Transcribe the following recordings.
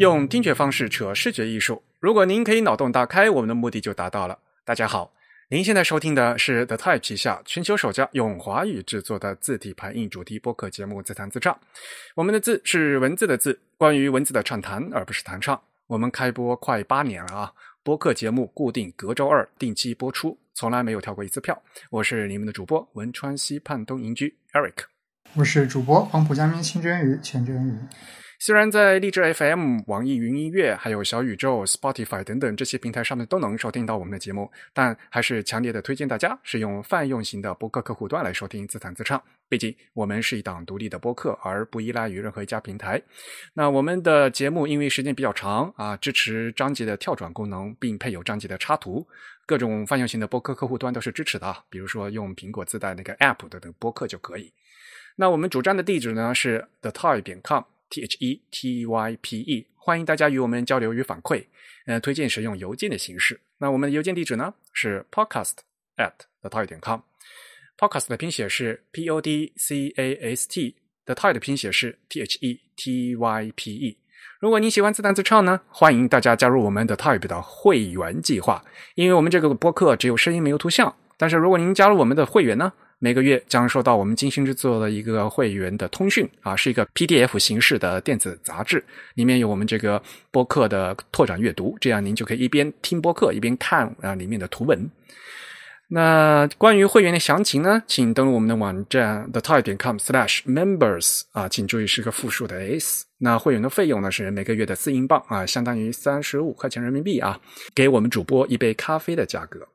用听觉方式扯视觉艺术。如果您可以脑洞大开，我们的目的就达到了。大家好，您现在收听的是 The Type 旗下全球首家用华语制作的字体排印主题播客节目《自弹自唱》。我们的字是文字的字，关于文字的畅谈，而不是弹唱。我们开播快八年了啊，播客节目固定隔周二定期播出，从来没有跳过一次票。我是你们的主播文川西畔东营居 Eric，我是主播黄浦江边清蒸鱼钱蒸鱼。虽然在荔枝 FM、网易云音乐、还有小宇宙、Spotify 等等这些平台上面都能收听到我们的节目，但还是强烈的推荐大家使用泛用型的播客客户端来收听自弹自唱。毕竟我们是一档独立的播客，而不依赖于任何一家平台。那我们的节目因为时间比较长啊，支持章节的跳转功能，并配有章节的插图，各种泛用型的播客客户端都是支持的啊。比如说用苹果自带那个 App 的等播客就可以。那我们主站的地址呢是 thetype 点 com。T H E T Y P E，欢迎大家与我们交流与反馈。呃，推荐使用邮件的形式。那我们的邮件地址呢是 podcast at the type 点 com。podcast 的拼写是 P O D C A S T，the type 的拼写是 T H E T Y P E。如果您喜欢自弹自唱呢，欢迎大家加入我们的 type 的会员计划。因为我们这个播客只有声音没有图像，但是如果您加入我们的会员呢？每个月将收到我们精心制作的一个会员的通讯啊，是一个 PDF 形式的电子杂志，里面有我们这个播客的拓展阅读，这样您就可以一边听播客一边看啊里面的图文。那关于会员的详情呢，请登录我们的网站 thetype 点 com/slash/members 啊，请注意是个复数的 s。那会员的费用呢是每个月的四英镑啊，相当于三十五块钱人民币啊，给我们主播一杯咖啡的价格。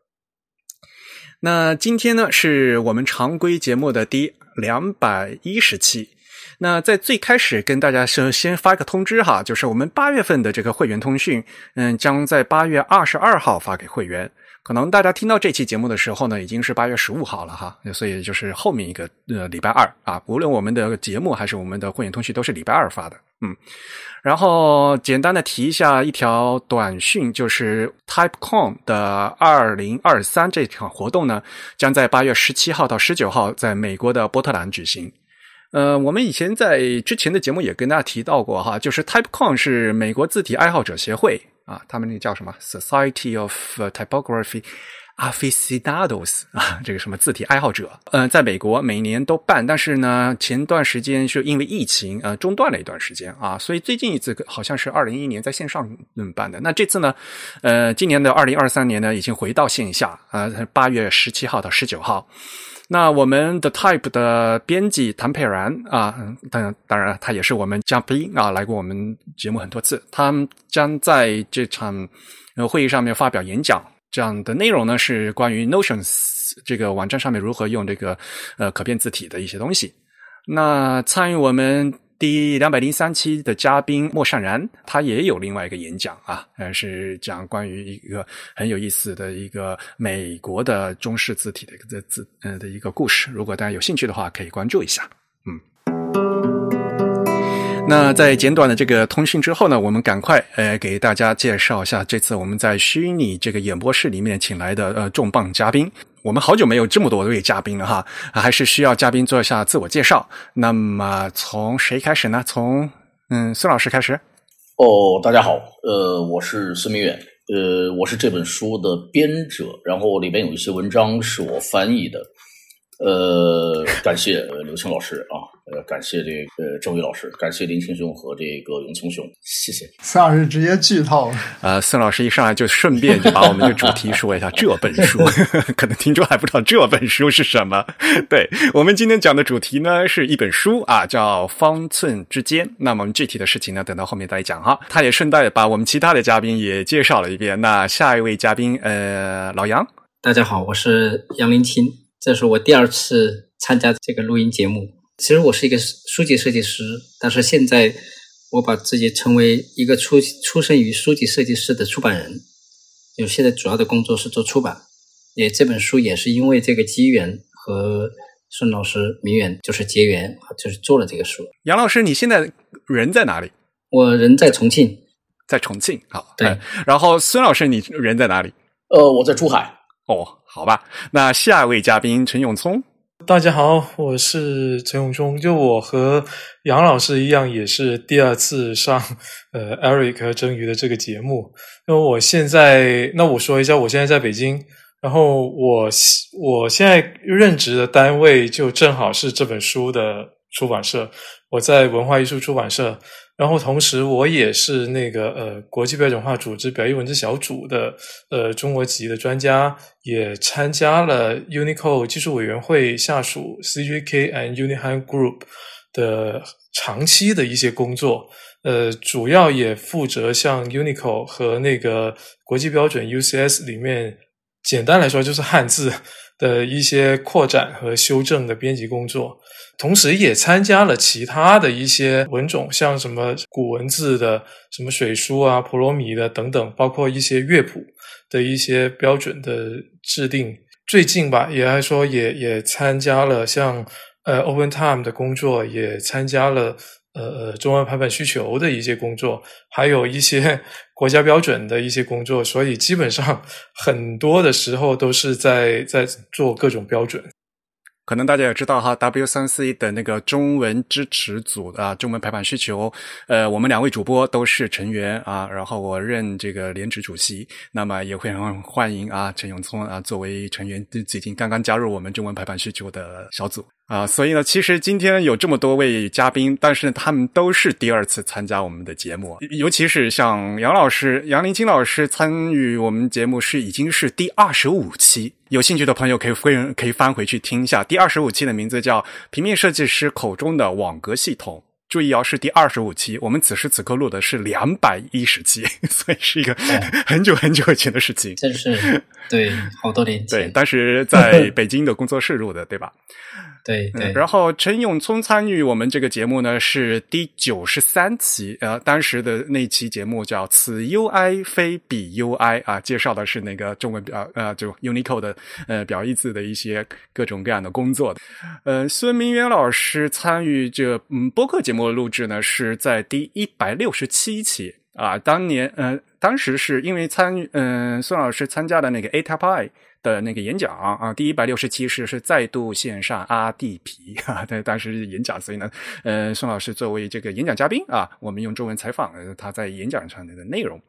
那今天呢，是我们常规节目的第两百一十期。那在最开始跟大家说先发一个通知哈，就是我们八月份的这个会员通讯，嗯，将在八月二十二号发给会员。可能大家听到这期节目的时候呢，已经是八月十五号了哈，所以就是后面一个呃礼拜二啊，无论我们的节目还是我们的会员通讯都是礼拜二发的，嗯。然后简单的提一下一条短讯，就是 TypeCon 的二零二三这场活动呢，将在八月十七号到十九号在美国的波特兰举行。呃，我们以前在之前的节目也跟大家提到过哈，就是 TypeCon 是美国字体爱好者协会啊，他们那个叫什么 Society of Typography。Aficionados 啊，这个什么字体爱好者，呃，在美国每年都办，但是呢，前段时间是因为疫情呃中断了一段时间啊，所以最近一次好像是二零一一年在线上嗯办的。那这次呢，呃，今年的二零二三年呢，已经回到线下啊，八月十七号到十九号。那我们的 Type 的编辑谭佩然啊，当然当然他也是我们 Jump In 啊，来过我们节目很多次，他将在这场会议上面发表演讲。这样的内容呢，是关于 Notions 这个网站上面如何用这个呃可变字体的一些东西。那参与我们第两百零三期的嘉宾莫善然，他也有另外一个演讲啊，呃，是讲关于一个很有意思的一个美国的中式字体的一个字呃的一个故事。如果大家有兴趣的话，可以关注一下。嗯那在简短的这个通讯之后呢，我们赶快呃给大家介绍一下这次我们在虚拟这个演播室里面请来的呃重磅嘉宾。我们好久没有这么多位嘉宾了哈，还是需要嘉宾做一下自我介绍。那么从谁开始呢？从嗯孙老师开始。哦，大家好，呃，我是孙明远，呃，我是这本书的编者，然后里边有一些文章是我翻译的。呃，感谢刘青老师啊，呃，感谢这个周宇老师，感谢林青兄和这个永聪兄，谢谢。孙老师直接剧透了，呃！孙老师一上来就顺便就把我们的主题说一下，这本书 可能听众还不知道这本书是什么。对我们今天讲的主题呢，是一本书啊，叫《方寸之间》。那么我们具体的事情呢，等到后面再讲哈。他也顺带把我们其他的嘉宾也介绍了一遍。那下一位嘉宾，呃，老杨，大家好，我是杨林清。这是我第二次参加这个录音节目。其实我是一个书籍设计师，但是现在我把自己成为一个出出生于书籍设计师的出版人。就现在主要的工作是做出版。也这本书也是因为这个机缘和孙老师、明远就是结缘，就是做了这个书。杨老师，你现在人在哪里？我人在重庆，在重庆。好，对。然后孙老师，你人在哪里？呃，我在珠海。哦。好吧，那下一位嘉宾陈永聪，大家好，我是陈永忠。就我和杨老师一样，也是第二次上呃 Eric 和蒸鱼的这个节目。那我现在，那我说一下，我现在在北京，然后我我现在任职的单位就正好是这本书的出版社，我在文化艺术出版社。然后同时，我也是那个呃国际标准化组织表意文字小组的呃中国籍的专家，也参加了 Unicode 技术委员会下属 CJK and Unihan Group 的长期的一些工作。呃，主要也负责像 Unicode 和那个国际标准 UCS 里面，简单来说就是汉字的一些扩展和修正的编辑工作。同时也参加了其他的一些文种，像什么古文字的、什么水书啊、婆罗米的等等，包括一些乐谱的一些标准的制定。最近吧，也还说也也参加了像呃 Open Time 的工作，也参加了呃呃中文排版需求的一些工作，还有一些 国家标准的一些工作。所以基本上很多的时候都是在在做各种标准。可能大家也知道哈，W 三 C 的那个中文支持组啊，中文排版需求，呃，我们两位主播都是成员啊，然后我任这个联职主席，那么也会很欢迎啊，陈永聪啊作为成员，最近刚刚加入我们中文排版需求的小组。啊，所以呢，其实今天有这么多位嘉宾，但是他们都是第二次参加我们的节目，尤其是像杨老师、杨林青老师参与我们节目是已经是第二十五期，有兴趣的朋友可以翻可以翻回去听一下，第二十五期的名字叫《平面设计师口中的网格系统》，注意哦，是第二十五期，我们此时此刻录的是两百一十期，所以是一个 很久很久以前的事情，真是对，好多年前，对，当时在北京的工作室录的，对吧？对对，然后陈永聪参与我们这个节目呢，是第九十三期，呃，当时的那期节目叫“此 UI 非彼 UI” 啊，介绍的是那个中文表，呃，就 Unicode 的呃表意字的一些各种各样的工作的。呃，孙明远老师参与这嗯播客节目的录制呢，是在第一百六十七期啊，当年呃，当时是因为参与，嗯，孙老师参加的那个 A Type I。的那个演讲啊，第一百六十七是是再度线上阿地皮 啊，对，当时演讲，所以呢，呃，宋老师作为这个演讲嘉宾啊，我们用中文采访他在演讲上的内容，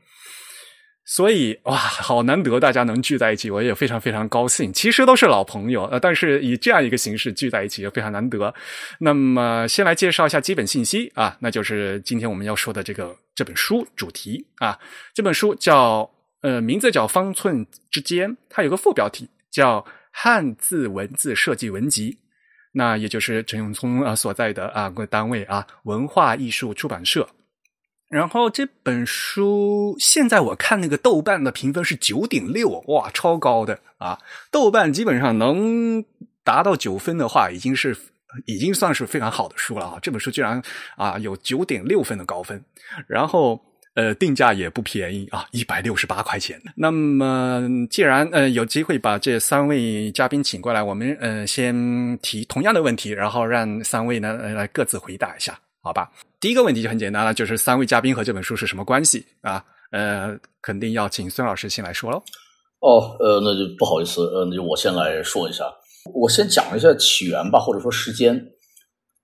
所以哇，好难得大家能聚在一起，我也非常非常高兴。其实都是老朋友，呃，但是以这样一个形式聚在一起也非常难得。那么，先来介绍一下基本信息啊，那就是今天我们要说的这个这本书主题啊，这本书叫。呃，名字叫《方寸之间》，它有个副标题叫《汉字文字设计文集》，那也就是陈永聪啊所在的啊个单位啊文化艺术出版社。然后这本书现在我看那个豆瓣的评分是九点六，哇，超高的啊！豆瓣基本上能达到九分的话，已经是已经算是非常好的书了啊！这本书居然啊有九点六分的高分，然后。呃，定价也不便宜啊，一百六十八块钱。那么，既然呃有机会把这三位嘉宾请过来，我们呃先提同样的问题，然后让三位呢来各自回答一下，好吧？第一个问题就很简单了，就是三位嘉宾和这本书是什么关系啊？呃，肯定要请孙老师先来说喽。哦，呃，那就不好意思，呃，那就我先来说一下，我先讲一下起源吧，或者说时间。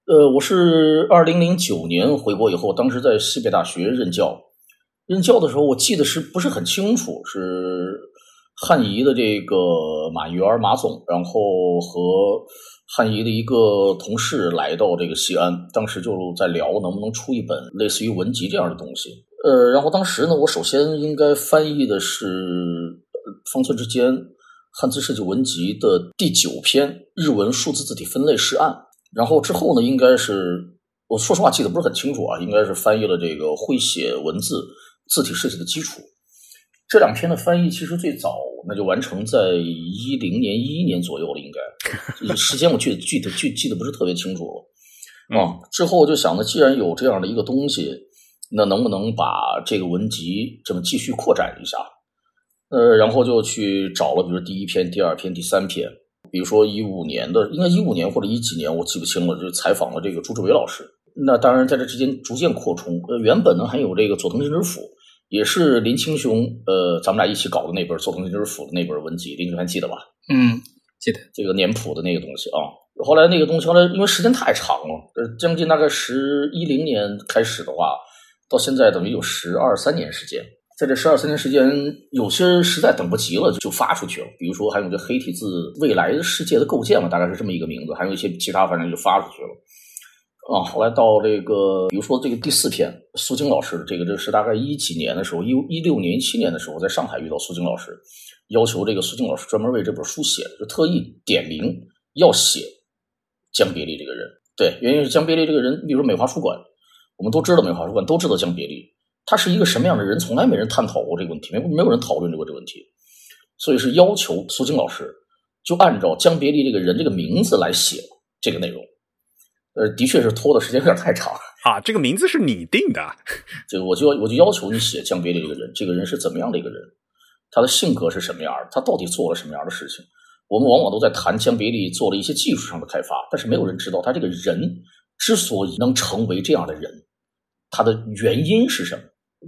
呃，我是二零零九年回国以后，当时在西北大学任教。任教的时候，我记得是不是很清楚？是汉仪的这个马元马总，然后和汉仪的一个同事来到这个西安，当时就在聊能不能出一本类似于文集这样的东西。呃，然后当时呢，我首先应该翻译的是《方寸之间汉字设计文集》的第九篇日文数字字体分类试案，然后之后呢，应该是我说实话记得不是很清楚啊，应该是翻译了这个会写文字。字体设计的基础，这两篇的翻译其实最早那就完成在一零年一一年左右了，应该 时间我记得具体记记得不是特别清楚了啊。之后我就想呢，既然有这样的一个东西，那能不能把这个文集这么继续扩展一下？呃，然后就去找了，比如第一篇、第二篇、第三篇，比如说一五年的，应该一五年或者一几年，我记不清了，就采访了这个朱志伟老师。那当然，在这之间逐渐扩充。呃，原本呢还有这个佐藤真知府，也是林清雄，呃，咱们俩一起搞的那本佐藤真知府的那本文集，林兄还记得吧？嗯，记得这个年谱的那个东西啊。后来那个东西，后来因为时间太长了，呃，将近大概十一零年开始的话，到现在等于有十二三年时间。在这十二三年时间，有些实在等不及了，就发出去了。比如说，还有这黑体字未来世界的构建嘛，大概是这么一个名字。还有一些其他，反正就发出去了。啊，后来到这个，比如说这个第四篇，苏晶老师这个，这是大概一几年的时候，一一六年、一七年的时候，在上海遇到苏晶老师，要求这个苏晶老师专门为这本书写的，就特意点名要写江别离这个人。对，原因是江别离这个人，比如美华书馆，我们都知道美华书馆都知道江别离。他是一个什么样的人？从来没人探讨过这个问题，没没有人讨论过这个问题，所以是要求苏晶老师就按照江别离这个人这个名字来写这个内容。呃，的确是拖的时间有点太长啊。这个名字是你定的，这个我就我就要求你写江别离这个人，这个人是怎么样的一个人？他的性格是什么样的？他到底做了什么样的事情？我们往往都在谈江别离做了一些技术上的开发，但是没有人知道他这个人之所以能成为这样的人，他的原因是什么？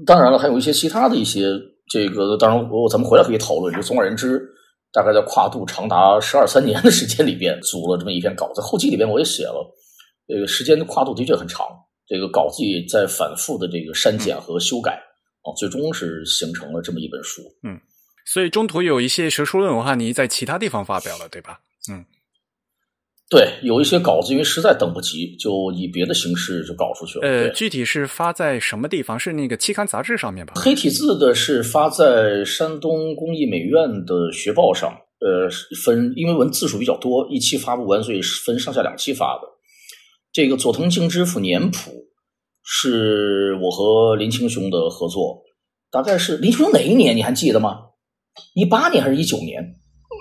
当然了，还有一些其他的一些这个，当然我咱们回来可以讨论。就总而言之，大概在跨度长达十二三年的时间里边，组了这么一篇稿子。后记里边我也写了，这个时间的跨度的确很长。这个稿子也在反复的这个删减和修改，啊，最终是形成了这么一本书。嗯，所以中途有一些学术论文的话，你在其他地方发表了，对吧？嗯。对，有一些稿子，因为实在等不及，就以别的形式就搞出去了。呃，具体是发在什么地方？是那个期刊杂志上面吧？黑体字的是发在山东工艺美院的学报上。呃，分因为文字数比较多，一期发不完，所以分上下两期发的。这个佐藤敬之府年谱是我和林清雄的合作，大概是林清雄哪一年？你还记得吗？一八年还是一九年？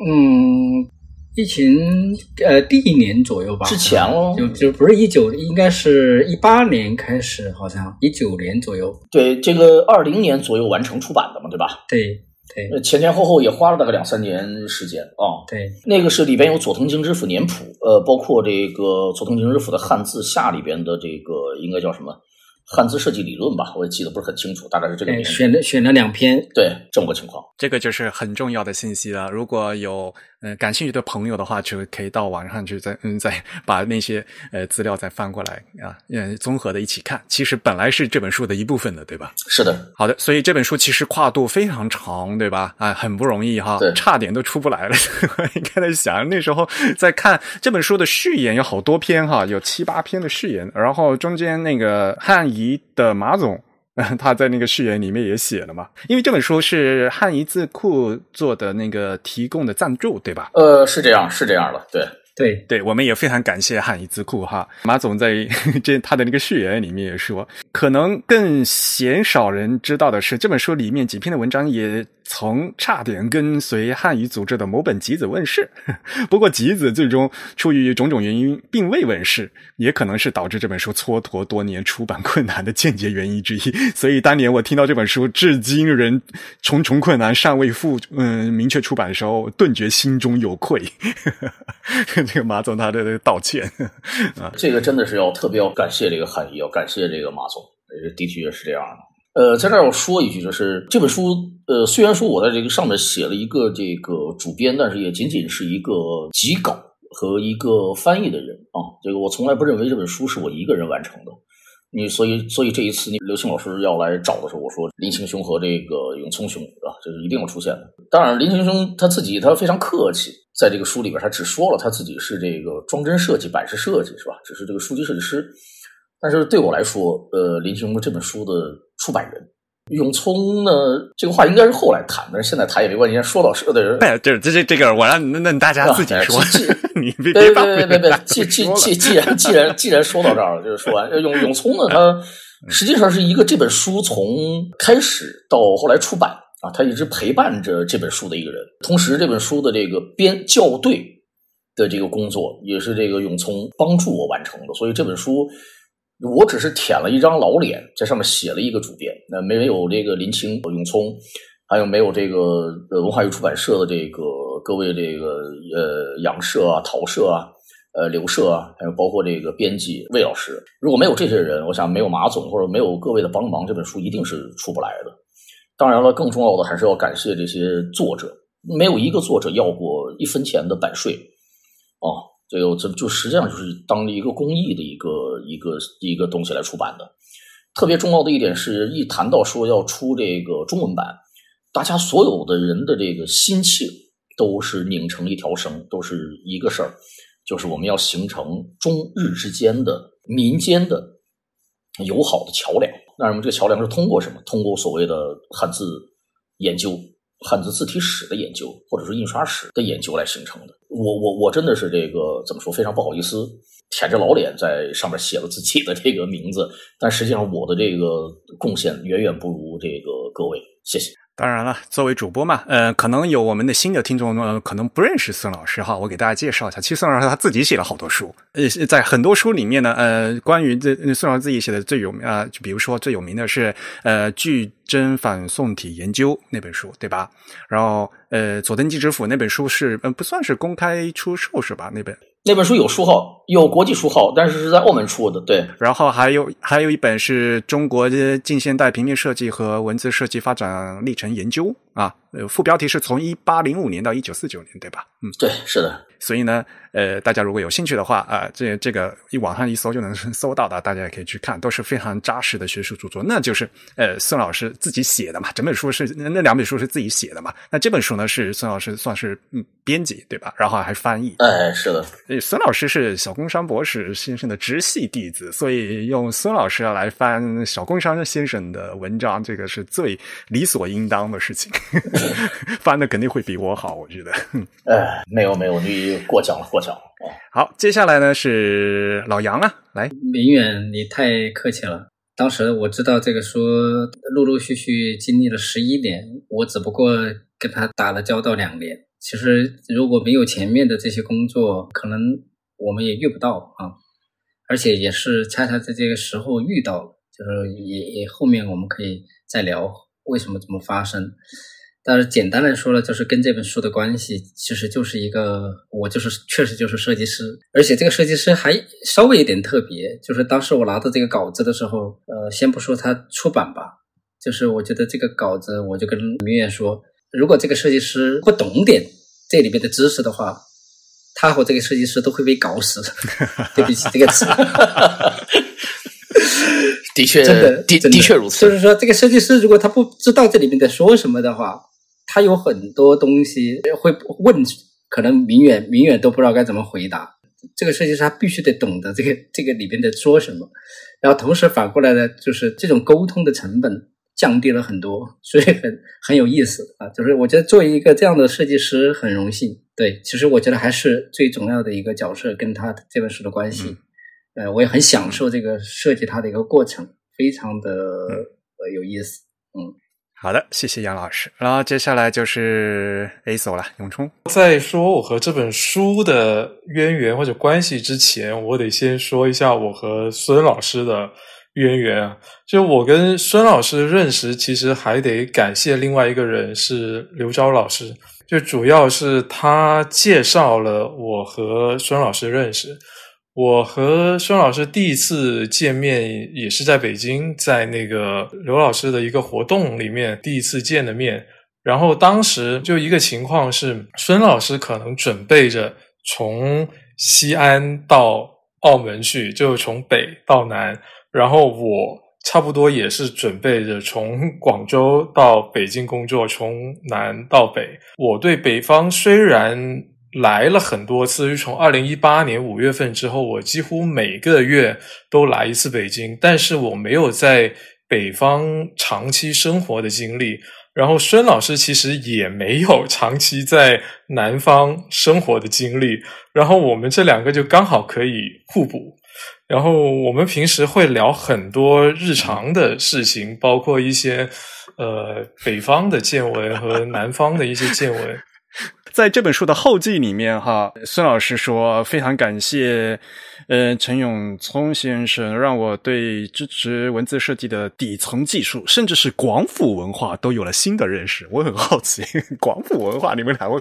嗯。疫情呃第一年左右吧，之前哦，就就不是一九，应该是一八年开始，好像一九年左右。对，这个二零年左右完成出版的嘛，对吧？对对，前前后后也花了大概两三年时间啊。对，那个是里边有佐藤京之府年谱，呃，包括这个佐藤京之府的汉字下里边的这个应该叫什么？汉字设计理论吧，我也记得不是很清楚，大概是这个。选了选了两篇，对这么个情况。这个就是很重要的信息了。如果有嗯感兴趣的朋友的话，就可以到网上去再嗯再 把那些呃资料再翻过来啊，嗯综合的一起看。其实本来是这本书的一部分的，对吧？是的。好的，所以这本书其实跨度非常长，对吧？啊，很不容易哈，差点都出不来了。应该在想那时候在看这本书的序言有好多篇哈，有七八篇的序言，然后中间那个汉。仪的马总，他在那个序言里面也写了嘛，因为这本书是汉仪字库做的那个提供的赞助，对吧？呃，是这样，是这样的，对。对对，我们也非常感谢汉语字库哈。马总在 这他的那个序言里面也说，可能更鲜少人知道的是，这本书里面几篇的文章也曾差点跟随汉语组织的某本集子问世。不过集子最终出于种种原因并未问世，也可能是导致这本书蹉跎多年出版困难的间接原因之一。所以当年我听到这本书至今仍重重困难尚未复嗯明确出版的时候，顿觉心中有愧。这个马总他的道歉 啊，这个真的是要特别要感谢这个汉仪，要感谢这个马总，的确是这样的。呃，在这儿要说一句，就是这本书，呃，虽然说我在这个上面写了一个这个主编，但是也仅仅是一个辑稿和一个翻译的人啊。这个我从来不认为这本书是我一个人完成的。你所以所以这一次，你刘青老师要来找的时候，我说林清兄和这个永聪兄啊，这是一定要出现的。当然，林清兄他自己他非常客气，在这个书里边，他只说了他自己是这个装帧设计、版式设计，是吧？只是这个书籍设计师。但是对我来说，呃，林清兄这本书的出版人。永聪呢？这个话应该是后来谈，但是现在谈也没关系。说到是的人，对，就是这这这个，我让那那大家自己说。你别别别别别，既既既既然既然既然说到这儿了，就是说完永永聪呢，他实际上是一个这本书从开始到后来出版啊，他一直陪伴着这本书的一个人。同时，这本书的这个编校对的这个工作，也是这个永聪帮助我完成的。所以这本书。我只是舔了一张老脸，在上面写了一个主编，那没有这个林清、永聪，还有没有这个呃文化与出版社的这个各位这个呃杨社啊、陶社啊、呃刘社啊，还有包括这个编辑魏老师，如果没有这些人，我想没有马总或者没有各位的帮忙，这本书一定是出不来的。当然了，更重要的还是要感谢这些作者，没有一个作者要过一分钱的版税。啊，这个这就实际上就是当一个公益的一个一个一个东西来出版的。特别重要的一点是，一谈到说要出这个中文版，大家所有的人的这个心气都是拧成一条绳，都是一个事儿，就是我们要形成中日之间的民间的友好的桥梁。那么这个桥梁是通过什么？通过所谓的汉字研究、汉字字体史的研究，或者说印刷史的研究来形成的。我我我真的是这个怎么说？非常不好意思。舔着老脸在上面写了自己的这个名字，但实际上我的这个贡献远远不如这个各位，谢谢。当然了，作为主播嘛，呃，可能有我们的新的听众呢，可能不认识孙老师哈，我给大家介绍一下。其实孙老师他自己写了好多书，呃，在很多书里面呢，呃，关于这孙老师自己写的最有名啊，就比如说最有名的是呃《巨真反宋体研究》那本书，对吧？然后呃，《佐藤纪之府》那本书是呃不算是公开出售是吧？那本。那本书有书号，有国际书号，但是是在澳门出的。对，然后还有还有一本是中国的近现代平面设计和文字设计发展历程研究啊，呃，副标题是从一八零五年到一九四九年，对吧？嗯，对，是的。所以呢，呃，大家如果有兴趣的话啊，这这个一网上一搜就能搜到的，大家也可以去看，都是非常扎实的学术著作。那就是呃，孙老师自己写的嘛，整本书是那两本书是自己写的嘛。那这本书呢，是孙老师算是嗯编辑对吧？然后还翻译。哎，是的。孙老师是小工商博士先生的直系弟子，所以用孙老师来翻小工商先生的文章，这个是最理所应当的事情。翻的肯定会比我好，我觉得。哎，没有没有你。过奖了，过奖了。好，接下来呢是老杨啊，来，明远，你太客气了。当时我知道这个书陆陆续续经历了十一年，我只不过跟他打了交道两年。其实如果没有前面的这些工作，可能我们也遇不到啊。而且也是恰恰在这个时候遇到了，就是也也后面我们可以再聊为什么这么发生。但是简单来说呢，就是跟这本书的关系，其实就是一个我就是确实就是设计师，而且这个设计师还稍微有点特别，就是当时我拿到这个稿子的时候，呃，先不说他出版吧，就是我觉得这个稿子，我就跟明远说，如果这个设计师不懂点这里面的知识的话，他和这个设计师都会被搞死。对不起这个词。的确，真的的的确如此。就是说，这个设计师如果他不知道这里面在说什么的话。他有很多东西会问，可能明远明远都不知道该怎么回答。这个设计师他必须得懂得这个这个里边在说什么，然后同时反过来呢，就是这种沟通的成本降低了很多，所以很很有意思啊。就是我觉得作为一个这样的设计师很荣幸。对，其实我觉得还是最重要的一个角色跟他这本书的关系。呃，我也很享受这个设计它的一个过程，非常的呃有意思。嗯。好的，谢谢杨老师。然后接下来就是 A 手了，永冲。在说我和这本书的渊源或者关系之前，我得先说一下我和孙老师的渊源啊。就我跟孙老师认识，其实还得感谢另外一个人，是刘钊老师。就主要是他介绍了我和孙老师认识。我和孙老师第一次见面也是在北京，在那个刘老师的一个活动里面第一次见的面。然后当时就一个情况是，孙老师可能准备着从西安到澳门去，就从北到南。然后我差不多也是准备着从广州到北京工作，从南到北。我对北方虽然。来了很多次，就从二零一八年五月份之后，我几乎每个月都来一次北京，但是我没有在北方长期生活的经历。然后孙老师其实也没有长期在南方生活的经历，然后我们这两个就刚好可以互补。然后我们平时会聊很多日常的事情，包括一些呃北方的见闻和南方的一些见闻。在这本书的后记里面，哈，孙老师说非常感谢，呃，陈永聪先生让我对支持文字设计的底层技术，甚至是广府文化都有了新的认识。我很好奇，广府文化你们两位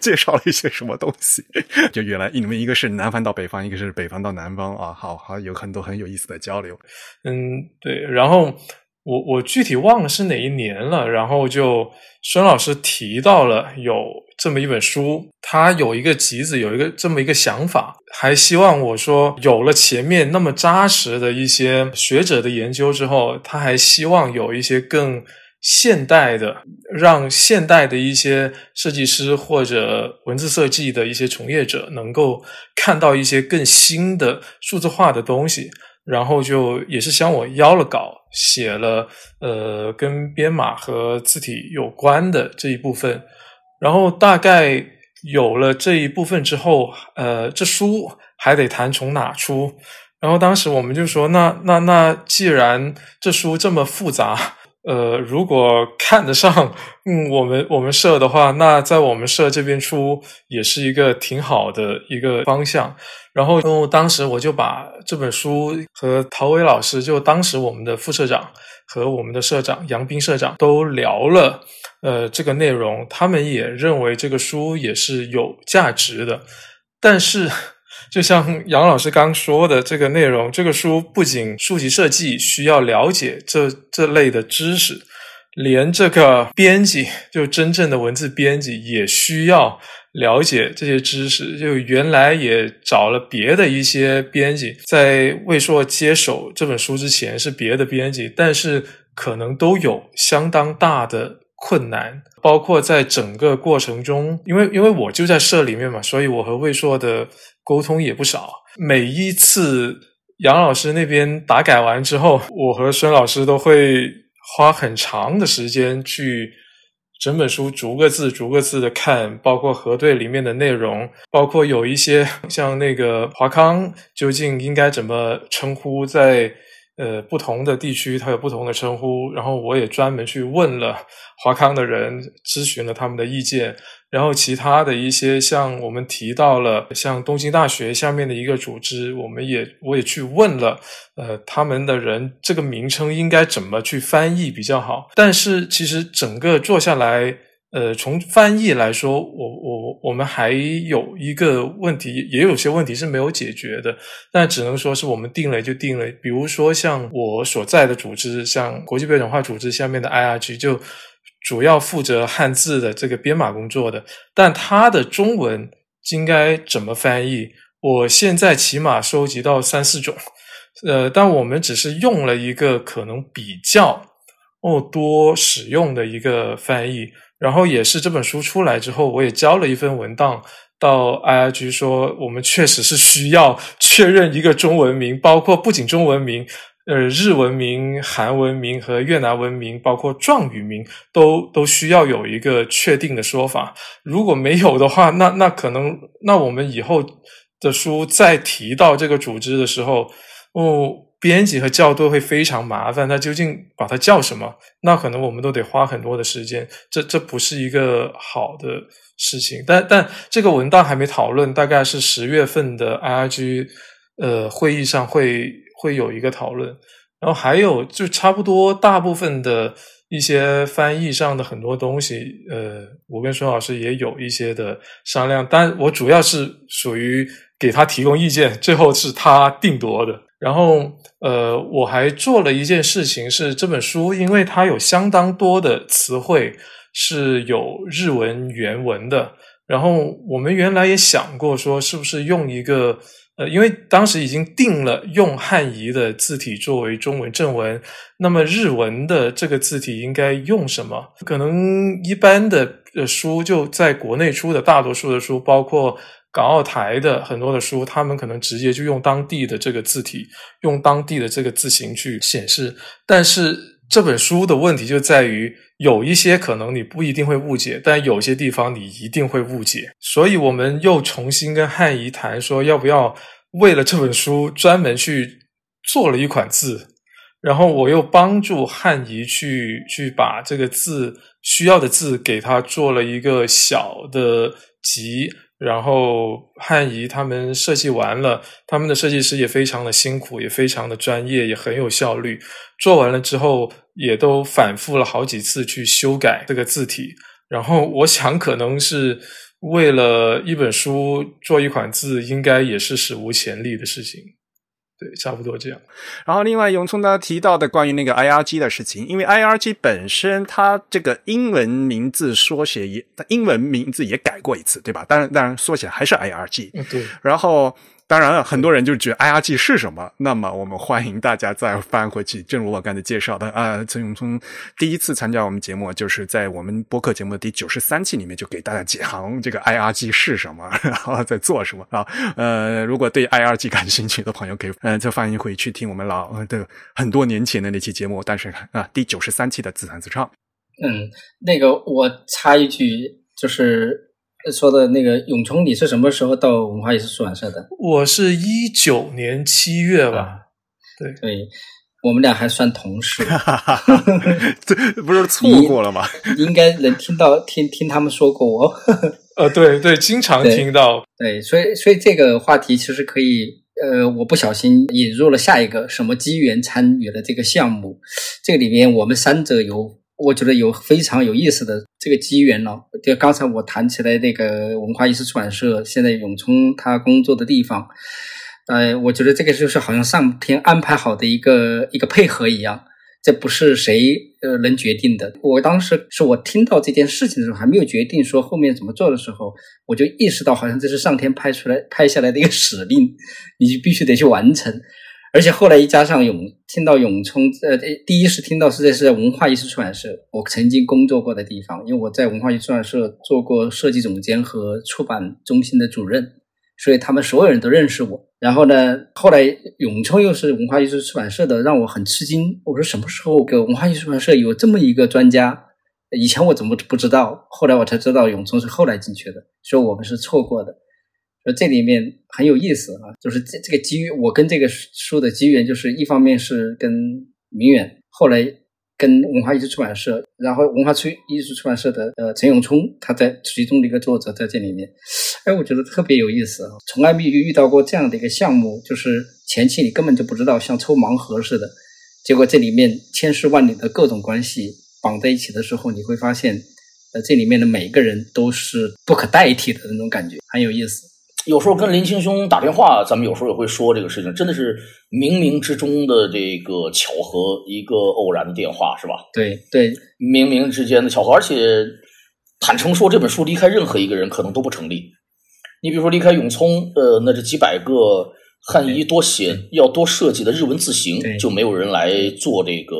介绍了一些什么东西？就原来你们一个是南方到北方，一个是北方到南方啊，好好有很多很有意思的交流。嗯，对，然后。我我具体忘了是哪一年了，然后就孙老师提到了有这么一本书，他有一个集子，有一个这么一个想法，还希望我说有了前面那么扎实的一些学者的研究之后，他还希望有一些更现代的，让现代的一些设计师或者文字设计的一些从业者能够看到一些更新的数字化的东西。然后就也是向我邀了稿，写了呃跟编码和字体有关的这一部分。然后大概有了这一部分之后，呃，这书还得谈从哪出。然后当时我们就说，那那那既然这书这么复杂。呃，如果看得上，嗯，我们我们社的话，那在我们社这边出也是一个挺好的一个方向。然后，当时我就把这本书和陶伟老师，就当时我们的副社长和我们的社长杨斌社长都聊了，呃，这个内容，他们也认为这个书也是有价值的，但是。就像杨老师刚说的，这个内容，这个书不仅书籍设计需要了解这这类的知识，连这个编辑，就真正的文字编辑也需要了解这些知识。就原来也找了别的一些编辑，在魏硕接手这本书之前是别的编辑，但是可能都有相当大的困难，包括在整个过程中，因为因为我就在社里面嘛，所以我和魏硕的。沟通也不少，每一次杨老师那边打改完之后，我和孙老师都会花很长的时间去整本书逐个字逐个字的看，包括核对里面的内容，包括有一些像那个华康究竟应该怎么称呼在。呃，不同的地区它有不同的称呼，然后我也专门去问了华康的人，咨询了他们的意见，然后其他的一些像我们提到了像东京大学下面的一个组织，我们也我也去问了，呃，他们的人这个名称应该怎么去翻译比较好？但是其实整个做下来。呃，从翻译来说，我我我们还有一个问题，也有些问题是没有解决的。但只能说是我们定了就定了。比如说，像我所在的组织，像国际标准化组织下面的 IRG，就主要负责汉字的这个编码工作的。但它的中文应该怎么翻译？我现在起码收集到三四种。呃，但我们只是用了一个可能比较哦多使用的一个翻译。然后也是这本书出来之后，我也交了一份文档到 IIG 说我们确实是需要确认一个中文名，包括不仅中文名，呃，日文名、韩文名和越南文名，包括状语名，都都需要有一个确定的说法。如果没有的话，那那可能那我们以后的书再提到这个组织的时候，哦。编辑和校对会非常麻烦，那究竟把它叫什么？那可能我们都得花很多的时间，这这不是一个好的事情。但但这个文档还没讨论，大概是十月份的 IRG 呃会议上会会有一个讨论。然后还有就差不多大部分的一些翻译上的很多东西，呃，我跟孙老师也有一些的商量，但我主要是属于给他提供意见，最后是他定夺的。然后，呃，我还做了一件事情，是这本书，因为它有相当多的词汇是有日文原文的。然后我们原来也想过，说是不是用一个，呃，因为当时已经定了用汉仪的字体作为中文正文，那么日文的这个字体应该用什么？可能一般的书就在国内出的大多数的书，包括。港澳台的很多的书，他们可能直接就用当地的这个字体，用当地的这个字形去显示。但是这本书的问题就在于，有一些可能你不一定会误解，但有些地方你一定会误解。所以我们又重新跟汉仪谈，说要不要为了这本书专门去做了一款字，然后我又帮助汉仪去去把这个字需要的字给他做了一个小的集。然后汉仪他们设计完了，他们的设计师也非常的辛苦，也非常的专业，也很有效率。做完了之后，也都反复了好几次去修改这个字体。然后我想，可能是为了一本书做一款字，应该也是史无前例的事情。对，差不多这样。然后，另外永聪呢提到的关于那个 IRG 的事情，因为 IRG 本身它这个英文名字缩写也，英文名字也改过一次，对吧？当然，当然缩写还是 IRG。嗯，对。然后。当然了，很多人就觉得 IRG 是什么？那么我们欢迎大家再翻回去。正如我刚才介绍的啊，陈永聪第一次参加我们节目，就是在我们播客节目的第九十三期里面，就给大家讲这个 IRG 是什么，然后在做什么啊。呃，如果对 IRG 感兴趣的朋友，可以嗯，再翻一回去听我们老的很多年前的那期节目。但是啊，第九十三期的自弹自唱。嗯，那个我插一句，就是。说的那个永聪，你是什么时候到文化艺术出版社的？我是一九年七月吧。对对，我们俩还算同事。这不是错过了吗？应该能听到听听他们说过我。呃，对对，经常听到。对，所以所以这个话题其实可以，呃，我不小心引入了下一个什么机缘参与了这个项目。这个里面我们三者有。我觉得有非常有意思的这个机缘了。就刚才我谈起来那个文化艺术出版社，现在永聪他工作的地方，呃，我觉得这个就是好像上天安排好的一个一个配合一样，这不是谁呃能决定的。我当时是我听到这件事情的时候，还没有决定说后面怎么做的时候，我就意识到好像这是上天拍出来拍下来的一个使令，你就必须得去完成。而且后来一加上永听到永聪，呃，第一是听到是在是在文化艺术出版社，我曾经工作过的地方，因为我在文化艺术出版社做过设计总监和出版中心的主任，所以他们所有人都认识我。然后呢，后来永聪又是文化艺术出版社的，让我很吃惊。我说什么时候给文化艺术出版社有这么一个专家？以前我怎么不知道？后来我才知道永聪是后来进去的，所以我们是错过的。这里面很有意思啊，就是这这个机遇，我跟这个书的机缘，就是一方面是跟明远，后来跟文化艺术出版社，然后文化出艺术出版社的呃陈永聪，他在其中的一个作者在这里面，哎，我觉得特别有意思啊，从来没有遇到过这样的一个项目，就是前期你根本就不知道，像抽盲盒似的，结果这里面千丝万缕的各种关系绑在一起的时候，你会发现，呃，这里面的每一个人都是不可代替的那种感觉，很有意思。有时候跟林青兄打电话，咱们有时候也会说这个事情，真的是冥冥之中的这个巧合，一个偶然的电话，是吧？对对，冥冥之间的巧合，而且坦诚说，这本书离开任何一个人可能都不成立。你比如说，离开永聪，呃，那这几百个汉仪多写要多设计的日文字形，就没有人来做这个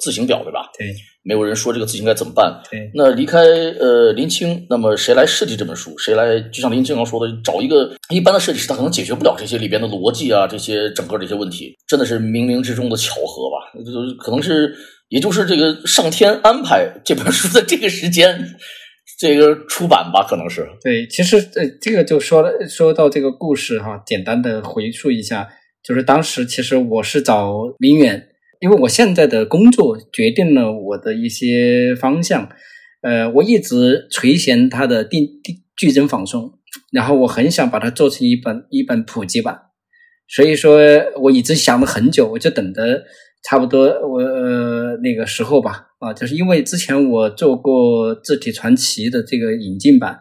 字形表，对吧？对。没有人说这个字应该怎么办。对，那离开呃林青，那么谁来设计这本书？谁来？就像林青刚说的，找一个一般的设计师，他可能解决不了这些里边的逻辑啊，这些整个这些问题，真的是冥冥之中的巧合吧？就可能是，也就是这个上天安排这本书的这个时间，这个出版吧，可能是。对，其实呃，这个就说了说到这个故事哈，简单的回述一下，就是当时其实我是找林远。因为我现在的工作决定了我的一些方向，呃，我一直垂涎它的定定剧增仿宋，然后我很想把它做成一本一本普及版，所以说我一直想了很久，我就等着差不多我呃那个时候吧，啊，就是因为之前我做过字体传奇的这个引进版，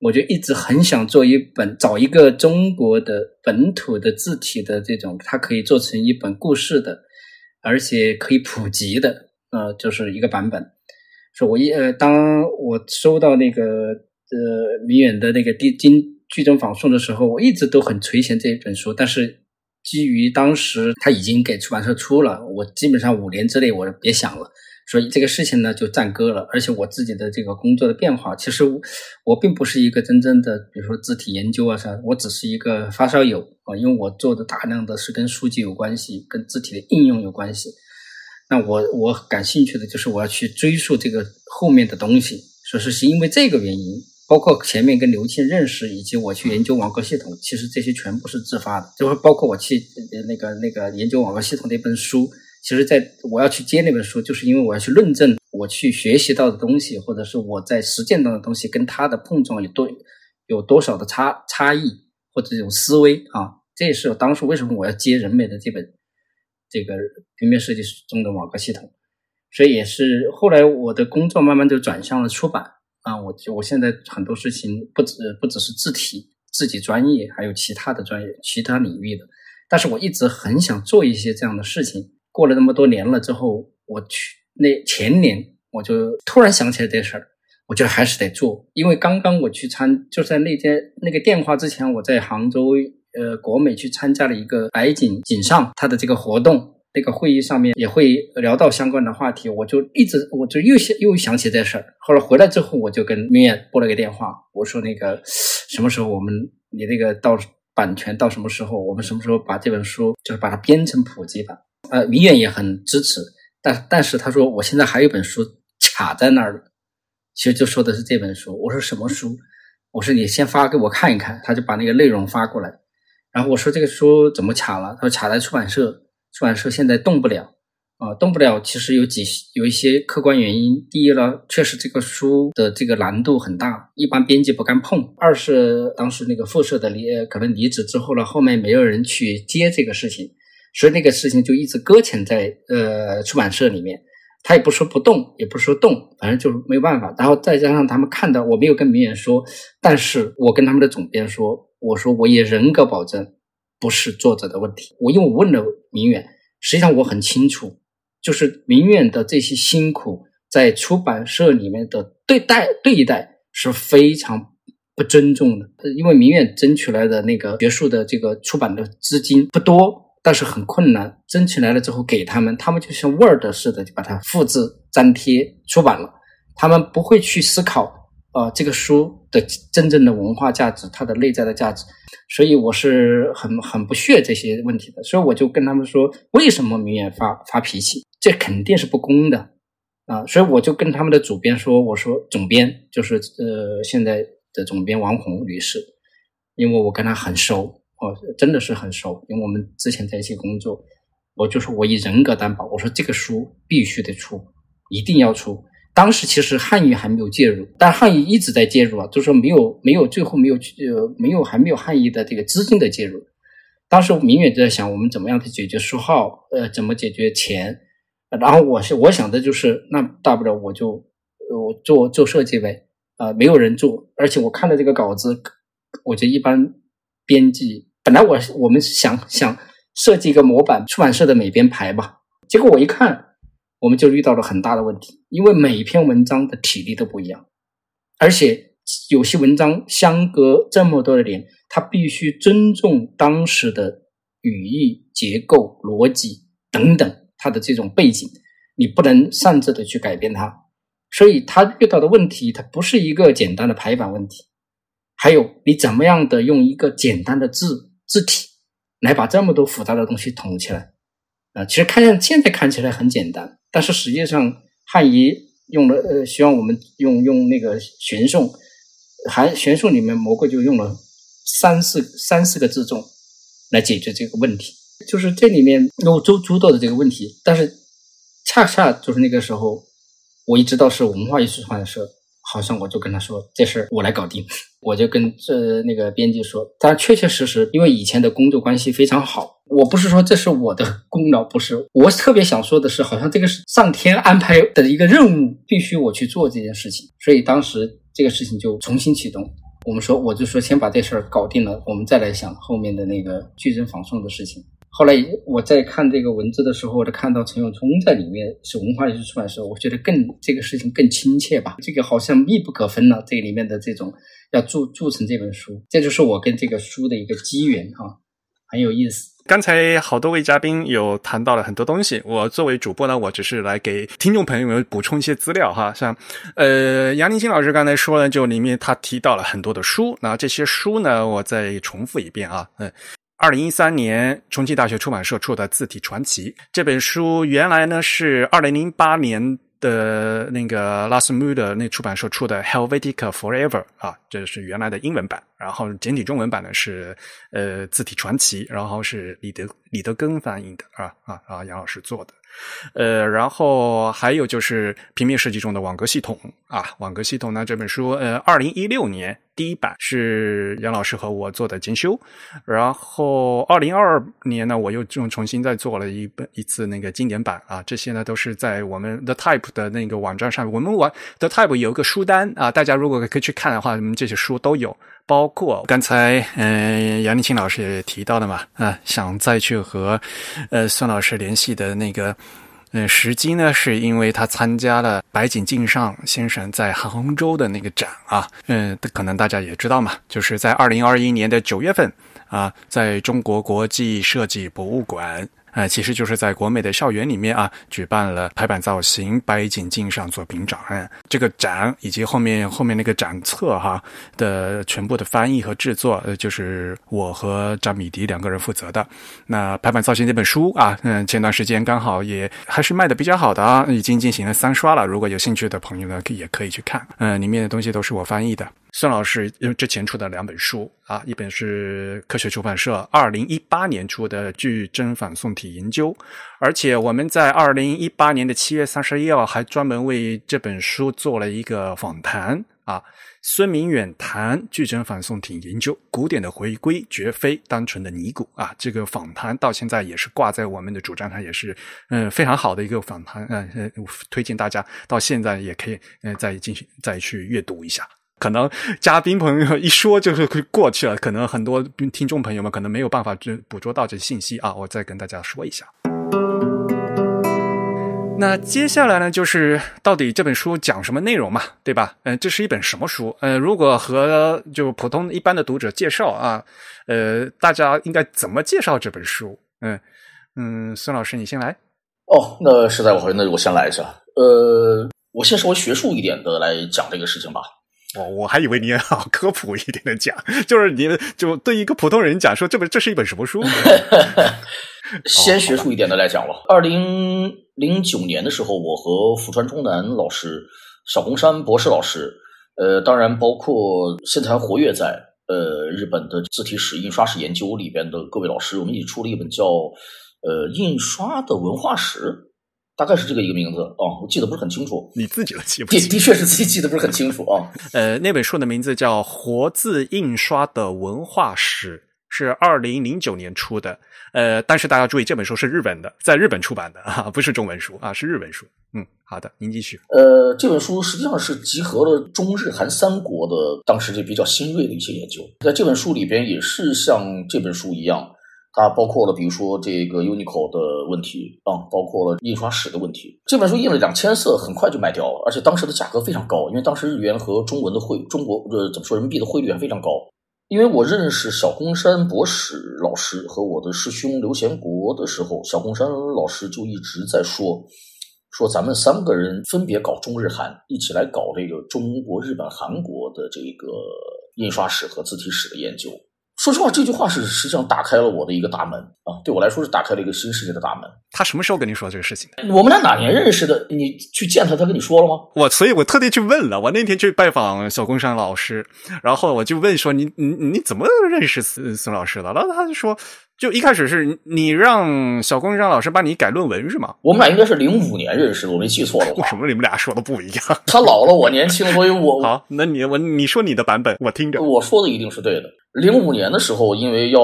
我就一直很想做一本，找一个中国的本土的字体的这种，它可以做成一本故事的。而且可以普及的，呃，就是一个版本。是我一呃，当我收到那个呃明远的那个第经剧中仿宋的时候，我一直都很垂涎这一本书。但是基于当时他已经给出版社出了，我基本上五年之内我别想了。所以这个事情呢就暂搁了。而且我自己的这个工作的变化，其实我并不是一个真正的，比如说字体研究啊啥，我只是一个发烧友啊。因为我做的大量的是跟书籍有关系，跟字体的应用有关系。那我我感兴趣的就是我要去追溯这个后面的东西。说是是因为这个原因，包括前面跟刘庆认识，以及我去研究网格系统，其实这些全部是自发的。就是包括我去那个那个研究网格系统那本书。其实，在我要去接那本书，就是因为我要去论证我去学习到的东西，或者是我在实践到的东西跟它的碰撞有多有多少的差差异，或者这种思维啊，这也是我当初为什么我要接人美的这本这个平面设计师中的网格系统。所以也是后来我的工作慢慢就转向了出版啊，我我现在很多事情不止不只是字体自己专业，还有其他的专业其他领域的。但是我一直很想做一些这样的事情。过了那么多年了之后，我去那前年我就突然想起来这事儿，我觉得还是得做，因为刚刚我去参就在那天那个电话之前，我在杭州呃国美去参加了一个白锦锦上他的这个活动。那个会议上面也会聊到相关的话题，我就一直我就又想又想起这事儿。后来回来之后，我就跟明远拨了个电话，我说那个什么时候我们你那个到版权到什么时候，我们什么时候把这本书就是把它编成普及版？呃，明远也很支持，但但是他说我现在还有一本书卡在那儿，其实就说的是这本书。我说什么书？我说你先发给我看一看。他就把那个内容发过来，然后我说这个书怎么卡了？他说卡在出版社。出版社现在动不了啊，动不了。其实有几有一些客观原因。第一呢，确实这个书的这个难度很大，一般编辑不敢碰。二是当时那个副社的离可能离职之后呢，后面没有人去接这个事情，所以那个事情就一直搁浅在呃出版社里面。他也不说不动，也不说动，反正就是没有办法。然后再加上他们看到我没有跟明远说，但是我跟他们的总编说，我说我也人格保证。不是作者的问题，我因为我问了明远，实际上我很清楚，就是明远的这些辛苦，在出版社里面的对待对待是非常不尊重的。因为明远争取来的那个学术的这个出版的资金不多，但是很困难，争取来了之后给他们，他们就像 Word 似的就把它复制粘贴出版了，他们不会去思考。呃，这个书的真正的文化价值，它的内在的价值，所以我是很很不屑这些问题的，所以我就跟他们说，为什么明远发发脾气？这肯定是不公的啊！所以我就跟他们的主编说，我说总编就是呃现在的总编王红女士，因为我跟她很熟，哦，真的是很熟，因为我们之前在一起工作，我就说我以人格担保，我说这个书必须得出，一定要出。当时其实汉语还没有介入，但汉语一直在介入啊，就是说没有没有最后没有呃没有还没有汉语的这个资金的介入。当时明远就在想，我们怎么样去解决书号，呃，怎么解决钱？然后我是我想的就是，那大不了我就我做做设计呗，啊，没有人做，而且我看的这个稿子，我觉得一般编辑本来我我们想想设计一个模板，出版社的美编排吧，结果我一看。我们就遇到了很大的问题，因为每篇文章的体力都不一样，而且有些文章相隔这么多的年，它必须尊重当时的语义结构、逻辑等等它的这种背景，你不能擅自的去改变它。所以他遇到的问题，它不是一个简单的排版问题，还有你怎么样的用一个简单的字字体来把这么多复杂的东西统起来啊？其实看现在看起来很简单。但是实际上，汉仪用了呃，希望我们用用那个玄宋，还玄宋里面蘑菇就用了三四三四个字重来解决这个问题，就是这里面有诸诸多的这个问题。但是恰恰就是那个时候，我一知道是文化艺术出版社。好像我就跟他说这事儿我来搞定，我就跟这那个编辑说，但确确实实，因为以前的工作关系非常好，我不是说这是我的 功劳，不是，我特别想说的是，好像这个是上天安排的一个任务，必须我去做这件事情，所以当时这个事情就重新启动。我们说，我就说先把这事儿搞定了，我们再来想后面的那个矩阵仿宋的事情。后来我在看这个文字的时候，我就看到陈永聪在里面是文化艺术出版社，我觉得更这个事情更亲切吧。这个好像密不可分了，这里面的这种要铸铸成这本书，这就是我跟这个书的一个机缘哈，很有意思。刚才好多位嘉宾有谈到了很多东西，我作为主播呢，我只是来给听众朋友们补充一些资料哈。像呃杨林清老师刚才说了，就里面他提到了很多的书，那这些书呢，我再重复一遍啊，嗯。二零一三年，重庆大学出版社出的《字体传奇》这本书，原来呢是二零零八年的那个拉斯穆的那出版社出的《Helvetica Forever》啊，这是原来的英文版。然后简体中文版呢是呃《字体传奇》，然后是李德李德根翻译的啊啊啊，杨老师做的。呃，然后还有就是平面设计中的网格系统啊，网格系统呢这本书，呃，二零一六年。第一版是杨老师和我做的精修，然后二零二二年呢，我又重重新再做了一本一次那个经典版啊，这些呢都是在我们 The Type 的那个网站上，我们玩 The Type 有一个书单啊，大家如果可以去看的话，我们这些书都有，包括刚才嗯、杨立青老师也提到的嘛，啊，想再去和呃孙老师联系的那个。嗯，时机呢，是因为他参加了白井敬上先生在杭州的那个展啊，嗯，可能大家也知道嘛，就是在二零二一年的九月份啊，在中国国际设计博物馆。呃，其实就是在国美的校园里面啊，举办了排版造型白景镜上作品展。这个展以及后面后面那个展册哈的全部的翻译和制作，呃，就是我和张米迪两个人负责的。那排版造型这本书啊，嗯，前段时间刚好也还是卖的比较好的啊，已经进行了三刷了。如果有兴趣的朋友呢，也可以去看。嗯，里面的东西都是我翻译的。孙老师因为之前出的两本书啊，一本是科学出版社二零一八年出的《矩阵反宋体研究》，而且我们在二零一八年的七月三十一号还专门为这本书做了一个访谈啊。孙明远谈《矩阵反宋体研究》，古典的回归绝非单纯的尼古啊。这个访谈到现在也是挂在我们的主站上，也是嗯非常好的一个访谈，嗯，推荐大家到现在也可以嗯再进行再去阅读一下。可能嘉宾朋友一说就是过去了，可能很多听众朋友们可能没有办法捕捕捉到这信息啊，我再跟大家说一下。那接下来呢，就是到底这本书讲什么内容嘛，对吧？嗯，这是一本什么书？呃，如果和就普通一般的读者介绍啊，呃，大家应该怎么介绍这本书？嗯嗯，孙老师你先来。哦，那实在不好意思，那我先来一下。呃，我先稍微学术一点的来讲这个事情吧。我我还以为你要科普一点的讲，就是你就对一个普通人讲说这本这是一本什么书？先学术一点的来讲了。二零零九年的时候，我和福川中南老师、小红山博士老师，呃，当然包括现在还活跃在呃日本的字体史、印刷史研究里边的各位老师，我们一起出了一本叫《呃印刷的文化史》。大概是这个一个名字啊，我记得不是很清楚。你自己都记不？的的确是自己记得不是很清楚啊。呃，那本书的名字叫《活字印刷的文化史》，是二零零九年出的。呃，但是大家注意，这本书是日本的，在日本出版的 啊，不是中文书啊，是日本书。嗯，好的，您继续。呃，这本书实际上是集合了中日韩三国的当时就比较新锐的一些研究，在这本书里边也是像这本书一样。它包括了，比如说这个 Unico 的问题啊，包括了印刷史的问题。这本书印了两千册，很快就卖掉了，而且当时的价格非常高，因为当时日元和中文的汇，中国呃怎么说人民币的汇率还非常高。因为我认识小宫山博士老师和我的师兄刘贤国的时候，小宫山老师就一直在说，说咱们三个人分别搞中日韩，一起来搞这个中国、日本、韩国的这个印刷史和字体史的研究。说实话，这句话是实际上打开了我的一个大门啊！对我来说是打开了一个新世界的大门。他什么时候跟你说这个事情？我们俩哪年认识的？你去见他，他跟你说了吗？我所以，我特地去问了。我那天去拜访小工山老师，然后我就问说：“你你你怎么认识孙孙老师的？”然后他就说。就一开始是你让小工让老师帮你改论文是吗？我们俩应该是零五年认识的，我没记错的话。为什么你们俩说的不一样？他老了，我年轻，所以我好。那你我你说你的版本，我听着。我说的一定是对的。零五年的时候，因为要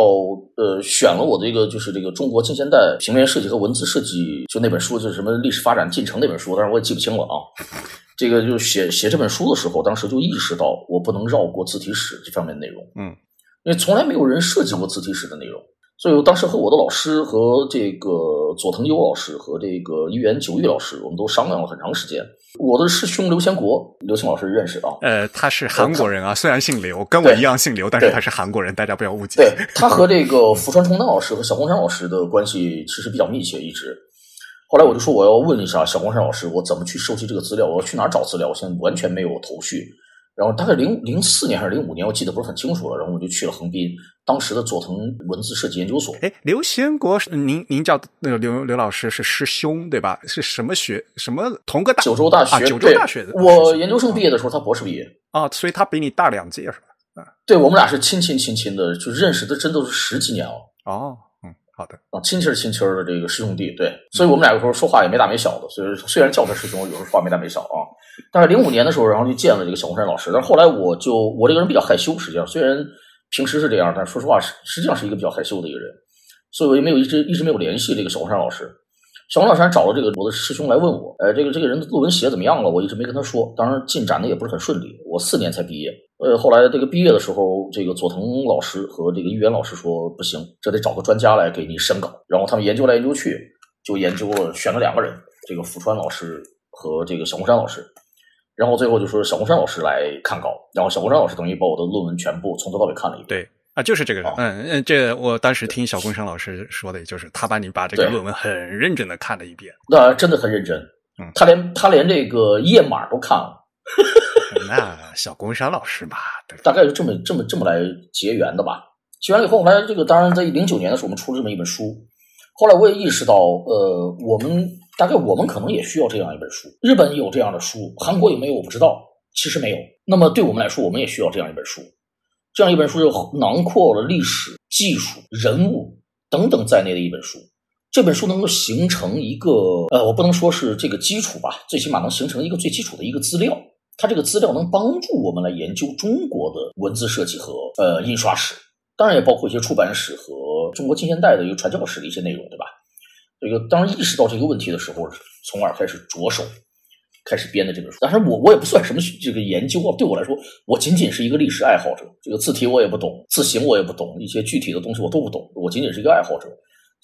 呃选了我的一个就是这个中国近现代平面设计和文字设计，就那本书就是什么历史发展进程那本书，但是我也记不清了啊。这个就写写这本书的时候，当时就意识到我不能绕过字体史这方面内容。嗯，因为从来没有人涉及过字体史的内容。所以，我当时和我的老师和这个佐藤优老师和这个一元久玉老师，我们都商量了很长时间。我的师兄刘先国，刘庆老师认识啊？呃，他是韩国人啊，虽然姓刘，跟我一样姓刘，但是他是韩国人，大家不要误解。对他和这个福川崇丹老师和小宫山老师的关系其实比较密切，一直。后来我就说我要问一下小光山老师，我怎么去收集这个资料？我要去哪儿找资料？我现在完全没有头绪。然后大概零零四年还是零五年，我记得不是很清楚了。然后我就去了横滨，当时的佐藤文字设计研究所。哎，刘先国，您您叫那个刘刘老师是师兄对吧？是什么学什么同个大九州大学？九州大学的。我研究生毕业的时候，他博士毕业啊，所以他比你大两届是吧？啊，对我们俩是亲亲亲亲的，就认识的真都是十几年了。哦。好的啊，亲戚是亲戚的这个师兄弟，对，所以我们俩有时候说话也没大没小的，所以虽然叫他师兄，有时候话没大没小啊。但是零五年的时候，然后就见了这个小红山老师，但是后来我就我这个人比较害羞，实际上虽然平时是这样，但说实话实实际上是一个比较害羞的一个人，所以我也没有一直一直没有联系这个小红山老师。小红老师还找了这个我的师兄来问我，呃，这个这个人的论文写怎么样了？我一直没跟他说，当然进展的也不是很顺利，我四年才毕业。呃，后来这个毕业的时候，这个佐藤老师和这个玉元老师说不行，这得找个专家来给你审稿。然后他们研究来研究去，就研究了选了两个人，这个福川老师和这个小红山老师。然后最后就说小红山老师来看稿，然后小红山老师等于把我的论文全部从头到尾看了一遍。对啊，就是这个人。哦嗯嗯，这我当时听小公山老师说的，也就是他把你把这个论文很认真的看了一遍。那真的很认真嗯，他连他连这个页码都看了，那小工山老师嘛，对吧？大概就这么这么这么来结缘的吧。结缘了以后，后来这个当然在零九年的时候，我们出了这么一本书。后来我也意识到，呃，我们大概我们可能也需要这样一本书。日本有这样的书，韩国有没有我不知道，其实没有。那么对我们来说，我们也需要这样一本书。这样一本书就囊括了历史、技术、人物等等在内的一本书。这本书能够形成一个，呃，我不能说是这个基础吧，最起码能形成一个最基础的一个资料。它这个资料能帮助我们来研究中国的文字设计和呃印刷史，当然也包括一些出版史和中国近现代的一个传教史的一些内容，对吧？这个当意识到这个问题的时候，从而开始着手开始编的这本书。当然我我也不算什么这个研究啊，对我来说，我仅仅是一个历史爱好者。这个字体我也不懂，字形我也不懂，一些具体的东西我都不懂，我仅仅是一个爱好者。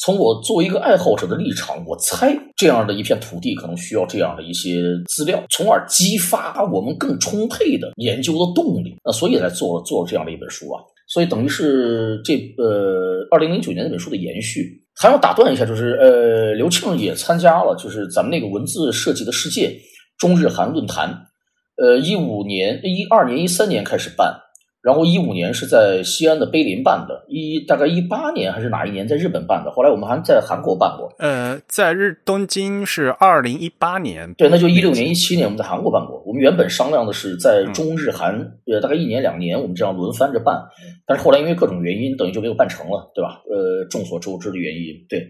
从我作为一个爱好者的立场，我猜这样的一片土地可能需要这样的一些资料，从而激发我们更充沛的研究的动力。那所以才做了做了这样的一本书啊。所以等于是这呃，二零零九年那本书的延续。还要打断一下，就是呃，刘庆也参加了，就是咱们那个文字设计的世界中日韩论坛，呃，一五年、一二年、一三年开始办。然后一五年是在西安的碑林办的，一大概一八年还是哪一年在日本办的，后来我们还在韩国办过。呃，在日东京是二零一八年，对，那就一六年、一七年我们在韩国办过。我们原本商量的是在中日韩呃大概一年两年，我们这样轮番着办，但是后来因为各种原因，等于就没有办成了，对吧？呃，众所周知的原因，对。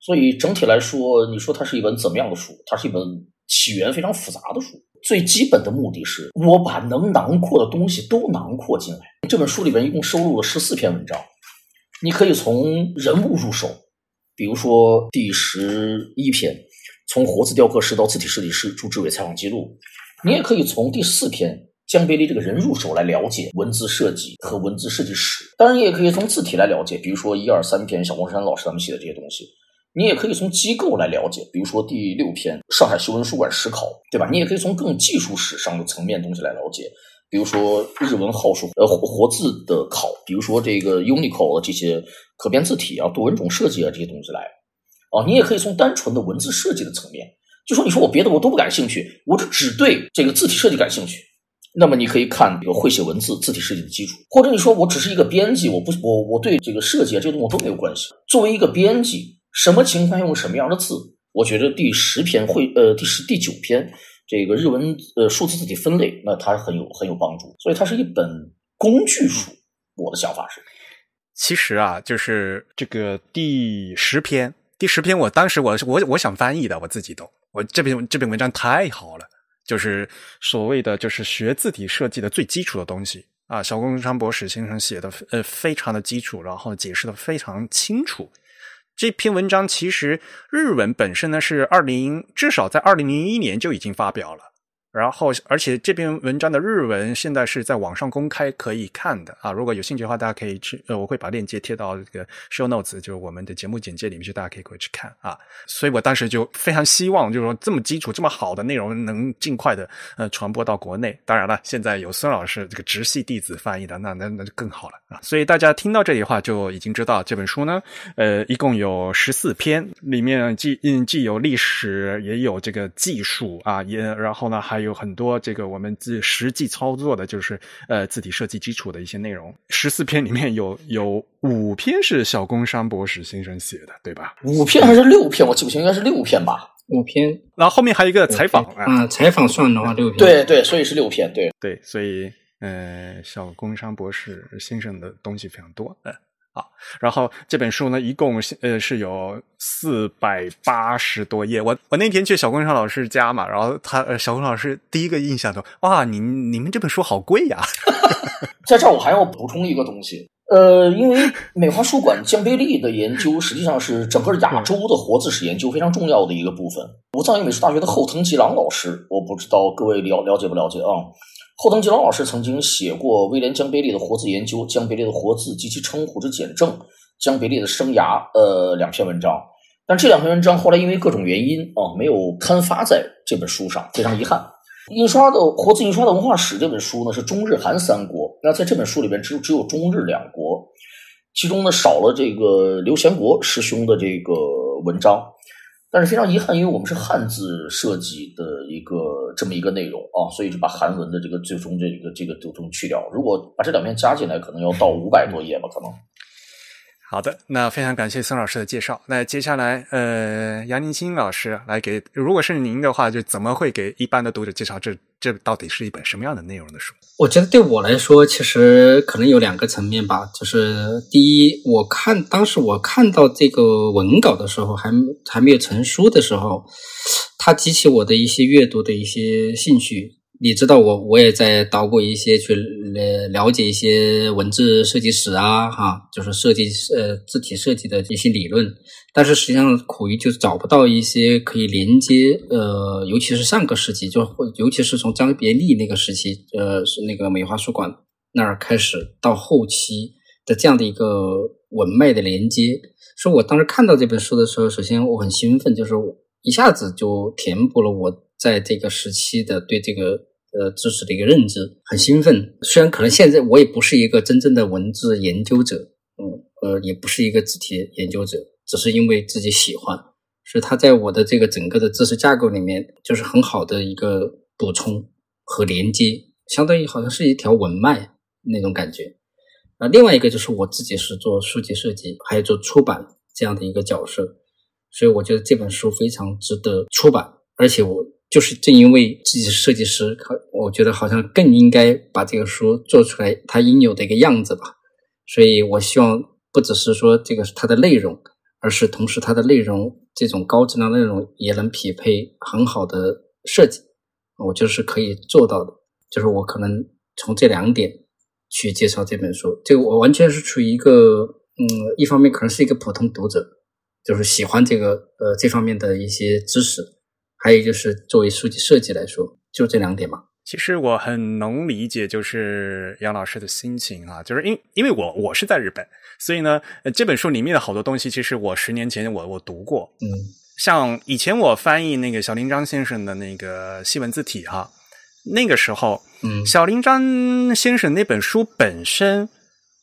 所以整体来说，你说它是一本怎么样的书？它是一本起源非常复杂的书。最基本的目的是我把能囊括的东西都囊括进来。这本书里边一共收录了十四篇文章，你可以从人物入手，比如说第十一篇，从活字雕刻师到字体设计师朱志伟采访记录；你也可以从第四篇江别离这个人入手来了解文字设计和文字设计史。当然，也可以从字体来了解，比如说一二三篇小黄山老师他们写的这些东西。你也可以从机构来了解，比如说第六篇上海修文书馆史考，对吧？你也可以从更技术史上的层面东西来了解，比如说日文号数呃活字的考，比如说这个 Unicode 这些可变字体啊、多文种设计啊这些东西来啊。你也可以从单纯的文字设计的层面，就说你说我别的我都不感兴趣，我就只对这个字体设计感兴趣。那么你可以看这个会写文字、字体设计的基础，或者你说我只是一个编辑，我不我我对这个设计啊这些东西我都没有关系。作为一个编辑。什么情况用什么样的字？我觉得第十篇会呃第十第九篇这个日文呃数字字体分类，那它很有很有帮助，所以它是一本工具书。我的想法是，其实啊，就是这个第十篇，第十篇我当时我我我想翻译的，我自己都我这篇这篇文章太好了，就是所谓的就是学字体设计的最基础的东西啊，小宫山博士先生写的呃非常的基础，然后解释的非常清楚。这篇文章其实日文本身呢是二零至少在二零零一年就已经发表了，然后而且这篇文章的日文现在是在网上公开可以看的啊，如果有兴趣的话，大家可以去呃，我会把链接贴到这个 show notes，就是我们的节目简介里面去，大家可以过去看啊。所以我当时就非常希望，就是说这么基础、这么好的内容能尽快的呃传播到国内。当然了，现在有孙老师这个直系弟子翻译的，那那那就更好了啊。所以大家听到这里的话，就已经知道这本书呢，呃，一共有十四篇，里面既嗯既有历史，也有这个技术啊，也然后呢还有很多这个我们自实际操作的，就是呃字体设计基础的一些内容。十四篇里面有有五篇是小工商博士先生写的，对吧？五篇还是六篇？我记不清，应该是六篇吧。五篇，然后后面还有一个采访啊，采访算的话六篇。对对，所以是六篇。对对，所以呃，小工商博士先生的东西非常多，嗯。好，然后这本书呢，一共呃是有四百八十多页。我我那天去小宫山老师家嘛，然后他呃小宫老师第一个印象都哇，你你们这本书好贵呀！在这儿我还要补充一个东西，呃，因为美华书馆江贝利的研究实际上是整个亚洲的活字史研究非常重要的一个部分。武藏野美术大学的后藤吉郎老师，我不知道各位了了解不了解啊？后藤吉郎老师曾经写过威廉·江贝利的活字研究、江贝利的活字及其称呼之简正、江贝利的生涯，呃，两篇文章。但这两篇文章后来因为各种原因啊，没有刊发在这本书上，非常遗憾。印刷的活字印刷的文化史这本书呢，是中日韩三国。那在这本书里边，只只有中日两国，其中呢少了这个刘贤国师兄的这个文章。但是非常遗憾，因为我们是汉字设计的一个这么一个内容啊，所以就把韩文的这个最终这个这个最终去掉。如果把这两篇加进来，可能要到五百多页吧，可能。好的，那非常感谢孙老师的介绍。那接下来，呃，杨宁新老师来给，如果是您的话，就怎么会给一般的读者介绍这这到底是一本什么样的内容的书？我觉得对我来说，其实可能有两个层面吧。就是第一，我看当时我看到这个文稿的时候，还还没有成书的时候，它激起我的一些阅读的一些兴趣。你知道我我也在捣鼓一些去了了解一些文字设计史啊，哈，就是设计呃字体设计的一些理论，但是实际上苦于就是找不到一些可以连接呃，尤其是上个世纪，就或尤其是从张别利那个时期，呃，是那个美华书馆那儿开始到后期的这样的一个文脉的连接。所以我当时看到这本书的时候，首先我很兴奋，就是一下子就填补了我在这个时期的对这个。呃，知识的一个认知很兴奋。虽然可能现在我也不是一个真正的文字研究者，嗯，呃，也不是一个字体研究者，只是因为自己喜欢，所以他在我的这个整个的知识架构里面，就是很好的一个补充和连接，相当于好像是一条文脉那种感觉。啊，另外一个就是我自己是做书籍设计，还有做出版这样的一个角色，所以我觉得这本书非常值得出版，而且我。就是正因为自己是设计师，我觉得好像更应该把这个书做出来它应有的一个样子吧。所以我希望不只是说这个是它的内容，而是同时它的内容这种高质量内容也能匹配很好的设计，我就是可以做到的。就是我可能从这两点去介绍这本书，这个我完全是处于一个嗯，一方面可能是一个普通读者，就是喜欢这个呃这方面的一些知识。还有就是，作为书籍设计来说，就这两点嘛。其实我很能理解，就是杨老师的心情啊，就是因因为我我是在日本，所以呢，这本书里面的好多东西，其实我十年前我我读过。嗯，像以前我翻译那个小林章先生的那个西文字体哈，那个时候，嗯，小林章先生那本书本身，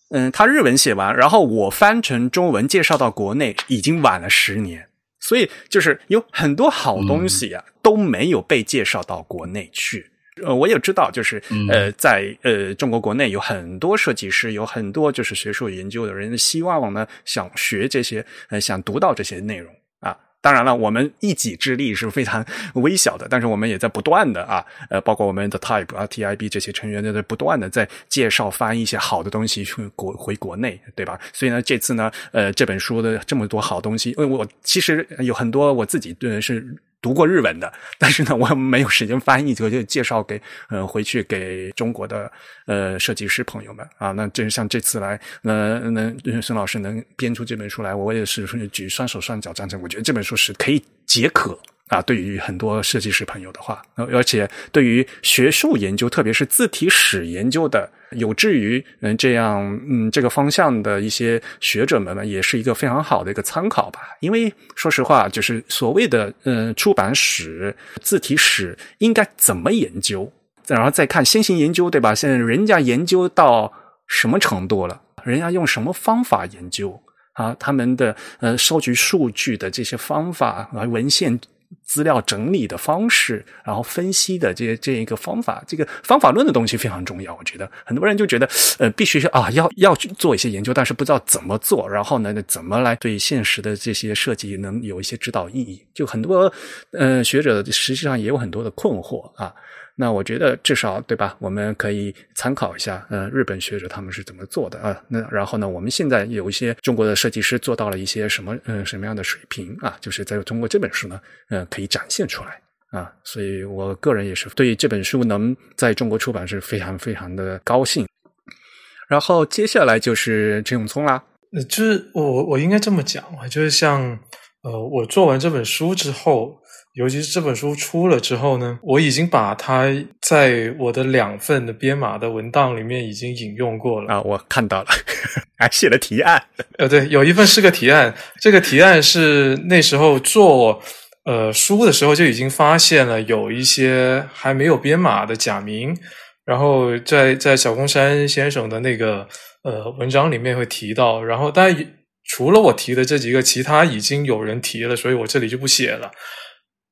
嗯，他日文写完，然后我翻成中文介绍到国内，已经晚了十年。所以就是有很多好东西啊，都没有被介绍到国内去。呃，我也知道，就是呃，在呃中国国内有很多设计师，有很多就是学术研究的人，希望呢想学这些，呃，想读到这些内容。当然了，我们一己之力是非常微小的，但是我们也在不断的啊，呃，包括我们的 Type 啊、TIB 这些成员在不断的在介绍翻译一些好的东西去国回国内，对吧？所以呢，这次呢，呃，这本书的这么多好东西，因为我其实有很多我自己对是。读过日文的，但是呢，我没有时间翻译，就就介绍给呃回去给中国的呃设计师朋友们啊。那这像这次来，那那孙老师能编出这本书来，我也是举双手双脚赞成。我觉得这本书是可以解渴。啊，对于很多设计师朋友的话，而且对于学术研究，特别是字体史研究的，有志于嗯这样嗯这个方向的一些学者们呢，也是一个非常好的一个参考吧。因为说实话，就是所谓的嗯出版史、字体史应该怎么研究，然后再看先行研究，对吧？现在人家研究到什么程度了？人家用什么方法研究啊？他们的呃收集数据的这些方法和文献。资料整理的方式，然后分析的这这一个方法，这个方法论的东西非常重要。我觉得很多人就觉得，呃，必须是啊，要要去做一些研究，但是不知道怎么做，然后呢，怎么来对现实的这些设计能有一些指导意义？就很多呃学者实际上也有很多的困惑啊。那我觉得至少对吧？我们可以参考一下，呃，日本学者他们是怎么做的啊？那然后呢，我们现在有一些中国的设计师做到了一些什么，嗯，什么样的水平啊？就是在通过这本书呢，呃，可以展现出来啊。所以我个人也是对这本书能在中国出版是非常非常的高兴。然后接下来就是陈永聪啦，就是我我应该这么讲，就是像呃，我做完这本书之后。尤其是这本书出了之后呢，我已经把它在我的两份的编码的文档里面已经引用过了啊，我看到了，还写了提案。呃，对，有一份是个提案，这个提案是那时候做呃书的时候就已经发现了有一些还没有编码的假名，然后在在小公山先生的那个呃文章里面会提到，然后但除了我提的这几个，其他已经有人提了，所以我这里就不写了。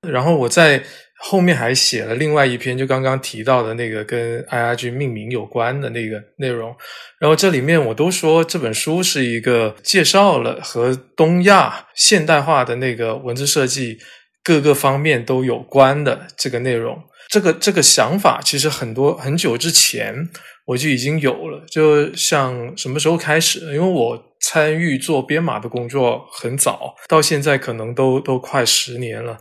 然后我在后面还写了另外一篇，就刚刚提到的那个跟 IRG 命名有关的那个内容。然后这里面我都说这本书是一个介绍了和东亚现代化的那个文字设计各个方面都有关的这个内容。这个这个想法其实很多很久之前我就已经有了，就像什么时候开始？因为我参与做编码的工作很早，到现在可能都都快十年了。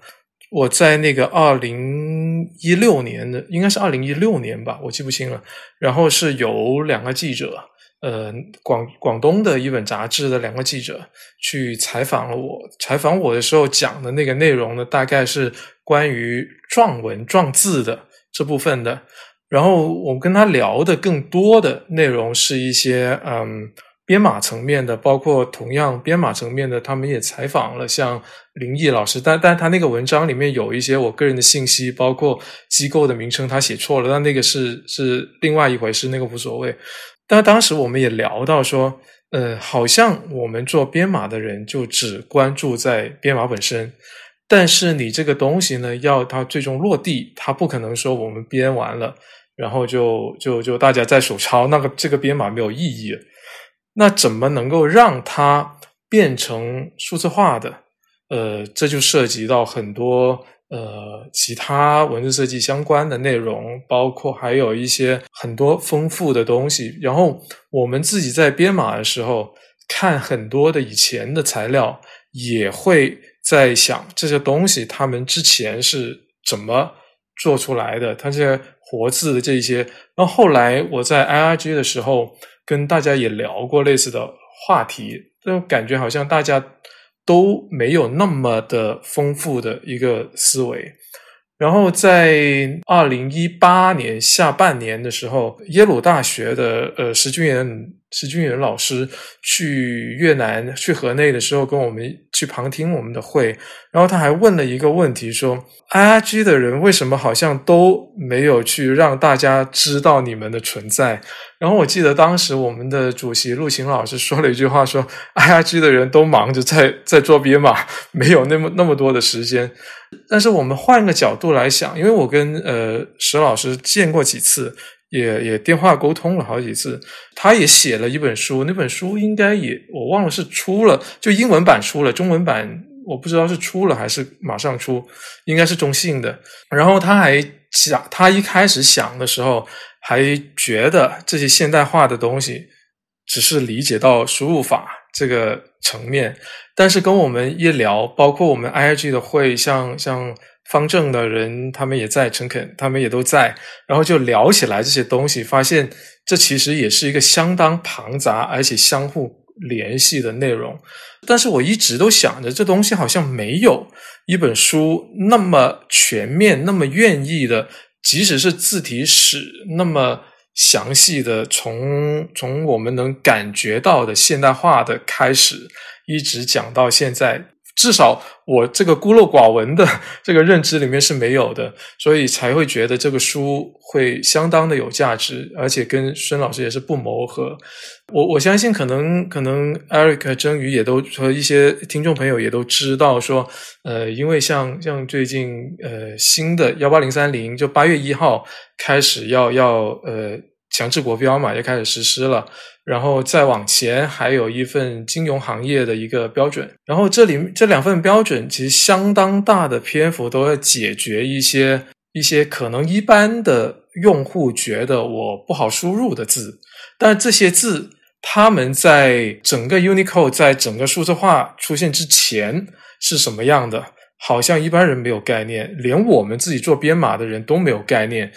我在那个二零一六年的，应该是二零一六年吧，我记不清了。然后是有两个记者，呃，广广东的一本杂志的两个记者去采访了我。采访我的时候讲的那个内容呢，大概是关于状文、状字的这部分的。然后我跟他聊的更多的内容是一些，嗯。编码层面的，包括同样编码层面的，他们也采访了像林毅老师，但但他那个文章里面有一些我个人的信息，包括机构的名称他写错了，但那个是是另外一回事，那个无所谓。但当时我们也聊到说，呃，好像我们做编码的人就只关注在编码本身，但是你这个东西呢，要它最终落地，它不可能说我们编完了，然后就就就大家在手抄，那个这个编码没有意义。那怎么能够让它变成数字化的？呃，这就涉及到很多呃其他文字设计相关的内容，包括还有一些很多丰富的东西。然后我们自己在编码的时候，看很多的以前的材料，也会在想这些东西他们之前是怎么做出来的，它这些活字的这些。然后后来我在 IRG 的时候。跟大家也聊过类似的话题，就感觉好像大家都没有那么的丰富的一个思维。然后在二零一八年下半年的时候，耶鲁大学的呃石俊元石俊元老师去越南去河内的时候，跟我们去旁听我们的会，然后他还问了一个问题，说 IRG 的人为什么好像都没有去让大家知道你们的存在？然后我记得当时我们的主席陆晴老师说了一句话，说 IRG 的人都忙着在在做编码，没有那么那么多的时间。但是我们换个角度来想，因为我跟呃石老师见过几次，也也电话沟通了好几次，他也写了一本书，那本书应该也我忘了是出了，就英文版出了，中文版我不知道是出了还是马上出，应该是中信的。然后他还想，他一开始想的时候。还觉得这些现代化的东西只是理解到输入法这个层面，但是跟我们一聊，包括我们 IIG 的会，像像方正的人，他们也在，诚恳他们也都在，然后就聊起来这些东西，发现这其实也是一个相当庞杂而且相互联系的内容。但是我一直都想着，这东西好像没有一本书那么全面，那么愿意的。即使是字体史那么详细的，从从我们能感觉到的现代化的开始，一直讲到现在。至少我这个孤陋寡闻的这个认知里面是没有的，所以才会觉得这个书会相当的有价值，而且跟孙老师也是不谋合。我我相信，可能可能 Eric 真宇也都和一些听众朋友也都知道说，呃，因为像像最近呃新的幺八零三零，就八月一号开始要要呃强制国标嘛，也开始实施了。然后再往前，还有一份金融行业的一个标准。然后这里这两份标准其实相当大的篇幅都要解决一些一些可能一般的用户觉得我不好输入的字，但这些字他们在整个 Unicode 在整个数字化出现之前是什么样的，好像一般人没有概念，连我们自己做编码的人都没有概念。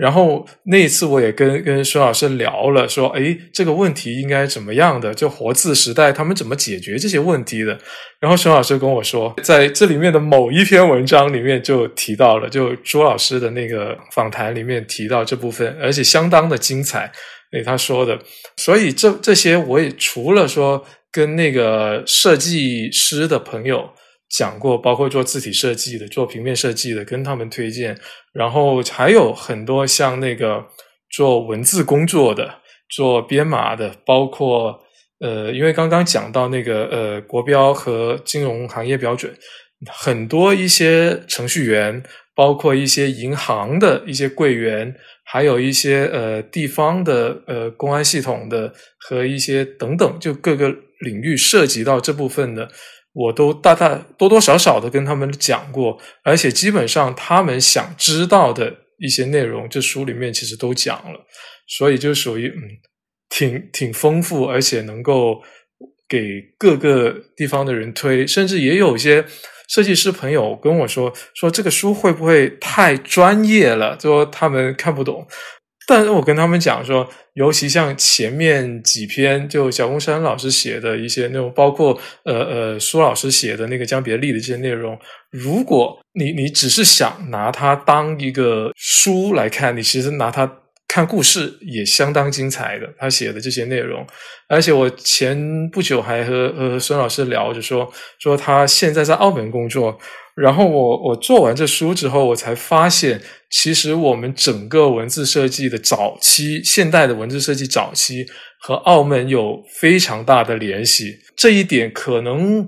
然后那一次我也跟跟孙老师聊了，说，诶，这个问题应该怎么样的？就活字时代他们怎么解决这些问题的？然后孙老师跟我说，在这里面的某一篇文章里面就提到了，就朱老师的那个访谈里面提到这部分，而且相当的精彩。诶，他说的，所以这这些我也除了说跟那个设计师的朋友。讲过，包括做字体设计的、做平面设计的，跟他们推荐。然后还有很多像那个做文字工作的、做编码的，包括呃，因为刚刚讲到那个呃国标和金融行业标准，很多一些程序员，包括一些银行的一些柜员，还有一些呃地方的呃公安系统的和一些等等，就各个领域涉及到这部分的。我都大大多多少少的跟他们讲过，而且基本上他们想知道的一些内容，这书里面其实都讲了，所以就属于嗯，挺挺丰富，而且能够给各个地方的人推，甚至也有一些设计师朋友跟我说，说这个书会不会太专业了，说他们看不懂。但是我跟他们讲说，尤其像前面几篇，就小公山老师写的一些内容，包括呃呃苏老师写的那个江别利的这些内容，如果你你只是想拿它当一个书来看，你其实拿它看故事也相当精彩的。他写的这些内容，而且我前不久还和和孙老师聊着说，说他现在在澳门工作。然后我我做完这书之后，我才发现，其实我们整个文字设计的早期，现代的文字设计早期和澳门有非常大的联系。这一点可能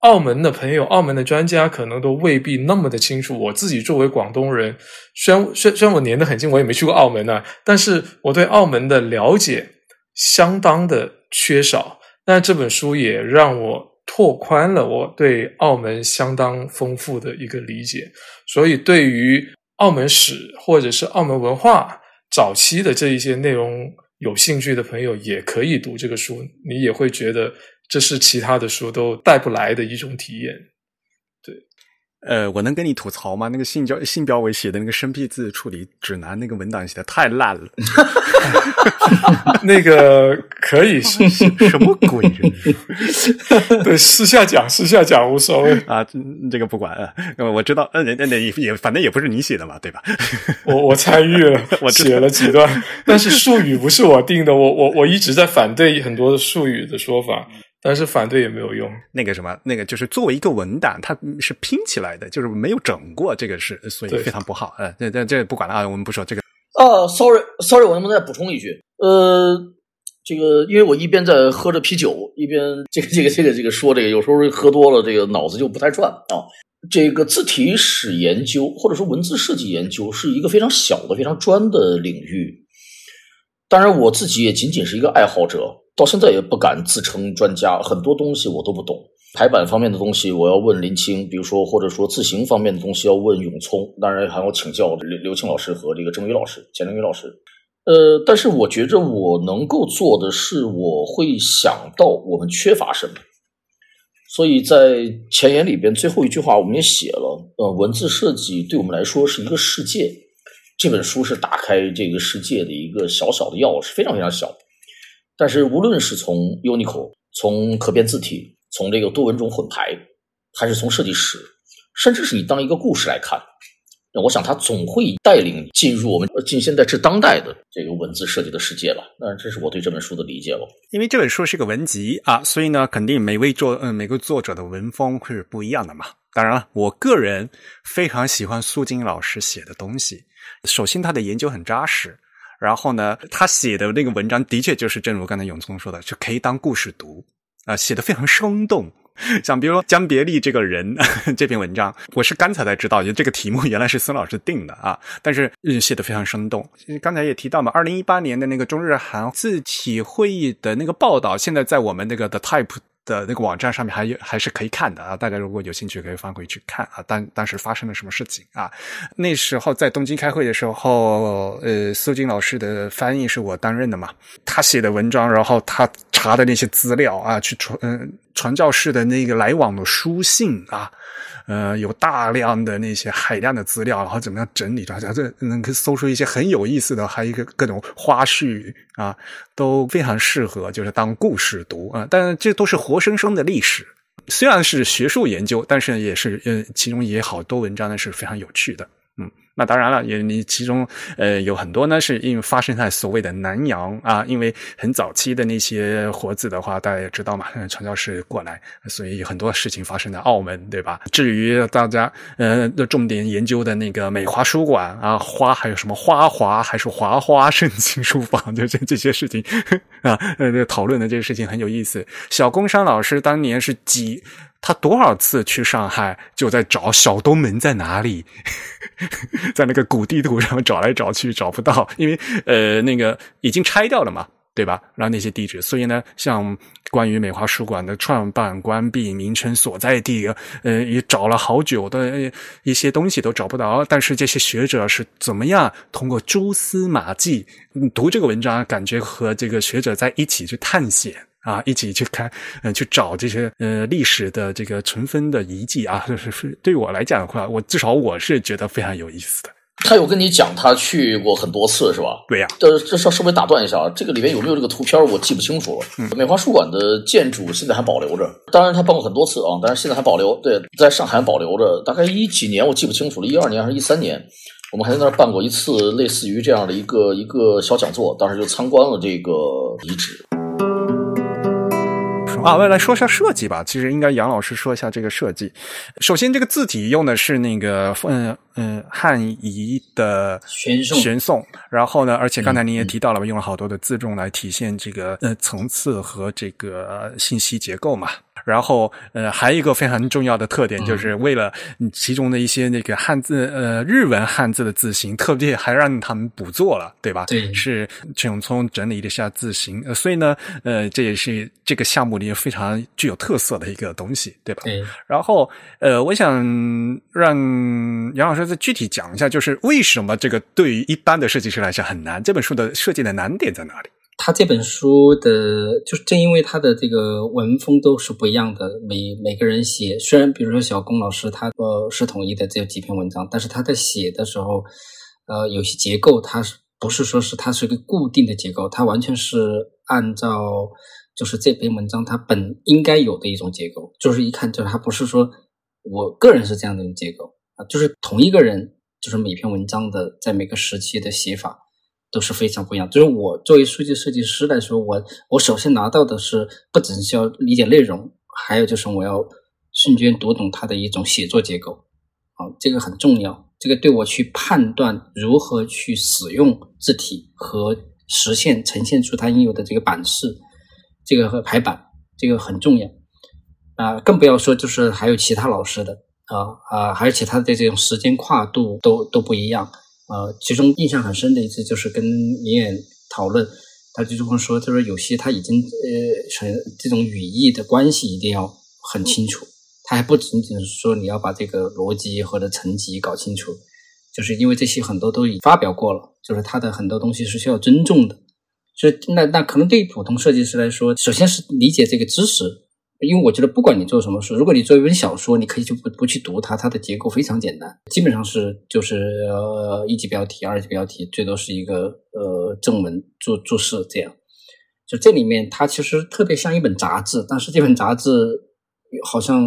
澳门的朋友、澳门的专家可能都未必那么的清楚。我自己作为广东人，虽然虽虽然我粘得很近，我也没去过澳门啊，但是我对澳门的了解相当的缺少。那这本书也让我。拓宽了我对澳门相当丰富的一个理解，所以对于澳门史或者是澳门文化早期的这一些内容有兴趣的朋友，也可以读这个书，你也会觉得这是其他的书都带不来的一种体验。对呃，我能跟你吐槽吗？那个信标信标委写的那个生僻字处理指南那个文档写的太烂了，那个可以是 什么鬼？对，私下讲，私下讲无所谓啊，这个不管啊。我知道，嗯，那那也也反正也不是你写的嘛，对吧？我我参与了，我写了几段，但是术语不是我定的，我我我一直在反对很多的术语的说法。但是反对也没有用。那个什么，那个就是作为一个文档，它是拼起来的，就是没有整过，这个是所以非常不好。呃，这这这不管了啊，我们不说这个。啊，sorry，sorry，我能不能再补充一句？呃，这个因为我一边在喝着啤酒，一边这个这个这个这个说这个，有时候喝多了，这个脑子就不太转啊。这个字体史研究或者说文字设计研究是一个非常小的、非常专的领域。当然，我自己也仅仅是一个爱好者。到现在也不敢自称专家，很多东西我都不懂。排版方面的东西我要问林青，比如说或者说字形方面的东西要问永聪，当然还要请教刘刘庆老师和这个郑宇老师、钱正宇老师。呃，但是我觉着我能够做的是，我会想到我们缺乏什么。所以在前言里边最后一句话我们也写了，呃，文字设计对我们来说是一个世界。这本书是打开这个世界的一个小小的钥匙，非常非常小。但是，无论是从 UNICO，、从可变字体、从这个多文种混排，还是从设计史，甚至是你当一个故事来看，那我想他总会带领进入我们近现代至当代的这个文字设计的世界吧。那这是我对这本书的理解了。因为这本书是个文集啊，所以呢，肯定每位作嗯每个作者的文风会是不一样的嘛。当然了，我个人非常喜欢苏金老师写的东西。首先，他的研究很扎实。然后呢，他写的那个文章的确就是正如刚才永聪说的，就可以当故事读啊，写的非常生动。像比如说江别利这个人 这篇文章，我是刚才才知道，就这个题目原来是孙老师定的啊，但是写的非常生动。刚才也提到嘛，二零一八年的那个中日韩自体会议的那个报道，现在在我们那个的 Type。的那个网站上面还有还是可以看的啊，大家如果有兴趣可以翻回去看啊。当当时发生了什么事情啊？那时候在东京开会的时候，呃，苏金老师的翻译是我担任的嘛。他写的文章，然后他查的那些资料啊，去传嗯传教士的那个来往的书信啊。呃，有大量的那些海量的资料，然后怎么样整理出来？这能搜出一些很有意思的，还有一个各种花絮啊，都非常适合就是当故事读啊。但这都是活生生的历史，虽然是学术研究，但是也是呃，其中也好多文章呢是非常有趣的。嗯那当然了，也你其中呃有很多呢，是因为发生在所谓的南洋啊，因为很早期的那些活字的话，大家也知道嘛，传教士过来，所以有很多事情发生在澳门，对吧？至于大家呃的重点研究的那个美华书馆啊，花还有什么花华还是华花圣经书房，就这这些事情啊，呃讨论的这个事情很有意思。小工山老师当年是几？他多少次去上海，就在找小东门在哪里，在那个古地图上找来找去找不到，因为呃那个已经拆掉了嘛，对吧？然后那些地址，所以呢，像关于美华书馆的创办、关闭、名称、所在地，呃，也找了好久的一些东西都找不到。但是这些学者是怎么样通过蛛丝马迹读这个文章，感觉和这个学者在一起去探险。啊，一起去看，嗯，去找这些呃历史的这个存分的遗迹啊，是是，对我来讲的话，我至少我是觉得非常有意思的。他有跟你讲他去过很多次是吧？对呀。呃，这稍稍微打断一下啊，这个里面有没有这个图片？我记不清楚了。嗯。美华书馆的建筑现在还保留着，当然他办过很多次啊，但是现在还保留。对，在上海保留着，大概一几年我记不清楚了，一二年还是一三年，我们还在那儿办过一次类似于这样的一个一个小讲座，当时就参观了这个遗址。啊，我来说一下设计吧。其实应该杨老师说一下这个设计。首先，这个字体用的是那个嗯嗯汉仪的玄宋，玄宋。然后呢，而且刚才您也提到了，用了好多的字重来体现这个呃层次和这个信息结构嘛。然后，呃，还有一个非常重要的特点，就是为了其中的一些那个汉字，呃，日文汉字的字形，特别还让他们补做了，对吧？对，是陈永聪整理了一下字形，所以呢，呃，这也是这个项目里非常具有特色的一个东西，对吧？对。然后，呃，我想让杨老师再具体讲一下，就是为什么这个对于一般的设计师来讲很难？这本书的设计的难点在哪里？他这本书的，就是正因为他的这个文风都是不一样的，每每个人写，虽然比如说小龚老师他呃是统一的这几篇文章，但是他在写的时候，呃，有些结构他是不是说是它是一个固定的结构，它完全是按照就是这篇文章它本应该有的一种结构，就是一看就是他不是说我个人是这样的一种结构啊，就是同一个人就是每篇文章的在每个时期的写法。都是非常不一样。就是我作为数据设计师来说，我我首先拿到的是不只是要理解内容，还有就是我要瞬间读懂它的一种写作结构啊，这个很重要。这个对我去判断如何去使用字体和实现呈现出它应有的这个版式，这个和排版这个很重要啊。更不要说就是还有其他老师的啊啊，还有其他的这种时间跨度都都不一样。呃，其中印象很深的一次就是跟明远讨论，他就这么说，他说有些他已经呃，成这种语义的关系一定要很清楚，他还不仅仅是说你要把这个逻辑或者层级搞清楚，就是因为这些很多都已发表过了，就是他的很多东西是需要尊重的，所以那那可能对于普通设计师来说，首先是理解这个知识。因为我觉得，不管你做什么书，如果你做一本小说，你可以就不不去读它，它的结构非常简单，基本上是就是呃一级标题、二级标题，最多是一个呃正文注注释这样。就这里面，它其实特别像一本杂志，但是这本杂志好像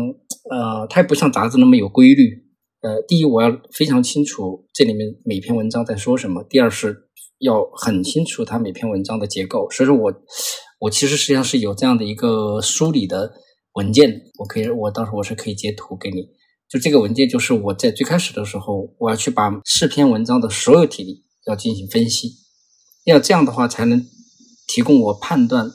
呃，它也不像杂志那么有规律。呃，第一，我要非常清楚这里面每篇文章在说什么；第二，是要很清楚它每篇文章的结构。所以说我我其实实际上是有这样的一个梳理的。文件我可以，我到时候我是可以截图给你。就这个文件，就是我在最开始的时候，我要去把四篇文章的所有体例要进行分析，要这样的话才能提供我判断，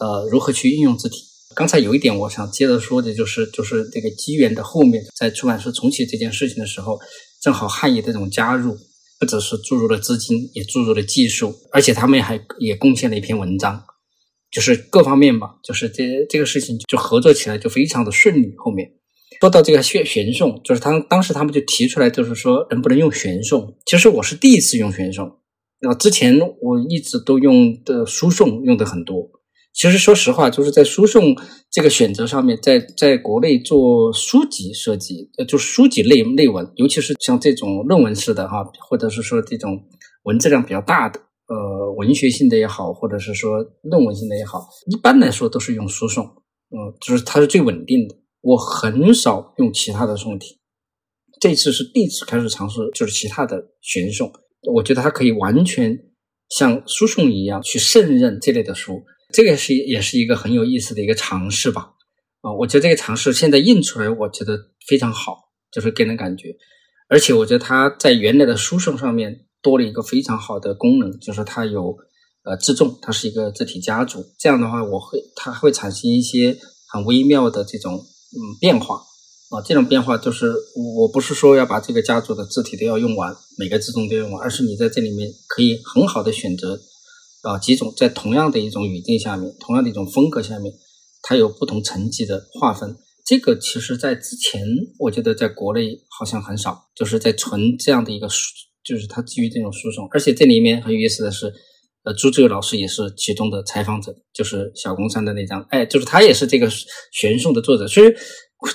呃，如何去运用字体。刚才有一点我想接着说的就是，就是这个机缘的后面，在出版社重启这件事情的时候，正好汉语这种加入，不只是注入了资金，也注入了技术，而且他们还也贡献了一篇文章。就是各方面吧，就是这这个事情就合作起来就非常的顺利。后面说到这个玄玄宋，就是他当时他们就提出来，就是说能不能用玄宋？其实我是第一次用玄宋，那之前我一直都用的输送用的很多，其实说实话，就是在输送这个选择上面，在在国内做书籍设计，呃，就书籍类内文，尤其是像这种论文式的哈，或者是说这种文字量比较大的，呃，文学性的也好，或者是说论文性的也好，一般来说都是用输送，嗯，就是它是最稳定的。我很少用其他的宋体，这次是第一次开始尝试，就是其他的玄宋，我觉得它可以完全像输送一样去胜任这类的书。这个是也是一个很有意思的一个尝试吧，啊，我觉得这个尝试现在印出来，我觉得非常好，就是给人感觉，而且我觉得它在原来的书送上面多了一个非常好的功能，就是它有呃自重，它是一个字体家族，这样的话我会它会产生一些很微妙的这种嗯变化啊，这种变化就是我不是说要把这个家族的字体都要用完，每个字重都要用完，而是你在这里面可以很好的选择。啊，几种在同样的一种语境下面，同样的一种风格下面，它有不同层级的划分。这个其实在之前，我觉得在国内好像很少，就是在纯这样的一个书，就是它基于这种书送。而且这里面很有意思的是，呃，朱志友老师也是其中的采访者，就是小公山的那张，哎，就是他也是这个玄宋的作者。所以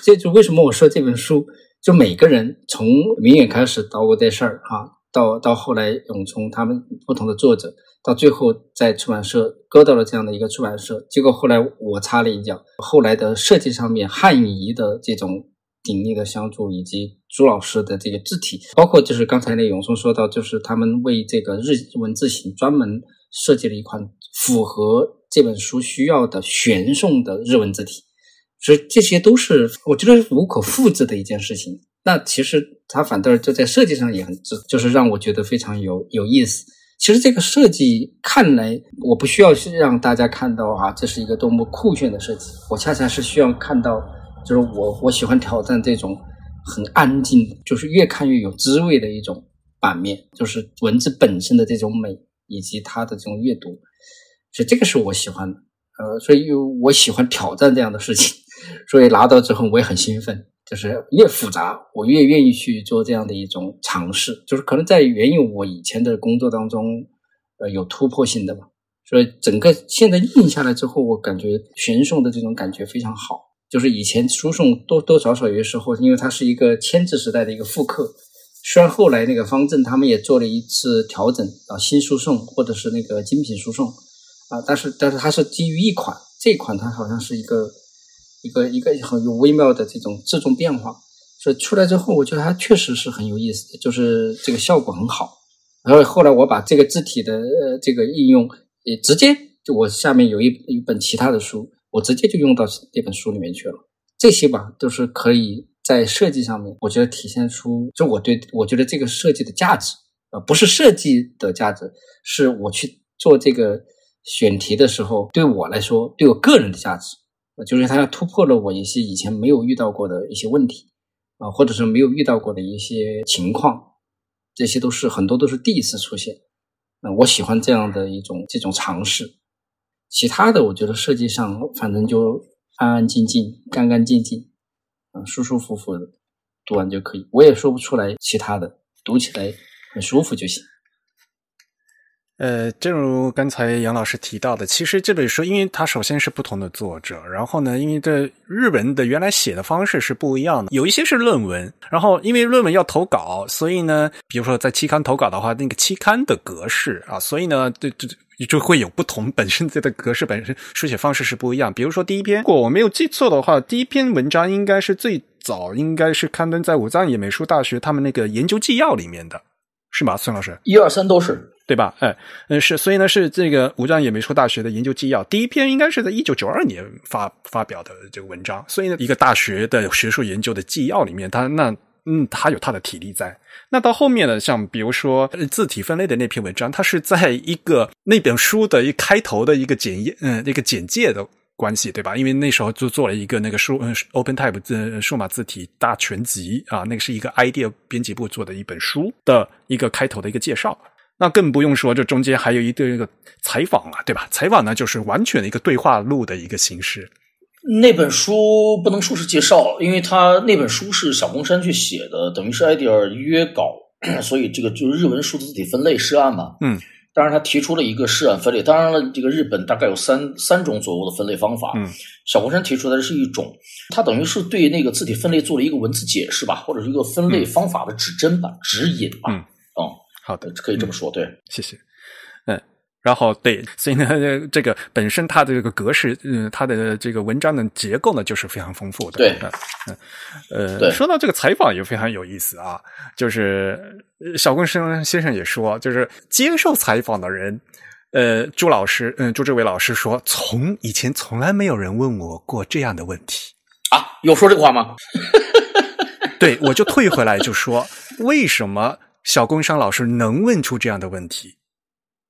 这就为什么我说这本书，就每个人从明远开始捣鼓这事儿哈，到到后来永聪他们不同的作者。到最后，在出版社搁到了这样的一个出版社，结果后来我插了一脚。后来的设计上面，汉仪的这种鼎力的相助，以及朱老师的这个字体，包括就是刚才那永松说到，就是他们为这个日文字型专门设计了一款符合这本书需要的玄宋的日文字体，所以这些都是我觉得无可复制的一件事情。那其实它反倒就在设计上也很，就是让我觉得非常有有意思。其实这个设计看来，我不需要让大家看到啊，这是一个多么酷炫的设计。我恰恰是需要看到，就是我我喜欢挑战这种很安静，就是越看越有滋味的一种版面，就是文字本身的这种美以及它的这种阅读。所以这个是我喜欢的，呃，所以我喜欢挑战这样的事情。所以拿到之后我也很兴奋。就是越复杂，我越愿意去做这样的一种尝试。就是可能在原有我以前的工作当中，呃，有突破性的吧。所以整个现在印下来之后，我感觉玄宋的这种感觉非常好。就是以前书送多多少少有些时候，因为它是一个签字时代的一个复刻。虽然后来那个方正他们也做了一次调整啊，新书送或者是那个精品书送啊，但是但是它是基于一款，这款它好像是一个。一个一个很有微妙的这种自重变化，所以出来之后，我觉得它确实是很有意思，就是这个效果很好。然后后来我把这个字体的呃这个应用也直接，就我下面有一一本其他的书，我直接就用到这本书里面去了。这些吧都是可以在设计上面，我觉得体现出就我对我觉得这个设计的价值啊，不是设计的价值，是我去做这个选题的时候，对我来说，对我个人的价值。就是它突破了我一些以前没有遇到过的一些问题啊，或者是没有遇到过的一些情况，这些都是很多都是第一次出现。那我喜欢这样的一种这种尝试。其他的，我觉得设计上反正就安安静静、干干净净，啊，舒舒服服的读完就可以。我也说不出来其他的，读起来很舒服就行。呃，正如刚才杨老师提到的，其实这本书，因为它首先是不同的作者，然后呢，因为这日文的原来写的方式是不一样的，有一些是论文，然后因为论文要投稿，所以呢，比如说在期刊投稿的话，那个期刊的格式啊，所以呢，这这就会有不同，本身这个格式本身书写方式是不一样。比如说第一篇，如果我没有记错的话，第一篇文章应该是最早应该是刊登在武藏野美术大学他们那个研究纪要里面的，是吗？孙老师，一二三都是。对吧？哎，嗯，是，所以呢，是这个武藏野美术大学的研究纪要，第一篇应该是在一九九二年发发表的这个文章。所以呢，一个大学的学术研究的纪要里面，它那嗯，他有他的体力在。那到后面呢，像比如说字体分类的那篇文章，它是在一个那本书的一开头的一个简，嗯，那个简介的关系，对吧？因为那时候就做了一个那个数嗯 OpenType 字数码字体大全集啊，那个是一个 idea 编辑部做的一本书的一个开头的一个介绍。那更不用说，这中间还有一个一个采访了，对吧？采访呢，就是完全的一个对话录的一个形式。那本书不能说是介绍，因为他那本书是小宫山去写的，等于是 idea 约稿，所以这个就是日文数字字体分类试案嘛。嗯，当然他提出了一个试案分类，当然了，这个日本大概有三三种左右的分类方法。嗯，小宫山提出来的是一种，他等于是对那个字体分类做了一个文字解释吧，或者是一个分类方法的指针吧、指引吧。嗯，哦，好的，可以这么说，对。谢谢。嗯，然后对，所以呢，这个本身它的这个格式，嗯，它的这个文章的结构呢，就是非常丰富的。对，嗯，呃，说到这个采访也非常有意思啊，就是呃小公生先生也说，就是接受采访的人。呃，朱老师，嗯，朱志伟老师说，从以前从来没有人问我过这样的问题啊，有说这个话吗？对，我就退回来就说，为什么小工商老师能问出这样的问题？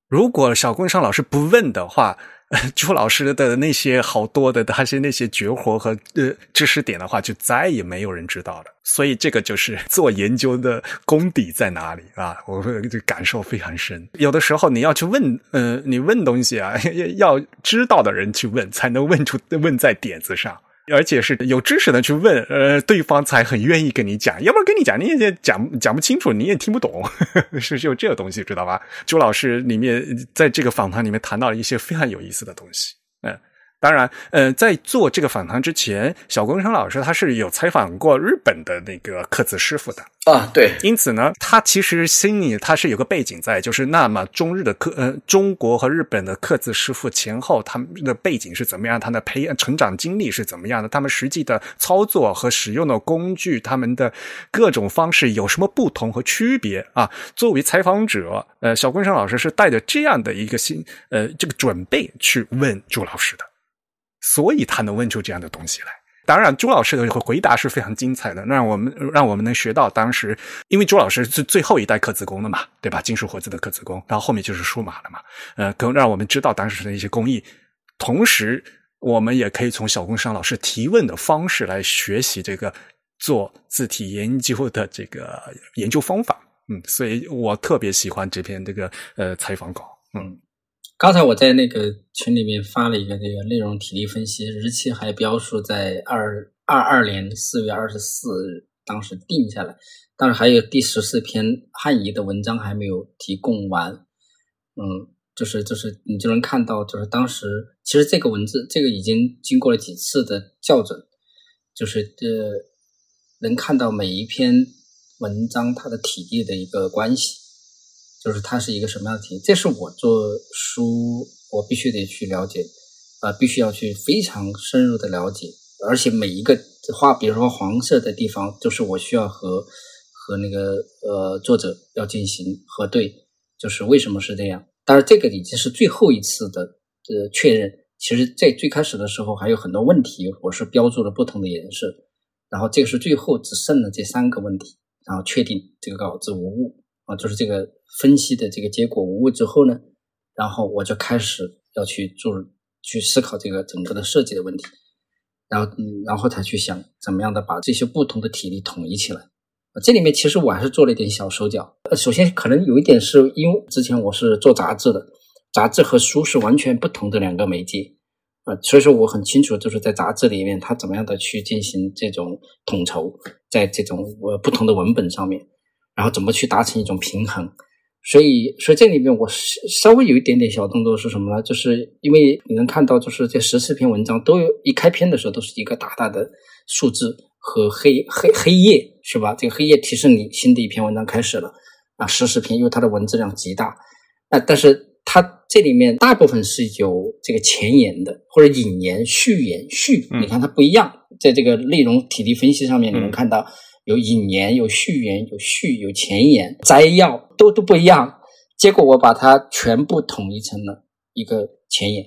如果小工商老师不问的话，朱老师的那些好多的还是那些绝活和呃知识点的话，就再也没有人知道了。所以这个就是做研究的功底在哪里啊？我这感受非常深。有的时候你要去问，呃，你问东西啊，要知道的人去问，才能问出问在点子上。而且是有知识的去问，呃，对方才很愿意跟你讲，要不然跟你讲你也讲讲不清楚，你也听不懂，是就这个东西，知道吧？朱老师里面在这个访谈里面谈到了一些非常有意思的东西，嗯。当然，呃，在做这个访谈之前，小工生老师他是有采访过日本的那个刻字师傅的啊，对。因此呢，他其实心里他是有个背景在，就是那么中日的刻，呃，中国和日本的刻字师傅前后他们的背景是怎么样，他的培养成长经历是怎么样的，他们实际的操作和使用的工具，他们的各种方式有什么不同和区别啊？作为采访者，呃，小工生老师是带着这样的一个心，呃，这个准备去问朱老师的。所以他能问出这样的东西来。当然，朱老师的回答是非常精彩的，让我们让我们能学到当时，因为朱老师是最后一代刻字工的嘛，对吧？金属活字的刻字工，然后后面就是数码了嘛，呃，更让我们知道当时的一些工艺。同时，我们也可以从小工商老师提问的方式来学习这个做字体研究的这个研究方法。嗯，所以我特别喜欢这篇这个呃采访稿。嗯。刚才我在那个群里面发了一个这个内容体力分析，日期还标注在二二二年四月二十四日，当时定下来。但是还有第十四篇汉仪的文章还没有提供完。嗯，就是就是你就能看到，就是当时其实这个文字这个已经经过了几次的校准，就是呃能看到每一篇文章它的体力的一个关系。就是它是一个什么样的体验？这是我做书，我必须得去了解，啊，必须要去非常深入的了解，而且每一个画，比如说黄色的地方，就是我需要和和那个呃作者要进行核对，就是为什么是这样？当然，这个已经是最后一次的呃确认。其实，在最开始的时候还有很多问题，我是标注了不同的颜色，然后这个是最后只剩了这三个问题，然后确定这个稿子无误啊，就是这个。分析的这个结果无误之后呢，然后我就开始要去做去思考这个整个的设计的问题，然后嗯，然后才去想怎么样的把这些不同的体力统一起来。这里面其实我还是做了一点小手脚。呃，首先可能有一点是因为之前我是做杂志的，杂志和书是完全不同的两个媒介啊，所以说我很清楚就是在杂志里面它怎么样的去进行这种统筹，在这种呃不同的文本上面，然后怎么去达成一种平衡。所以，所以这里面我稍微有一点点小动作是什么呢？就是因为你能看到，就是这十四篇文章都有一开篇的时候都是一个大大的数字和黑黑黑夜，是吧？这个黑夜提示你新的一篇文章开始了啊，十四篇，因为它的文字量极大。啊但是它这里面大部分是有这个前言的，或者引言、序言、序，你看它不一样，在这个内容体力分析上面，你能看到。有引言，有序言，有序，有前言，摘要都都不一样。结果我把它全部统一成了一个前言，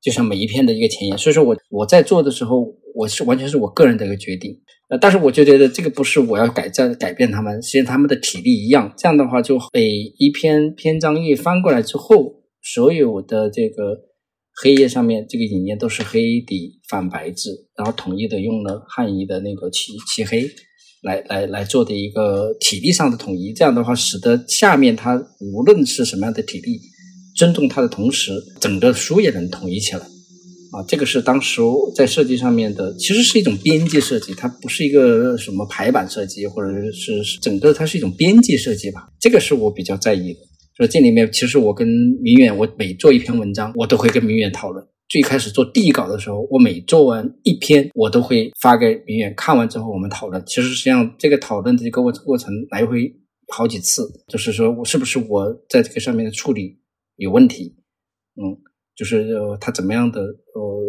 就像每一篇的一个前言。所以说我我在做的时候，我是完全是我个人的一个决定。呃，但是我就觉得这个不是我要改在改变他们，实际上他们的体力一样。这样的话，就每一篇篇章页翻过来之后，所有的这个黑页上面这个引言都是黑底反白字，然后统一的用了汉仪的那个漆漆黑。来来来做的一个体力上的统一，这样的话，使得下面它无论是什么样的体力，尊重它的同时，整个书也能统一起来。啊，这个是当时在设计上面的，其实是一种边界设计，它不是一个什么排版设计，或者是整个它是一种边界设计吧。这个是我比较在意的。所以这里面其实我跟明远，我每做一篇文章，我都会跟明远讨论。最开始做第一稿的时候，我每做完一篇，我都会发给明远，看完之后我们讨论。其实实际上这个讨论的这个过过程来回好几次，就是说我是不是我在这个上面的处理有问题？嗯，就是呃，他怎么样的呃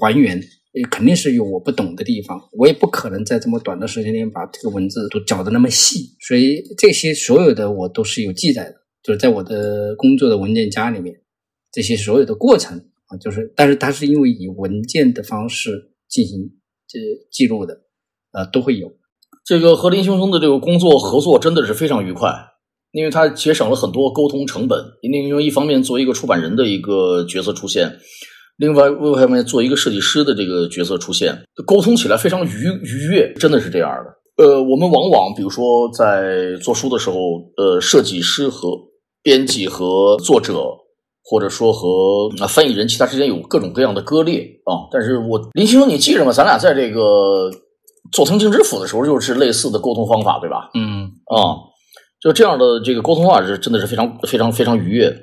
还原，肯定是有我不懂的地方，我也不可能在这么短的时间内把这个文字都搅得那么细，所以这些所有的我都是有记载的，就是在我的工作的文件夹里面，这些所有的过程。啊，就是，但是它是因为以文件的方式进行这记录的，呃，都会有。这个和林兄兄的这个工作合作真的是非常愉快，因为他节省了很多沟通成本。因为一方面作为一个出版人的一个角色出现，另外另外一面做一个设计师的这个角色出现，沟通起来非常愉愉悦，真的是这样的。呃，我们往往比如说在做书的时候，呃，设计师和编辑和作者。或者说和啊翻译人其他之间有各种各样的割裂啊，但是我林先生你记着吗？咱俩在这个做藤静之府的时候就是类似的沟通方法，对吧？嗯啊，就这样的这个沟通方法是真的是非常非常非常愉悦。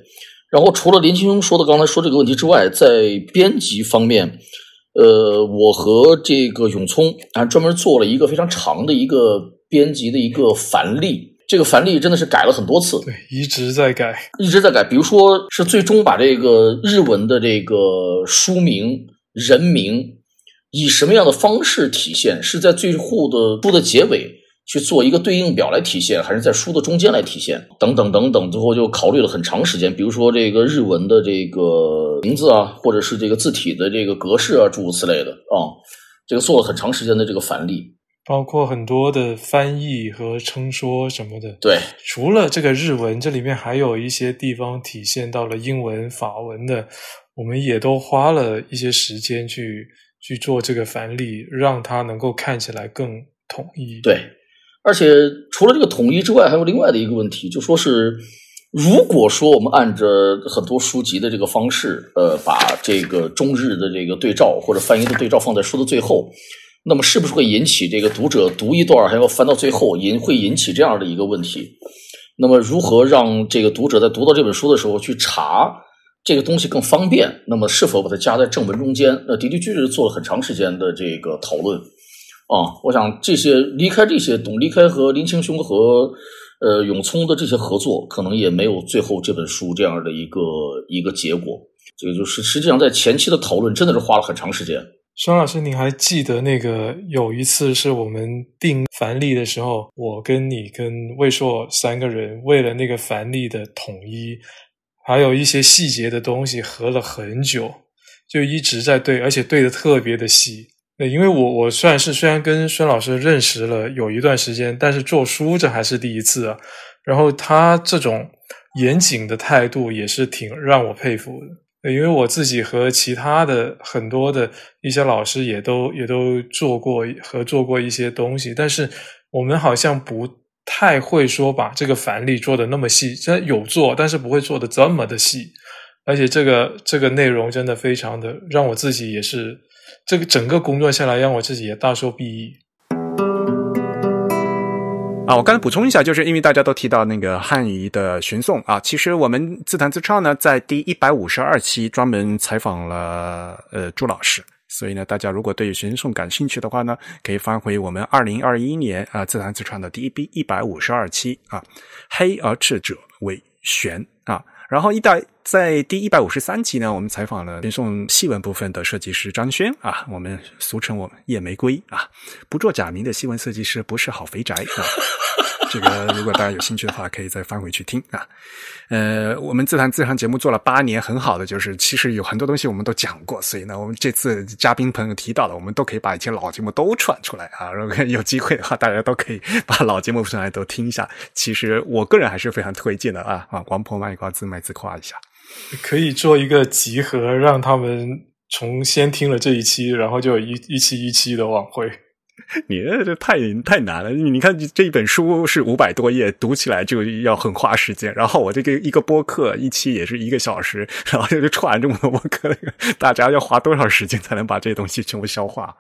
然后除了林青兄说的刚才说这个问题之外，在编辑方面，呃，我和这个永聪啊专门做了一个非常长的一个编辑的一个范例。这个范例真的是改了很多次，对，一直在改，一直在改。比如说是最终把这个日文的这个书名、人名以什么样的方式体现？是在最后的书的结尾去做一个对应表来体现，还是在书的中间来体现？等等等等，最后就考虑了很长时间。比如说这个日文的这个名字啊，或者是这个字体的这个格式啊，诸如此类的啊，这个做了很长时间的这个范例。包括很多的翻译和称说什么的，对，除了这个日文，这里面还有一些地方体现到了英文、法文的，我们也都花了一些时间去去做这个翻例，让它能够看起来更统一。对，而且除了这个统一之外，还有另外的一个问题，就说是如果说我们按着很多书籍的这个方式，呃，把这个中日的这个对照或者翻译的对照放在书的最后。那么是不是会引起这个读者读一段还要翻到最后，引会引起这样的一个问题？那么如何让这个读者在读到这本书的时候去查这个东西更方便？那么是否把它加在正文中间？那的的确确做了很长时间的这个讨论啊。我想这些离开这些，懂离开和林清兄和呃永聪的这些合作，可能也没有最后这本书这样的一个一个结果。这个就是实际上在前期的讨论真的是花了很长时间。孙老师，你还记得那个有一次是我们定繁例的时候，我跟你跟魏硕三个人为了那个繁例的统一，还有一些细节的东西合了很久，就一直在对，而且对的特别的细。那因为我我算是虽然跟孙老师认识了有一段时间，但是做书这还是第一次啊。然后他这种严谨的态度也是挺让我佩服的。因为我自己和其他的很多的一些老师也都也都做过合作过一些东西，但是我们好像不太会说把这个反例做的那么细，真有做，但是不会做的这么的细，而且这个这个内容真的非常的让我自己也是这个整个工作下来让我自己也大受裨益。啊，我刚才补充一下，就是因为大家都提到那个汉语的寻宋啊，其实我们自弹自唱呢，在第一百五十二期专门采访了呃朱老师，所以呢，大家如果对寻宋感兴趣的话呢，可以翻回我们二零二一年啊自弹自唱的第一一百五十二期啊，黑而赤者为玄。然后一代在第一百五十三集呢，我们采访了编送戏文部分的设计师张轩啊，我们俗称我们夜玫瑰啊，不做假名的戏文设计师不是好肥宅啊。这个如果大家有兴趣的话，可以再翻回去听啊。呃，我们自弹自唱节目做了八年，很好的就是其实有很多东西我们都讲过，所以呢，我们这次嘉宾朋友提到的，我们都可以把以前老节目都串出来啊。如果有机会的话，大家都可以把老节目出来都听一下。其实我个人还是非常推荐的啊啊！王婆卖瓜，自卖自夸一下，可以做一个集合，让他们从先听了这一期，然后就一一期一期的往回。你这太太难了。你看这一本书是五百多页，读起来就要很花时间。然后我这个一个播客一期也是一个小时，然后就串这么多播客，大家要花多少时间才能把这些东西全部消化？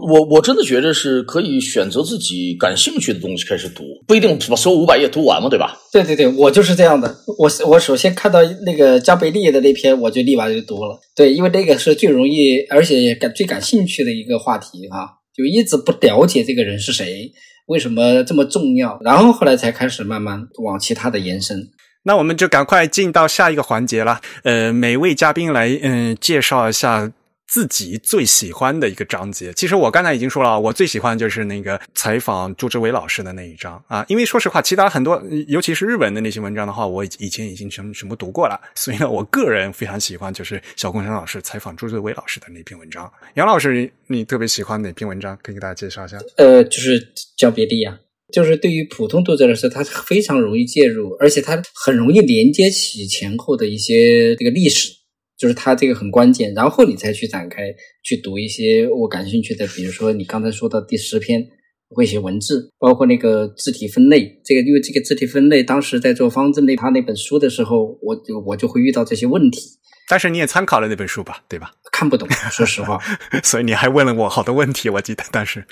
我我真的觉得是可以选择自己感兴趣的东西开始读，不一定把所有五百页读完嘛，对吧？对对对，我就是这样的。我我首先看到那个加贝利的那篇，我就立马就读了。对，因为那个是最容易，而且感最感兴趣的一个话题啊，就一直不了解这个人是谁，为什么这么重要，然后后来才开始慢慢往其他的延伸。那我们就赶快进到下一个环节了。呃，每位嘉宾来嗯介绍一下。自己最喜欢的一个章节，其实我刚才已经说了，我最喜欢就是那个采访朱志伟老师的那一章啊。因为说实话，其他很多，尤其是日本的那些文章的话，我以前已经全全部读过了。所以呢，我个人非常喜欢就是小公山老师采访朱志伟老师的那篇文章。杨老师，你特别喜欢哪篇文章？可以给大家介绍一下。呃，就是教别离啊，就是对于普通读者来说，他非常容易介入，而且他很容易连接起前后的一些这个历史。就是它这个很关键，然后你才去展开去读一些我感兴趣的，比如说你刚才说到第十篇会写文字，包括那个字体分类。这个因为这个字体分类，当时在做方正类他那本书的时候，我就我就会遇到这些问题。但是你也参考了那本书吧，对吧？看不懂，说实话。所以你还问了我好多问题，我记得。但是，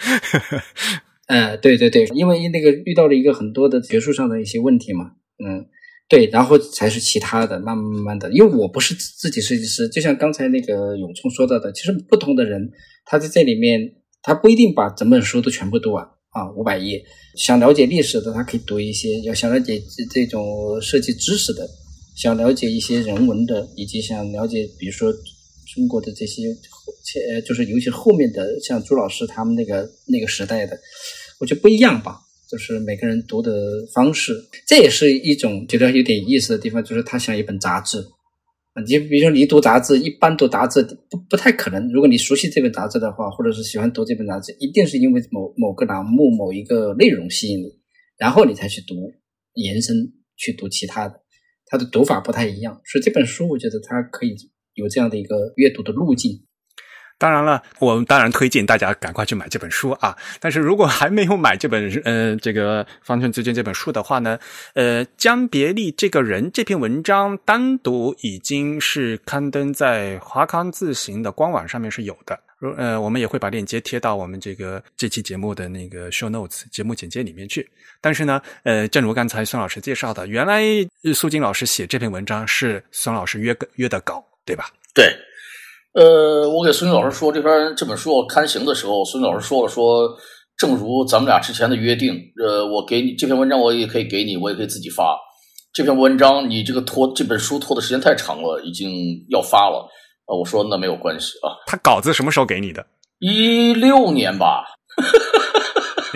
呃，对对对，因为那个遇到了一个很多的学术上的一些问题嘛，嗯。对，然后才是其他的，慢慢慢的，因为我不是自己设计师，就像刚才那个永聪说到的，其实不同的人，他在这里面，他不一定把整本书都全部读完啊，五百页。想了解历史的，他可以读一些；要想了解这这种设计知识的，想了解一些人文的，以及想了解，比如说中国的这些后，呃，就是尤其后面的，像朱老师他们那个那个时代的，我觉得不一样吧。就是每个人读的方式，这也是一种觉得有点意思的地方。就是它像一本杂志啊，你比如说你读杂志，一般读杂志不不太可能。如果你熟悉这本杂志的话，或者是喜欢读这本杂志，一定是因为某某个栏目、某一个内容吸引你，然后你才去读，延伸去读其他的。它的读法不太一样，所以这本书我觉得它可以有这样的一个阅读的路径。当然了，我们当然推荐大家赶快去买这本书啊！但是如果还没有买这本呃这个《方寸之间》这本书的话呢，呃，江别利这个人这篇文章单独已经是刊登在华康字行的官网上面是有的。呃，我们也会把链接贴到我们这个这期节目的那个 show notes 节目简介里面去。但是呢，呃，正如刚才孙老师介绍的，原来苏金老师写这篇文章是孙老师约约的稿，对吧？对。呃，我给孙军老师说，这篇这本书要刊行的时候，孙军老师说了，说正如咱们俩之前的约定，呃，我给你这篇文章，我也可以给你，我也可以自己发。这篇文章你这个拖这本书拖的时间太长了，已经要发了。呃，我说那没有关系啊。他稿子什么时候给你的？一六年吧。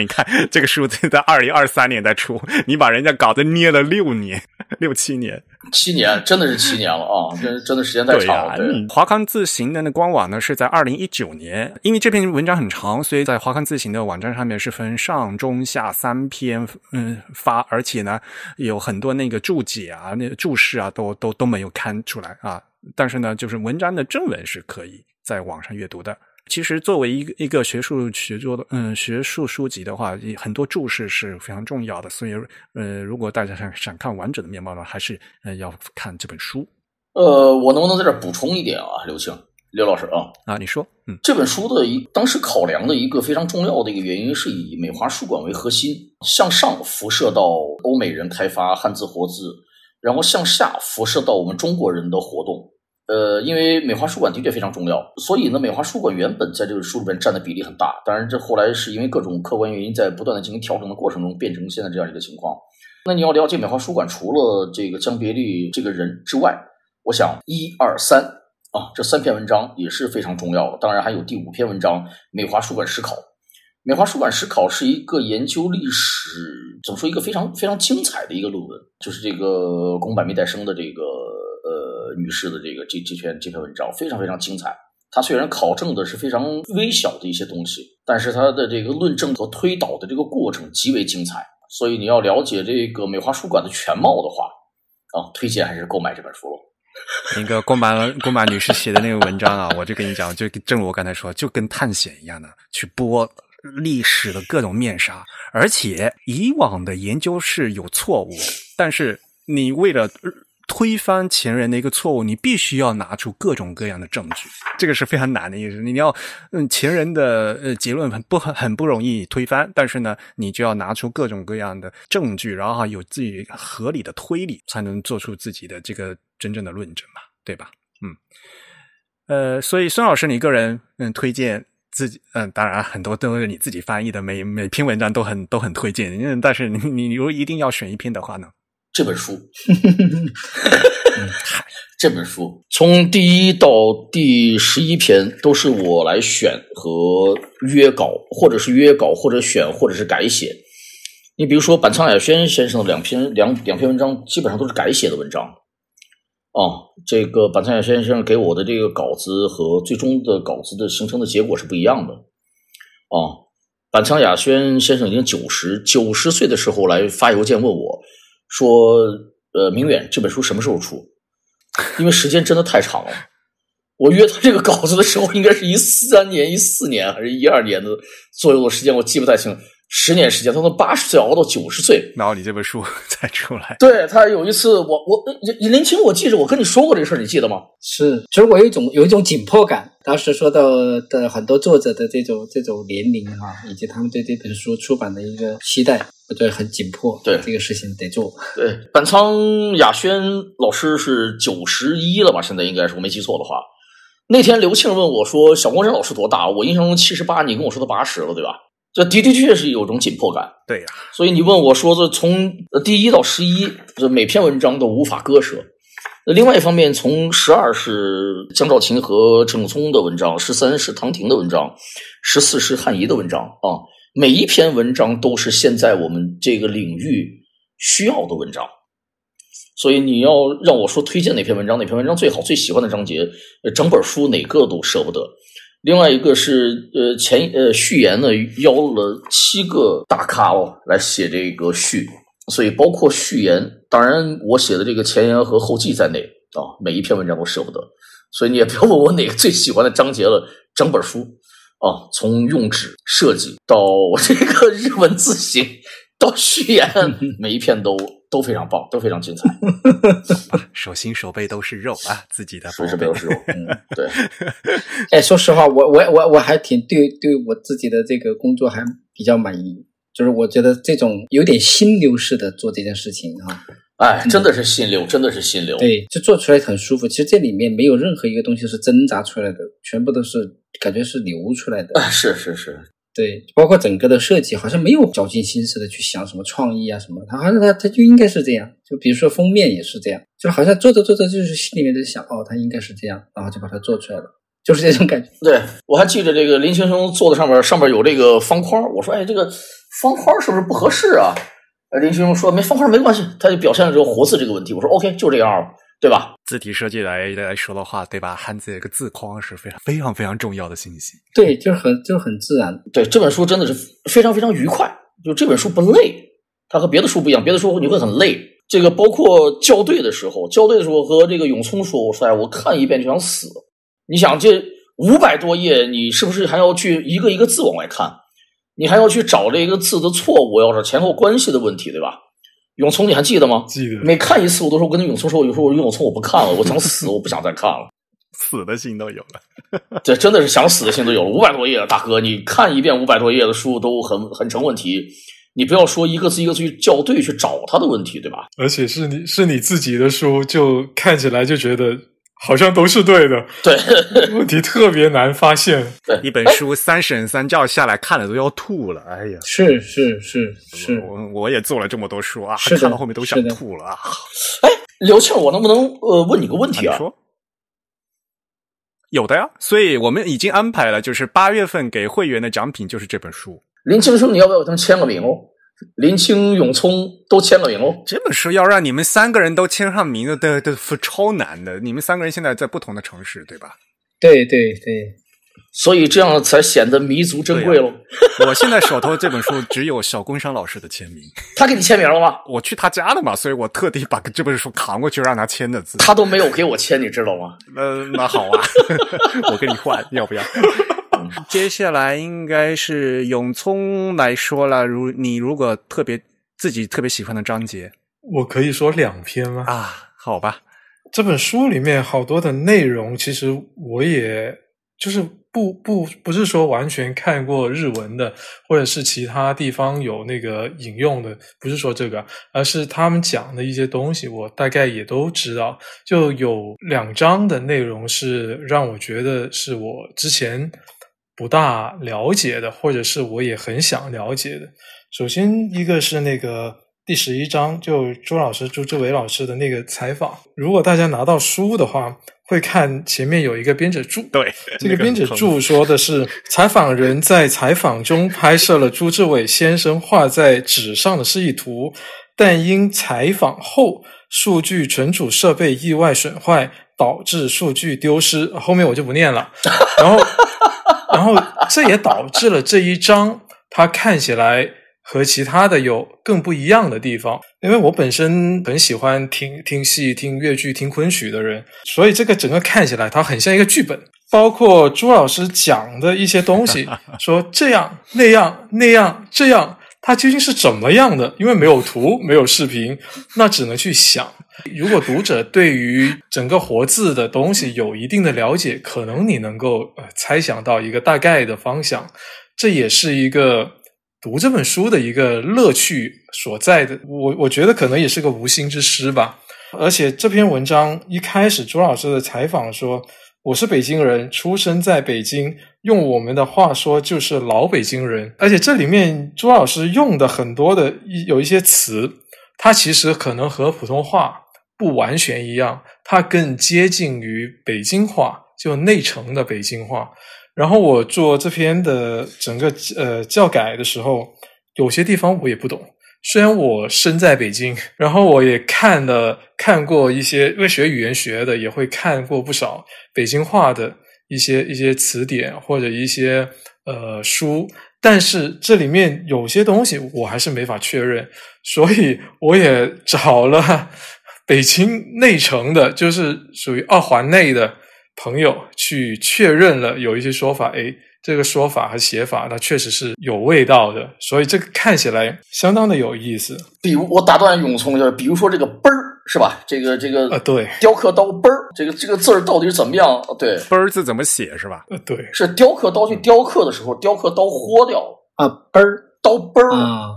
你看这个数字在二零二三年在出，你把人家搞得捏了六年、六七年、七年，真的是七年了啊！真真的时间太长了。华康字行的那官网呢是在二零一九年，因为这篇文章很长，所以在华康字行的网站上面是分上中下三篇嗯发，而且呢有很多那个注解啊、那个注释啊都都都没有刊出来啊。但是呢，就是文章的正文是可以在网上阅读的。其实，作为一个一个学术学作的嗯学术书籍的话，很多注释是非常重要的。所以，呃，如果大家想想看完整的面貌呢，还是呃要看这本书。呃，我能不能在这补充一点啊，刘青刘老师啊啊，你说，嗯，这本书的一当时考量的一个非常重要的一个原因，是以美华书馆为核心，向上辐射到欧美人开发汉字活字，然后向下辐射到我们中国人的活动。呃，因为美华书馆的确非常重要，所以呢，美华书馆原本在这个书里边占的比例很大。当然，这后来是因为各种客观原因，在不断的进行调整的过程中，变成现在这样一个情况。那你要了解美华书馆，除了这个江别利这个人之外，我想一二三啊，这三篇文章也是非常重要的。当然，还有第五篇文章《美华书馆史考》。美华书馆史考是一个研究历史，怎么说一个非常非常精彩的一个论文，就是这个宫坂弥代生的这个。女士的这个这这篇这篇文章非常非常精彩。他虽然考证的是非常微小的一些东西，但是他的这个论证和推导的这个过程极为精彩。所以你要了解这个美华书馆的全貌的话，啊，推荐还是购买这本书 了。那个宫坂宫坂女士写的那个文章啊，我就跟你讲，就正如我刚才说，就跟探险一样的去播历史的各种面纱，而且以往的研究是有错误，但是你为了推翻前人的一个错误，你必须要拿出各种各样的证据，这个是非常难的一个事。你要，嗯，前人的呃结论很不很很不容易推翻，但是呢，你就要拿出各种各样的证据，然后有自己合理的推理，才能做出自己的这个真正的论证嘛，对吧？嗯，呃，所以孙老师，你个人嗯推荐自己，嗯，当然很多都是你自己翻译的，每每篇文章都很都很推荐。但是你你如果一定要选一篇的话呢？这本书，这本书从第一到第十一篇都是我来选和约稿，或者是约稿，或者选，或者是改写。你比如说板仓雅轩先生的两篇两两篇文章，基本上都是改写的文章。啊，这个板仓雅轩先生给我的这个稿子和最终的稿子的形成的结果是不一样的。啊，板仓雅轩先生已经九十九十岁的时候来发邮件问我。说，呃，明远这本书什么时候出？因为时间真的太长了。我约他这个稿子的时候，应该是一三年、一四年还是一二年的左右的时间，我记不太清。十年时间，他从八十岁熬到九十岁，然后你这本书 才出来。对他有一次，我我林林青，我记着我跟你说过这事儿，你记得吗？是，其实我有一种有一种紧迫感。当时说到的很多作者的这种这种年龄哈，以及他们对这本书出版的一个期待，我觉得很紧迫。对这个事情得做。对，板仓雅轩老师是九十一了吧？现在应该是我没记错的话。那天刘庆问我说：“小光山老师多大？”我印象中七十八，你跟我说他八十了，对吧？这的的确确是有种紧迫感，对呀。所以你问我说，这从第一到十一，这每篇文章都无法割舍。那另外一方面，从十二是江兆琴和陈永聪的文章，十三是唐婷的文章，十四是汉仪的文章啊。每一篇文章都是现在我们这个领域需要的文章。所以你要让我说推荐哪篇文章，哪篇文章最好，最喜欢的章节，整本书哪个都舍不得。另外一个是，呃，前呃序言呢邀了七个大咖哦来写这个序，所以包括序言，当然我写的这个前言和后记在内啊，每一篇文章都舍不得。所以你也不要问我哪个最喜欢的章节了，整本书啊，从用纸设计到这个日文字形到序言，每一篇都。都非常棒，都非常精彩。手心手背都是肉啊，自己的手心手背都是肉。嗯，对。哎，说实话，我我我我还挺对对我自己的这个工作还比较满意，就是我觉得这种有点心流式的做这件事情啊，哎，真的是心流，真的是心流。对，就做出来很舒服。其实这里面没有任何一个东西是挣扎出来的，全部都是感觉是流出来的。是是是。对，包括整个的设计，好像没有绞尽心思的去想什么创意啊什么，他好像他他就应该是这样。就比如说封面也是这样，就好像做着做着就是心里面在想，哦，他应该是这样，然后就把它做出来了，就是这种感觉。对我还记得这个林先生坐在上面，上面有这个方框，我说，哎，这个方框是不是不合适啊？林先生说，没方框没关系，他就表现了这个活字这个问题。我说，OK，就这样了。对吧？字体设计来来说的话，对吧？汉字一个字框是非常非常非常重要的信息。对，就是很就是很自然。对，这本书真的是非常非常愉快。就这本书不累，它和别的书不一样。别的书你会很累。这个包括校对的时候，校对的时候和这个永聪说：“我说哎，我看一遍就想死。你想这五百多页，你是不是还要去一个一个字往外看？你还要去找这个字的错误，要是前后关系的问题，对吧？”永聪，你还记得吗？记得。每看一次，我都说我跟永聪说，有时候我永聪我不看了，我想 死，我不想再看了，死的心都有了。这真的是想死的心都有了。五百多页，大哥，你看一遍五百多页的书都很很成问题，你不要说一个字一个字去校对去找他的问题，对吧？而且是你是你自己的书，就看起来就觉得。好像都是对的，对，问题特别难发现。对，一本书三审三教下来看了都要吐了，哎呀！是是是是，我我也做了这么多书啊，看到后面都想吐了啊！哎，刘庆，我能不能呃问你个问题啊？说，有的呀，所以我们已经安排了，就是八月份给会员的奖品就是这本书。林青书，你要不要给他们签个名哦？林青、永聪都签了名哦。这本书要让你们三个人都签上名的，都都超难的。你们三个人现在在不同的城市，对吧？对对对，所以这样才显得弥足珍贵喽。我现在手头这本书只有小工商老师的签名，他给你签名了吗？我去他家了嘛，所以我特地把这本书扛过去让他签的字。他都没有给我签，你知道吗？呃，那好啊，我跟你换，要不要？账。接下来应该是永聪来说了，如你如果特别自己特别喜欢的章节我可以说两篇吗？啊，好吧，这本书里面好多的内容，其实我也就是不不不是说完全看过日文的，或者是其他地方有那个引用的，不是说这个，而是他们讲的一些东西，我大概也都知道。就有两章的内容是让我觉得是我之前不大了解的，或者是我也很想了解的。首先一个是那个。第十一章就朱老师朱志伟老师的那个采访，如果大家拿到书的话，会看前面有一个编者注。对，这个编者注说的是，采访人在采访中拍摄了朱志伟先生画在纸上的示意图，但因采访后数据存储设备意外损坏，导致数据丢失。后面我就不念了。然后，然后这也导致了这一章它看起来。和其他的有更不一样的地方，因为我本身很喜欢听听戏、听越剧、听昆曲的人，所以这个整个看起来它很像一个剧本，包括朱老师讲的一些东西，说这样那样那样这样，它究竟是怎么样的？因为没有图，没有视频，那只能去想。如果读者对于整个活字的东西有一定的了解，可能你能够呃猜想到一个大概的方向，这也是一个。读这本书的一个乐趣所在的，我我觉得可能也是个无心之失吧。而且这篇文章一开始朱老师的采访说：“我是北京人，出生在北京，用我们的话说就是老北京人。”而且这里面朱老师用的很多的有一些词，它其实可能和普通话不完全一样，它更接近于北京话，就内城的北京话。然后我做这篇的整个呃教改的时候，有些地方我也不懂。虽然我身在北京，然后我也看了看过一些，因为学语言学的也会看过不少北京话的一些一些词典或者一些呃书，但是这里面有些东西我还是没法确认，所以我也找了北京内城的，就是属于二环内的。朋友去确认了有一些说法，哎，这个说法和写法，那确实是有味道的，所以这个看起来相当的有意思。比如我打断永聪一下，比如说这个“奔儿”是吧？这个这个呃，对，雕刻刀“奔儿”，这个这个字儿到底是怎么样？对，“奔儿”字怎么写是吧？呃，对，是雕刻刀去雕刻的时候，雕刻刀豁掉啊，“奔儿”刀“奔儿”啊，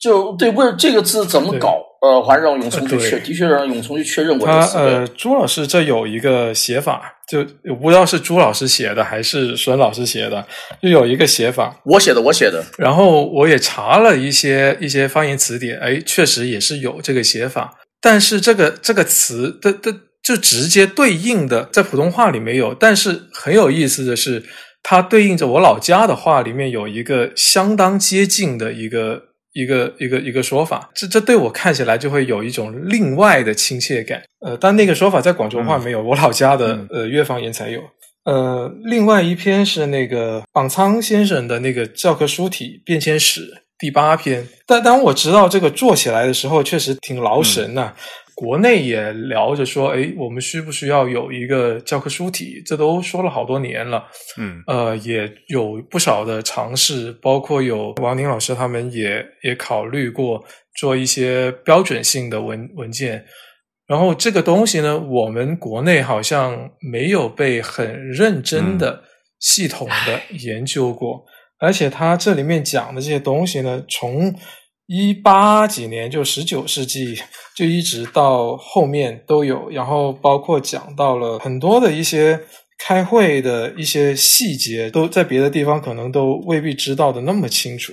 就对，问这个字怎么搞？呃，还让永聪去确，的确让永聪去确认过。他呃，朱老师这有一个写法，就我不知道是朱老师写的还是孙老师写的，就有一个写法。我写的，我写的。然后我也查了一些一些方言词典，哎，确实也是有这个写法。但是这个这个词的的就直接对应的在普通话里没有。但是很有意思的是，它对应着我老家的话里面有一个相当接近的一个。一个一个一个说法，这这对我看起来就会有一种另外的亲切感。呃，但那个说法在广州话没有，我老家的呃粤方言才有。呃，另外一篇是那个榜仓先生的那个教科书体变迁史第八篇。但当我知道这个做起来的时候，确实挺劳神呐。国内也聊着说，哎，我们需不需要有一个教科书体？这都说了好多年了。嗯，呃，也有不少的尝试，包括有王宁老师他们也也考虑过做一些标准性的文文件。然后这个东西呢，我们国内好像没有被很认真的、系统的研究过，而且它这里面讲的这些东西呢，从一八几年就十九世纪。就一直到后面都有，然后包括讲到了很多的一些开会的一些细节，都在别的地方可能都未必知道的那么清楚。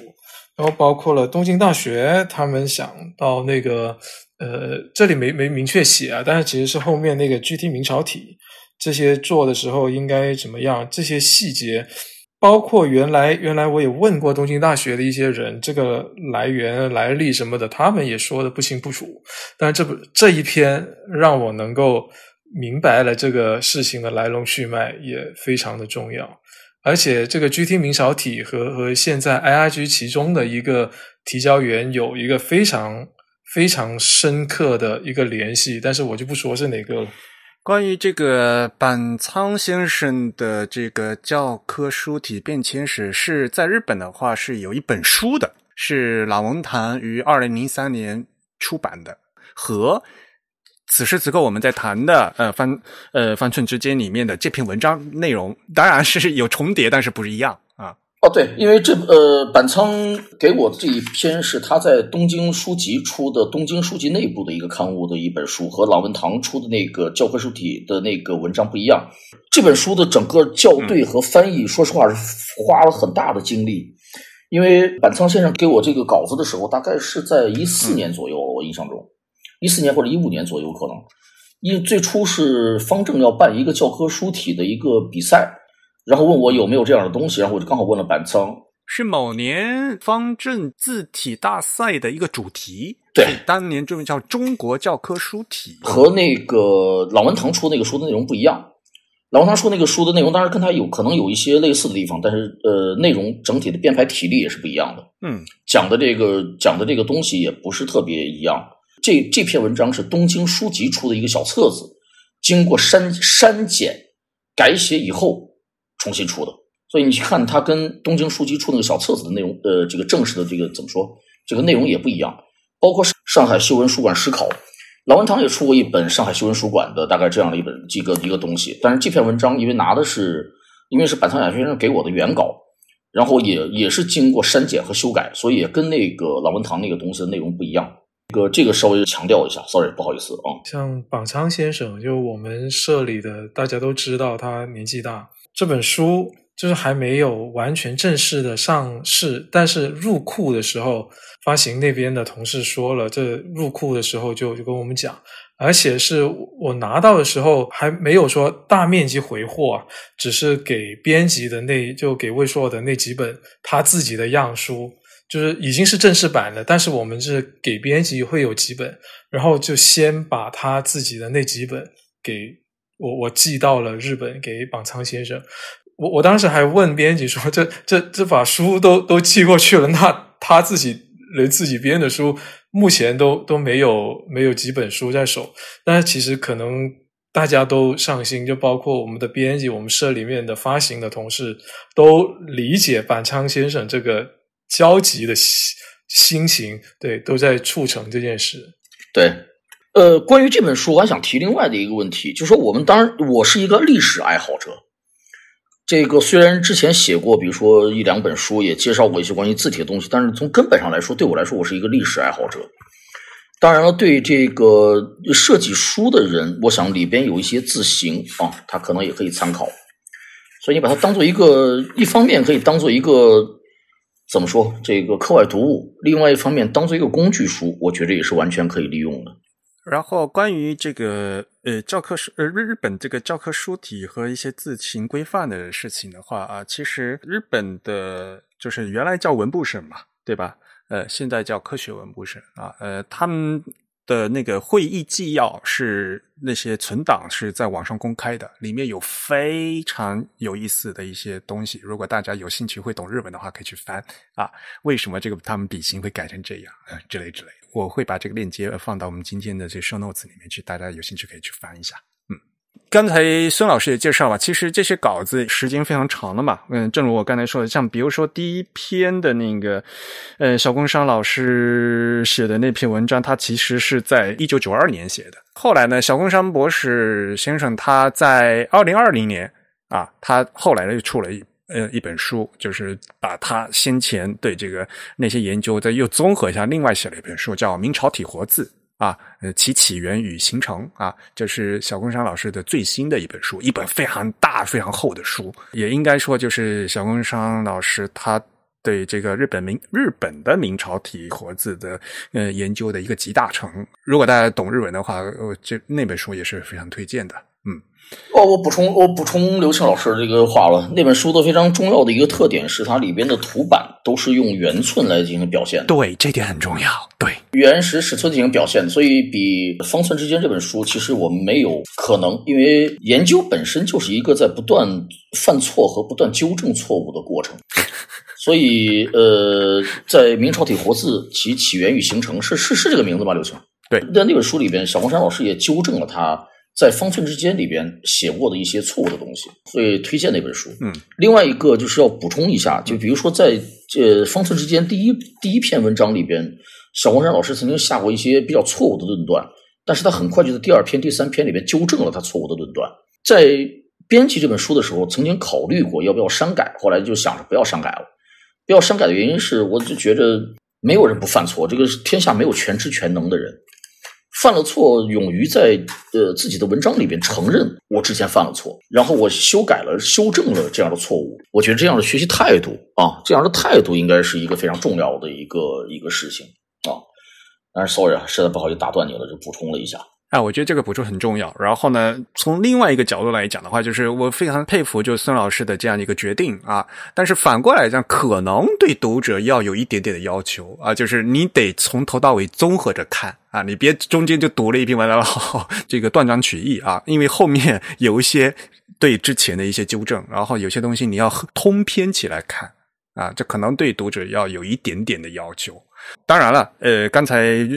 然后包括了东京大学，他们想到那个呃，这里没没明确写啊，但是其实是后面那个 GT 明朝体这些做的时候应该怎么样，这些细节。包括原来原来我也问过东京大学的一些人，这个来源来历什么的，他们也说的不清不楚。但是这不这一篇让我能够明白了这个事情的来龙去脉，也非常的重要。而且这个 GT 明朝体和和现在 IRG 其中的一个提交员有一个非常非常深刻的一个联系，但是我就不说是哪个了。关于这个板仓先生的这个教科书体变迁史，是在日本的话是有一本书的，是老文堂于二零零三年出版的，和此时此刻我们在谈的呃方呃方寸之间里面的这篇文章内容，当然是有重叠，但是不是一样。哦，对，因为这呃，板仓给我的这一篇是他在东京书籍出的，东京书籍内部的一个刊物的一本书，和老文堂出的那个教科书体的那个文章不一样。这本书的整个校对和翻译，说实话是花了很大的精力。因为板仓先生给我这个稿子的时候，大概是在一四年左右，我印象中，一四年或者一五年左右可能。因为最初是方正要办一个教科书体的一个比赛。然后问我有没有这样的东西，然后我就刚好问了板仓，是某年方正字体大赛的一个主题，对，当年就叫中国教科书体，和那个老文堂出那个书的内容不一样。老文堂出那个书的内容，当然跟他有可能有一些类似的地方，但是呃，内容整体的编排体力也是不一样的。嗯，讲的这个讲的这个东西也不是特别一样。这这篇文章是东京书籍出的一个小册子，经过删删减改写以后。重新出的，所以你去看它跟东京书籍出那个小册子的内容，呃，这个正式的这个怎么说，这个内容也不一样。包括上海修文书馆史考，老文堂也出过一本上海修文书馆的大概这样的一本几个一个东西。但是这篇文章因为拿的是，因为是板仓雅先生给我的原稿，然后也也是经过删减和修改，所以也跟那个老文堂那个东西的内容不一样。这个这个稍微强调一下，sorry，不好意思啊。像板仓先生，就我们社里的大家都知道，他年纪大。这本书就是还没有完全正式的上市，但是入库的时候，发行那边的同事说了，这入库的时候就就跟我们讲，而且是我拿到的时候还没有说大面积回货，只是给编辑的那就给魏硕的那几本他自己的样书，就是已经是正式版的，但是我们是给编辑会有几本，然后就先把他自己的那几本给。我我寄到了日本给榜仓先生，我我当时还问编辑说，这这这把书都都寄过去了，那他自己连自己编的书，目前都都没有没有几本书在手。但是其实可能大家都上心，就包括我们的编辑，我们社里面的发行的同事都理解板仓先生这个焦急的心心情，对，都在促成这件事，对。呃，关于这本书，我还想提另外的一个问题，就是说，我们当然，我是一个历史爱好者。这个虽然之前写过，比如说一两本书，也介绍过一些关于字体的东西，但是从根本上来说，对我来说，我是一个历史爱好者。当然了，对这个设计书的人，我想里边有一些字形啊，他可能也可以参考。所以你把它当做一个，一方面可以当做一个怎么说，这个课外读物；另外一方面，当做一个工具书，我觉得也是完全可以利用的。然后关于这个呃教科书呃日日本这个教科书体和一些字形规范的事情的话啊，其实日本的就是原来叫文部省嘛，对吧？呃，现在叫科学文部省啊，呃，他们的那个会议纪要是那些存档是在网上公开的，里面有非常有意思的一些东西。如果大家有兴趣会懂日文的话，可以去翻啊。为什么这个他们笔形会改成这样啊？之类之类。我会把这个链接放到我们今天的这 show notes 里面去，大家有兴趣可以去翻一下。嗯，刚才孙老师也介绍了，其实这些稿子时间非常长了嘛。嗯，正如我刚才说的，像比如说第一篇的那个，呃，小工商老师写的那篇文章，他其实是在一九九二年写的。后来呢，小工商博士先生他在二零二零年啊，他后来又出了一。呃，一本书就是把他先前对这个那些研究再又综合一下，另外写了一本书，叫《明朝体活字》啊，呃，其起源与形成啊，这是小工商老师的最新的一本书，一本非常大、非常厚的书，也应该说就是小工商老师他对这个日本明日本的明朝体活字的呃研究的一个集大成。如果大家懂日文的话，呃，这那本书也是非常推荐的，嗯。哦，我补充，我补充刘庆老师这个话了。那本书的非常重要的一个特点是，它里边的图版都是用圆寸来进行表现。对，这点很重要。对，原始尺寸进行表现，所以比方寸之间这本书，其实我们没有可能，因为研究本身就是一个在不断犯错和不断纠正错误的过程。所以，呃，在明朝体活字其起源与形成是是是这个名字吗？刘庆？对，在那本书里边，小黄山老师也纠正了他。在方寸之间里边写过的一些错误的东西，所以推荐那本书。嗯，另外一个就是要补充一下，就比如说在这方寸之间第一第一篇文章里边，小黄山老师曾经下过一些比较错误的论断，但是他很快就在第二篇、第三篇里边纠正了他错误的论断。在编辑这本书的时候，曾经考虑过要不要删改，后来就想着不要删改了。不要删改的原因是，我就觉得没有人不犯错，这个天下没有全知全能的人。犯了错，勇于在呃自己的文章里边承认我之前犯了错，然后我修改了、修正了这样的错误。我觉得这样的学习态度啊，这样的态度应该是一个非常重要的一个一个事情啊。但是，sorry 啊，实在不好意思打断你了，就补充了一下。啊，我觉得这个补充很重要。然后呢，从另外一个角度来讲的话，就是我非常佩服就孙老师的这样一个决定啊。但是反过来讲，可能对读者要有一点点的要求啊，就是你得从头到尾综合着看啊，你别中间就读了一篇文章然后，这个断章取义啊，因为后面 有一些对之前的一些纠正，然后有些东西你要通篇起来看啊，这可能对读者要有一点点的要求。当然了，呃，刚才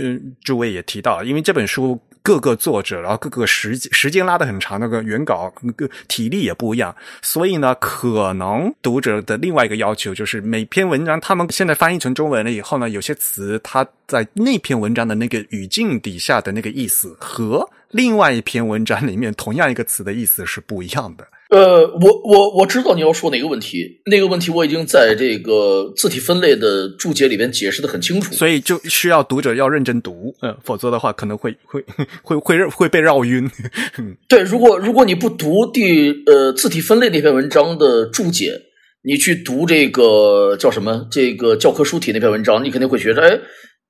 诸位也提到，因为这本书。各个作者，然后各个时时间拉得很长，那个原稿那个体力也不一样，所以呢，可能读者的另外一个要求就是每篇文章他们现在翻译成中文了以后呢，有些词它在那篇文章的那个语境底下的那个意思和另外一篇文章里面同样一个词的意思是不一样的。呃，我我我知道你要说哪个问题，那个问题我已经在这个字体分类的注解里边解释的很清楚，所以就需要读者要认真读，嗯，否则的话可能会会会会会被绕晕。对，如果如果你不读第呃字体分类那篇文章的注解，你去读这个叫什么这个教科书体那篇文章，你肯定会觉得，哎，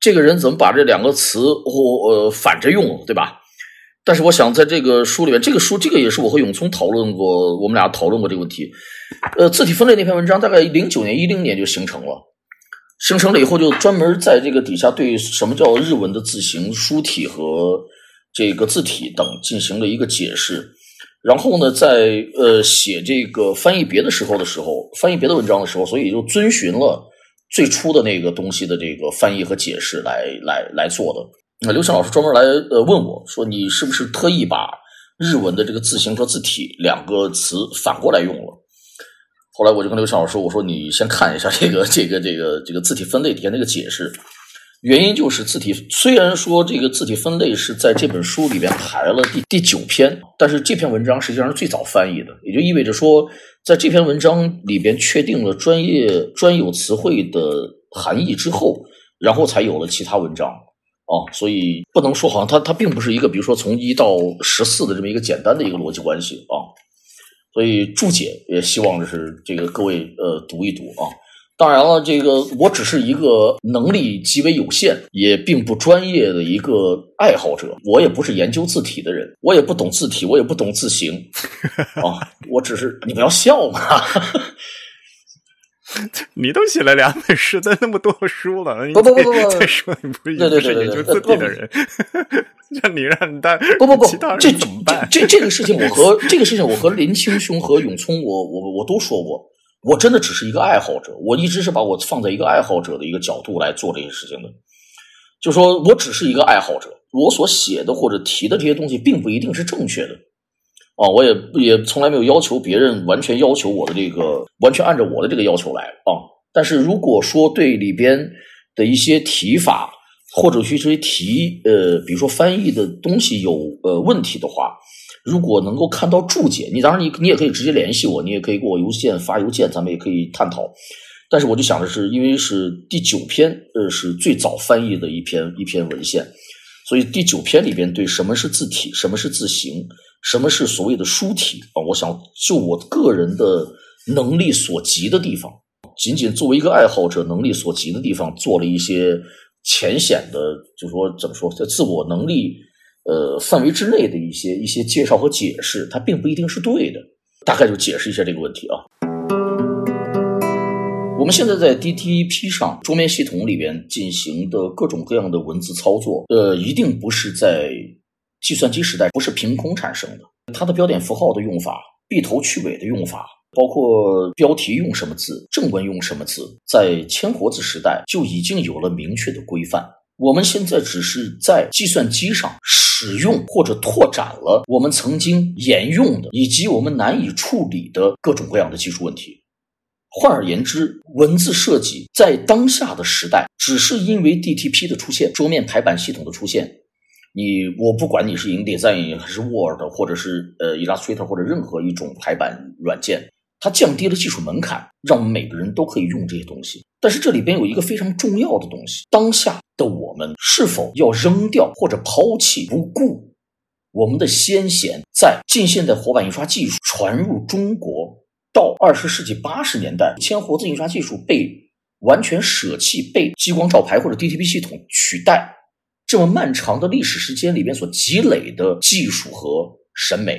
这个人怎么把这两个词或呃反着用，对吧？但是我想在这个书里面，这个书这个也是我和永聪讨论过，我们俩讨论过这个问题。呃，字体分类那篇文章大概零九年、一零年就形成了，形成了以后就专门在这个底下对什么叫日文的字形、书体和这个字体等进行了一个解释。然后呢，在呃写这个翻译别的时候的时候，翻译别的文章的时候，所以就遵循了最初的那个东西的这个翻译和解释来来来做的。那刘强老师专门来呃问我说：“你是不是特意把日文的这个字形和字体两个词反过来用了？”后来我就跟刘强老师说：“我说你先看一下这个这个这个这个字体分类底下那个解释。原因就是字体虽然说这个字体分类是在这本书里边排了第第九篇，但是这篇文章实际上是最早翻译的，也就意味着说，在这篇文章里边确定了专业专有词汇的含义之后，然后才有了其他文章。”哦，所以不能说好像它它并不是一个，比如说从一到十四的这么一个简单的一个逻辑关系啊。所以注解也希望就是这个各位呃读一读啊。当然了，这个我只是一个能力极为有限，也并不专业的一个爱好者，我也不是研究字体的人，我也不懂字体，我也不懂字形 啊。我只是你不要笑嘛。你都写了两本书，在那么多书了，不不不不，再说你不是不是研究字体的人，让你让大不不不，其他人这怎么办？这这个事情，我和这个事情，我和林清兄和永聪，我我我都说过，我真的只是一个爱好者，我一直是把我放在一个爱好者的一个角度来做这些事情的，就说我只是一个爱好者，我所写的或者提的这些东西，并不一定是正确的。啊，我也也从来没有要求别人完全要求我的这个，完全按照我的这个要求来啊。但是如果说对里边的一些提法或者去这些题，呃，比如说翻译的东西有呃问题的话，如果能够看到注解，你当然你你也可以直接联系我，你也可以给我邮件发邮件，咱们也可以探讨。但是我就想的是，因为是第九篇，呃，是最早翻译的一篇一篇文献，所以第九篇里边对什么是字体，什么是字形。什么是所谓的书体啊？我想就我个人的能力所及的地方，仅仅作为一个爱好者能力所及的地方，做了一些浅显的，就说怎么说，在自我能力呃范围之内的一些一些介绍和解释，它并不一定是对的。大概就解释一下这个问题啊。我们现在在 DTP 上桌面系统里边进行的各种各样的文字操作，呃，一定不是在。计算机时代不是凭空产生的，它的标点符号的用法、闭头去尾的用法，包括标题用什么字、正文用什么字，在千活字时代就已经有了明确的规范。我们现在只是在计算机上使用或者拓展了我们曾经沿用的以及我们难以处理的各种各样的技术问题。换而言之，文字设计在当下的时代，只是因为 DTP 的出现，桌面排版系统的出现，你我不管你是 InDesign 还是 Word，或者是呃 Illustrator 或者任何一种排版软件，它降低了技术门槛，让每个人都可以用这些东西。但是这里边有一个非常重要的东西，当下的我们是否要扔掉或者抛弃不顾我们的先贤在近现代活版印刷技术传入中国？到二十世纪八十年代，铅活字印刷技术被完全舍弃，被激光照排或者 DTP 系统取代，这么漫长的历史时间里边所积累的技术和审美，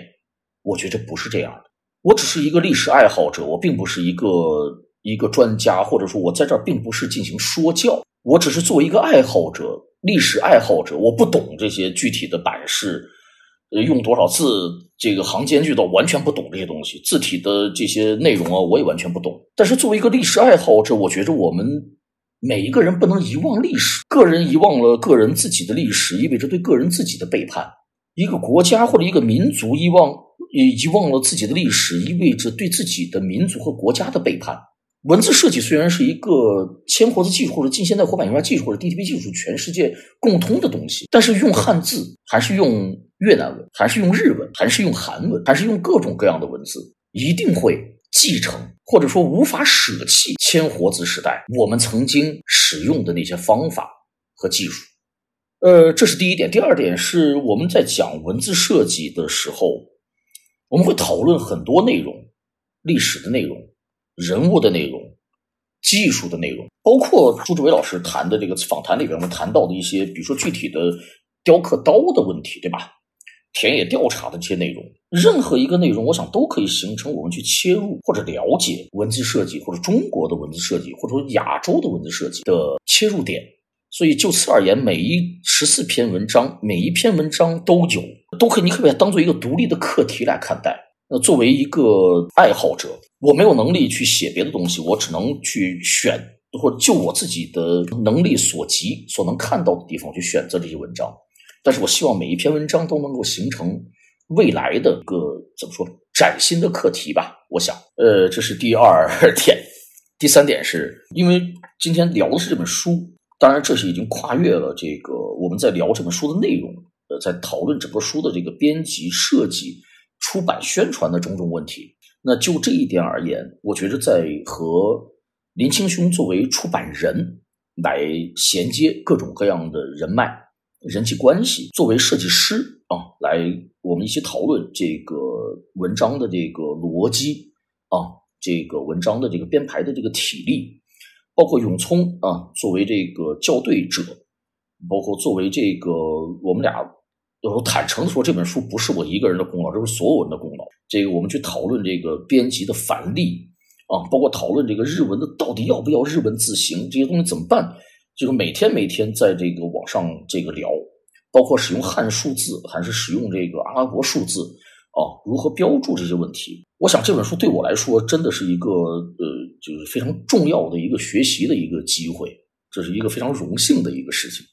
我觉得不是这样的。我只是一个历史爱好者，我并不是一个一个专家，或者说，我在这儿并不是进行说教，我只是作为一个爱好者，历史爱好者，我不懂这些具体的版式。用多少字？这个行间距的完全不懂这些东西，字体的这些内容啊，我也完全不懂。但是作为一个历史爱好者，我觉着我们每一个人不能遗忘历史。个人遗忘了个人自己的历史，意味着对个人自己的背叛；一个国家或者一个民族遗忘遗忘了自己的历史，意味着对自己的民族和国家的背叛。文字设计虽然是一个铅活字技术或者近现代活版印刷技术或者 DTP 技术全世界共通的东西，但是用汉字还是用越南文，还是用日文，还是用韩文，还是用各种各样的文字，一定会继承或者说无法舍弃铅活字时代我们曾经使用的那些方法和技术。呃，这是第一点。第二点是我们在讲文字设计的时候，我们会讨论很多内容，历史的内容。人物的内容、技术的内容，包括朱志伟老师谈的这个访谈里边，我们谈到的一些，比如说具体的雕刻刀的问题，对吧？田野调查的这些内容，任何一个内容，我想都可以形成我们去切入或者了解文字设计，或者中国的文字设计，或者说亚洲的文字设计的切入点。所以就此而言，每一十四篇文章，每一篇文章都有，都可以，你可以把它当做一个独立的课题来看待。那作为一个爱好者，我没有能力去写别的东西，我只能去选，或者就我自己的能力所及所能看到的地方去选择这些文章。但是我希望每一篇文章都能够形成未来的个怎么说崭新的课题吧。我想，呃，这是第二点。第三点是因为今天聊的是这本书，当然这是已经跨越了这个我们在聊这本书的内容，呃，在讨论整个书的这个编辑设计。出版宣传的种种问题，那就这一点而言，我觉得在和林清兄作为出版人来衔接各种各样的人脉、人际关系，作为设计师啊，来我们一起讨论这个文章的这个逻辑啊，这个文章的这个编排的这个体力，包括永聪啊，作为这个校对者，包括作为这个我们俩。我坦诚的说，这本书不是我一个人的功劳，这是所有人的功劳。这个我们去讨论这个编辑的繁例啊，包括讨论这个日文的到底要不要日文字形，这些东西怎么办？就是每天每天在这个网上这个聊，包括使用汉数字还是使用这个阿拉伯数字啊，如何标注这些问题？我想这本书对我来说真的是一个呃，就是非常重要的一个学习的一个机会，这是一个非常荣幸的一个事情。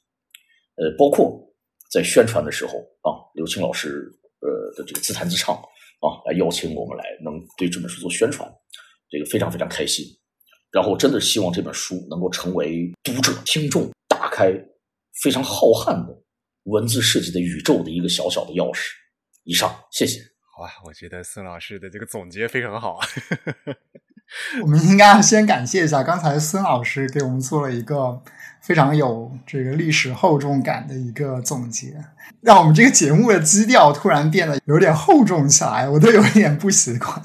呃，包括。在宣传的时候啊，刘青老师呃的这个自弹自唱啊，来邀请我们来能对这本书做宣传，这个非常非常开心。然后真的希望这本书能够成为读者听众打开非常浩瀚的文字设计的宇宙的一个小小的钥匙。以上，谢谢。哇，我觉得孙老师的这个总结非常好。我们应该要先感谢一下刚才孙老师给我们做了一个非常有这个历史厚重感的一个总结，让我们这个节目的基调突然变得有点厚重起来，我都有点不习惯。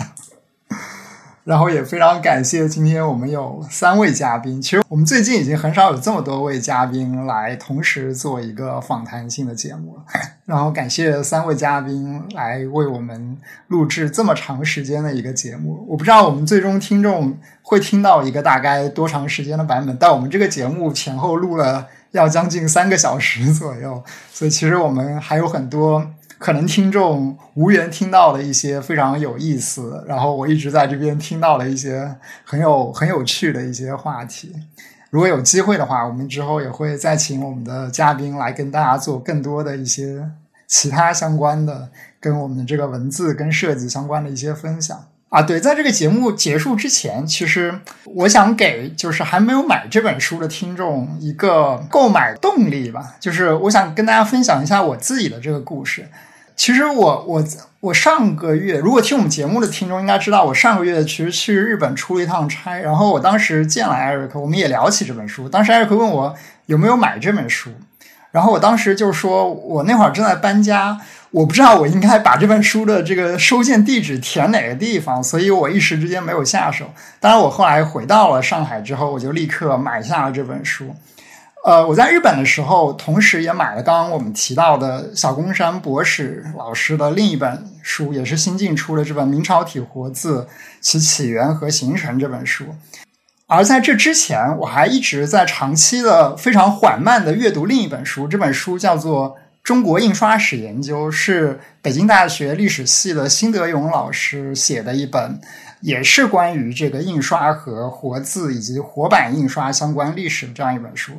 然后也非常感谢今天我们有三位嘉宾。其实我们最近已经很少有这么多位嘉宾来同时做一个访谈性的节目了。然后感谢三位嘉宾来为我们录制这么长时间的一个节目。我不知道我们最终听众会听到一个大概多长时间的版本，但我们这个节目前后录了要将近三个小时左右，所以其实我们还有很多。可能听众无缘听到的一些非常有意思，然后我一直在这边听到了一些很有很有趣的一些话题。如果有机会的话，我们之后也会再请我们的嘉宾来跟大家做更多的一些其他相关的跟我们的这个文字跟设计相关的一些分享。啊，对，在这个节目结束之前，其实我想给就是还没有买这本书的听众一个购买动力吧，就是我想跟大家分享一下我自己的这个故事。其实我我我上个月，如果听我们节目的听众应该知道，我上个月其实去日本出了一趟差，然后我当时见了艾瑞克，我们也聊起这本书。当时艾瑞克问我有没有买这本书，然后我当时就说我那会儿正在搬家。我不知道我应该把这本书的这个收件地址填哪个地方，所以我一时之间没有下手。当然，我后来回到了上海之后，我就立刻买下了这本书。呃，我在日本的时候，同时也买了刚刚我们提到的小宫山博士老师的另一本书，也是新近出的这本《明朝体活字其起源和形成》这本书。而在这之前，我还一直在长期的非常缓慢的阅读另一本书，这本书叫做。中国印刷史研究是北京大学历史系的辛德勇老师写的一本，也是关于这个印刷和活字以及活版印刷相关历史的这样一本书。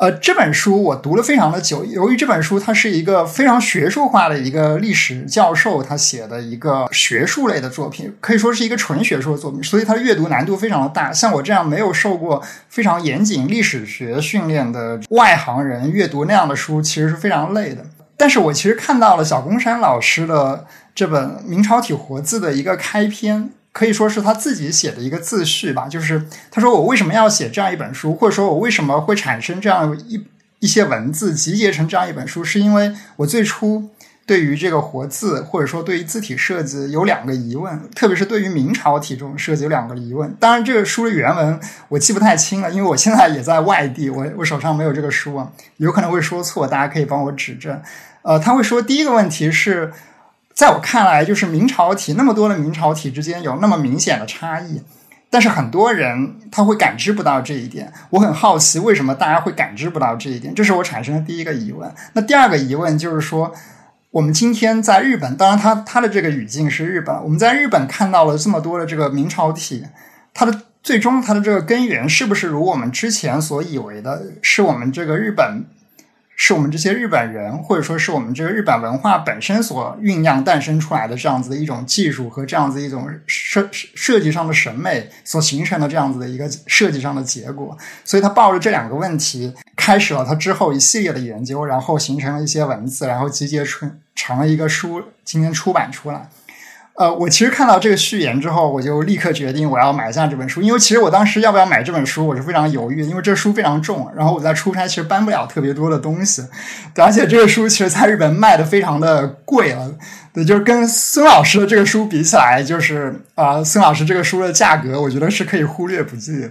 呃，这本书我读了非常的久。由于这本书它是一个非常学术化的一个历史教授他写的一个学术类的作品，可以说是一个纯学术的作品，所以它阅读难度非常的大。像我这样没有受过非常严谨历史学训练的外行人，阅读那样的书其实是非常累的。但是我其实看到了小宫山老师的这本《明朝体活字》的一个开篇。可以说是他自己写的一个自序吧，就是他说我为什么要写这样一本书，或者说我为什么会产生这样一一些文字集结成这样一本书，是因为我最初对于这个活字或者说对于字体设计有两个疑问，特别是对于明朝体这种设计有两个疑问。当然，这个书的原文我记不太清了，因为我现在也在外地，我我手上没有这个书啊，有可能会说错，大家可以帮我指正。呃，他会说第一个问题是。在我看来，就是明朝体那么多的明朝体之间有那么明显的差异，但是很多人他会感知不到这一点。我很好奇，为什么大家会感知不到这一点？这是我产生的第一个疑问。那第二个疑问就是说，我们今天在日本，当然他他的这个语境是日本，我们在日本看到了这么多的这个明朝体，它的最终它的这个根源是不是如我们之前所以为的，是我们这个日本？是我们这些日本人，或者说是我们这个日本文化本身所酝酿诞生出来的这样子的一种技术和这样子一种设设计上的审美所形成的这样子的一个设计上的结果，所以他抱着这两个问题开始了他之后一系列的研究，然后形成了一些文字，然后集结成成了一个书，今天出版出来。呃，我其实看到这个序言之后，我就立刻决定我要买下这本书。因为其实我当时要不要买这本书，我是非常犹豫，因为这书非常重，然后我在出差其实搬不了特别多的东西，而且这个书其实在日本卖的非常的贵了，对，就是跟孙老师的这个书比起来，就是啊，孙老师这个书的价格，我觉得是可以忽略不计的。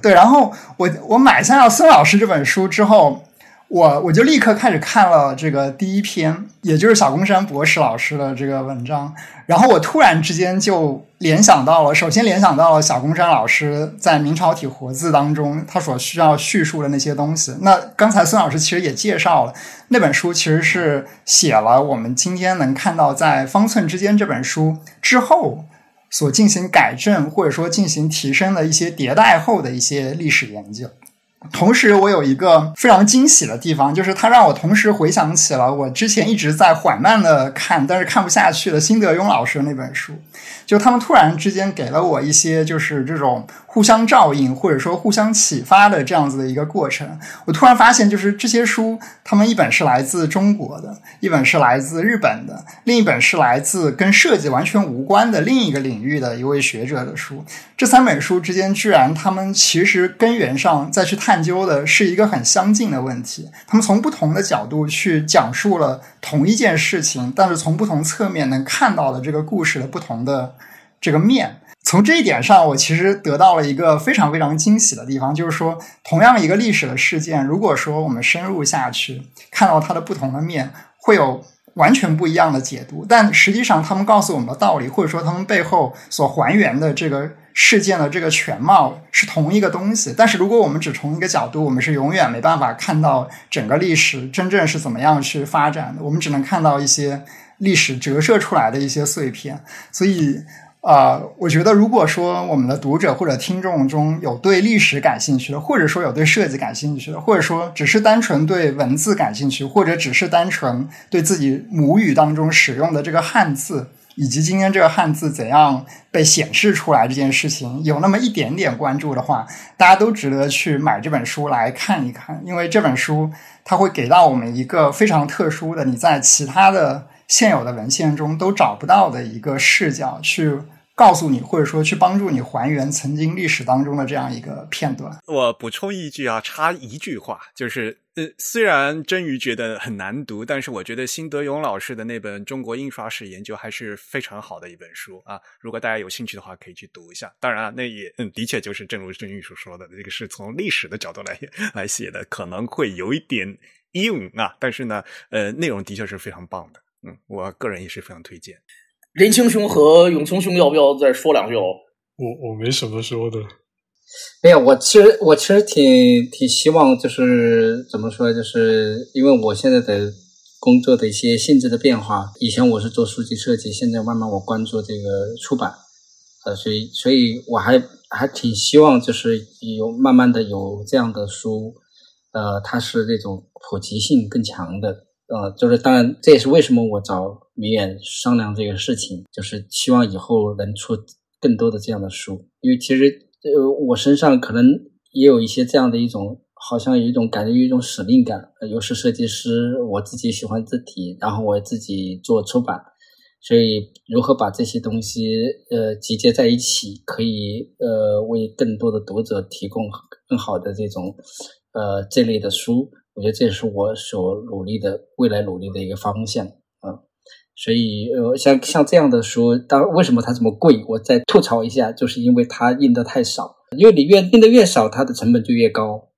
对，然后我我买下了孙老师这本书之后。我我就立刻开始看了这个第一篇，也就是小宫山博士老师的这个文章，然后我突然之间就联想到了，首先联想到了小宫山老师在明朝体活字当中他所需要叙述的那些东西。那刚才孙老师其实也介绍了，那本书其实是写了我们今天能看到在《方寸之间》这本书之后所进行改正或者说进行提升的一些迭代后的一些历史研究。同时，我有一个非常惊喜的地方，就是它让我同时回想起了我之前一直在缓慢的看，但是看不下去的辛德庸老师那本书。就他们突然之间给了我一些，就是这种。互相照应，或者说互相启发的这样子的一个过程，我突然发现，就是这些书，他们一本是来自中国的，一本是来自日本的，另一本是来自跟设计完全无关的另一个领域的一位学者的书。这三本书之间，居然他们其实根源上再去探究的是一个很相近的问题。他们从不同的角度去讲述了同一件事情，但是从不同侧面能看到的这个故事的不同的这个面。从这一点上，我其实得到了一个非常非常惊喜的地方，就是说，同样一个历史的事件，如果说我们深入下去，看到它的不同的面，会有完全不一样的解读。但实际上，他们告诉我们的道理，或者说他们背后所还原的这个事件的这个全貌是同一个东西。但是，如果我们只从一个角度，我们是永远没办法看到整个历史真正是怎么样去发展的。我们只能看到一些历史折射出来的一些碎片。所以。呃，我觉得如果说我们的读者或者听众中有对历史感兴趣的，或者说有对设计感兴趣的，或者说只是单纯对文字感兴趣，或者只是单纯对自己母语当中使用的这个汉字，以及今天这个汉字怎样被显示出来这件事情，有那么一点点关注的话，大家都值得去买这本书来看一看，因为这本书它会给到我们一个非常特殊的，你在其他的现有的文献中都找不到的一个视角去。告诉你，或者说去帮助你还原曾经历史当中的这样一个片段。我补充一句啊，插一句话，就是呃，虽然真鱼觉得很难读，但是我觉得辛德勇老师的那本《中国印刷史研究》还是非常好的一本书啊。如果大家有兴趣的话，可以去读一下。当然啊，那也嗯，的确就是正如真鱼所说的，这个是从历史的角度来来写的，可能会有一点硬啊，但是呢，呃，内容的确是非常棒的。嗯，我个人也是非常推荐。林青兄和永聪兄要不要再说两句哦？我我没什么说的。没有，我其实我其实挺挺希望，就是怎么说，就是因为我现在的工作的一些性质的变化。以前我是做书籍设计，现在慢慢我关注这个出版，呃，所以所以我还还挺希望，就是有慢慢的有这样的书，呃，它是那种普及性更强的。呃，就是当然，这也是为什么我找明远商量这个事情，就是希望以后能出更多的这样的书。因为其实，呃，我身上可能也有一些这样的一种，好像有一种感觉，有一种使命感。又是设计师，我自己喜欢字体，然后我自己做出版，所以如何把这些东西呃集结在一起，可以呃为更多的读者提供更好的这种呃这类的书。我觉得这也是我所努力的未来努力的一个方向，所以呃，像像这样的书，当为什么它这么贵？我再吐槽一下，就是因为它印的太少，因为你越印的越少，它的成本就越高。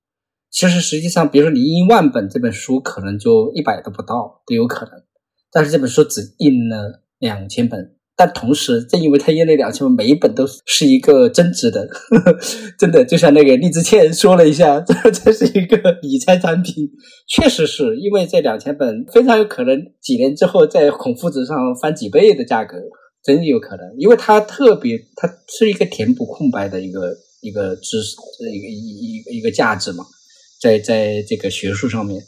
其实实际上，比如说你印万本，这本书可能就一百都不到都有可能，但是这本书只印了两千本。但同时，正因为他印了两千本，每一本都是一个增值的，呵 呵真的就像那个荔枝倩说了一下，这 这是一个理财产品，确实是因为这两千本非常有可能几年之后在孔夫子上翻几倍的价格，真有可能，因为它特别，它是一个填补空白的一个一个知识，一个一一个一个价值嘛，在在这个学术上面，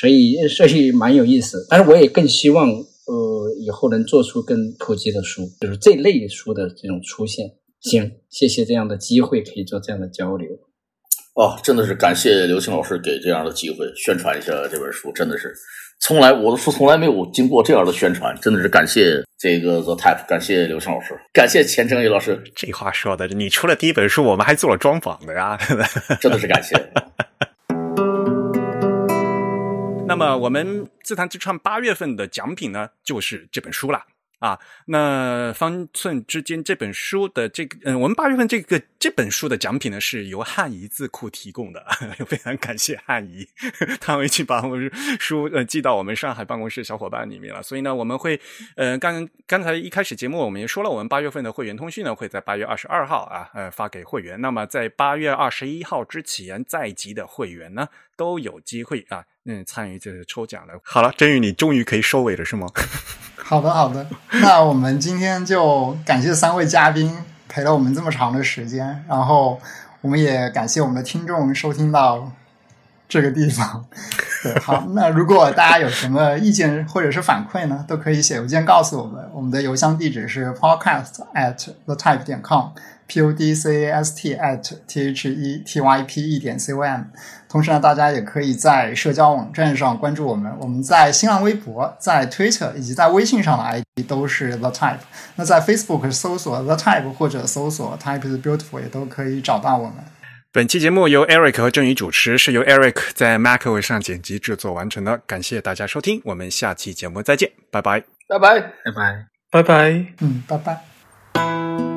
所以所以蛮有意思，但是我也更希望。呃，以后能做出更普及的书，就是这类书的这种出现。行，谢谢这样的机会，可以做这样的交流。哦，真的是感谢刘青老师给这样的机会宣传一下这本书，真的是从来我的书从来没有经过这样的宣传，真的是感谢这个 The Type，感谢刘青老师，感谢钱正宇老师。这话说的，你出了第一本书，我们还做了专访的呀，真的是感谢。那么我们自弹自唱八月份的奖品呢，就是这本书了。啊。那方寸之间这本书的这个，嗯，我们八月份这个这本书的奖品呢，是由汉仪字库提供的，非常感谢汉仪，他们已经把我们书呃寄到我们上海办公室小伙伴里面了。所以呢，我们会呃刚刚才一开始节目我们也说了，我们八月份的会员通讯呢会在八月二十二号啊呃发给会员。那么在八月二十一号之前在籍的会员呢，都有机会啊。嗯，参与这个抽奖了。好了，真宇，你终于可以收尾了，是吗？好的，好的。那我们今天就感谢三位嘉宾陪了我们这么长的时间，然后我们也感谢我们的听众收听到这个地方。对，好。那如果大家有什么意见或者是反馈呢，都可以写邮件告诉我们。我们的邮箱地址是 podcast at the type 点 com。P o d c a s t at t h e t y p e 点 c o m，同时呢，大家也可以在社交网站上关注我们。我们在新浪微博、在 Twitter 以及在微信上的 ID 都是 The Type。那在 Facebook 搜索 The Type 或者搜索 Type is Beautiful 也都可以找到我们。本期节目由 Eric 和郑宇主持，是由 Eric 在 MacOS 上剪辑制作完成的。感谢大家收听，我们下期节目再见，拜拜，拜拜，拜拜，拜拜，嗯，拜拜。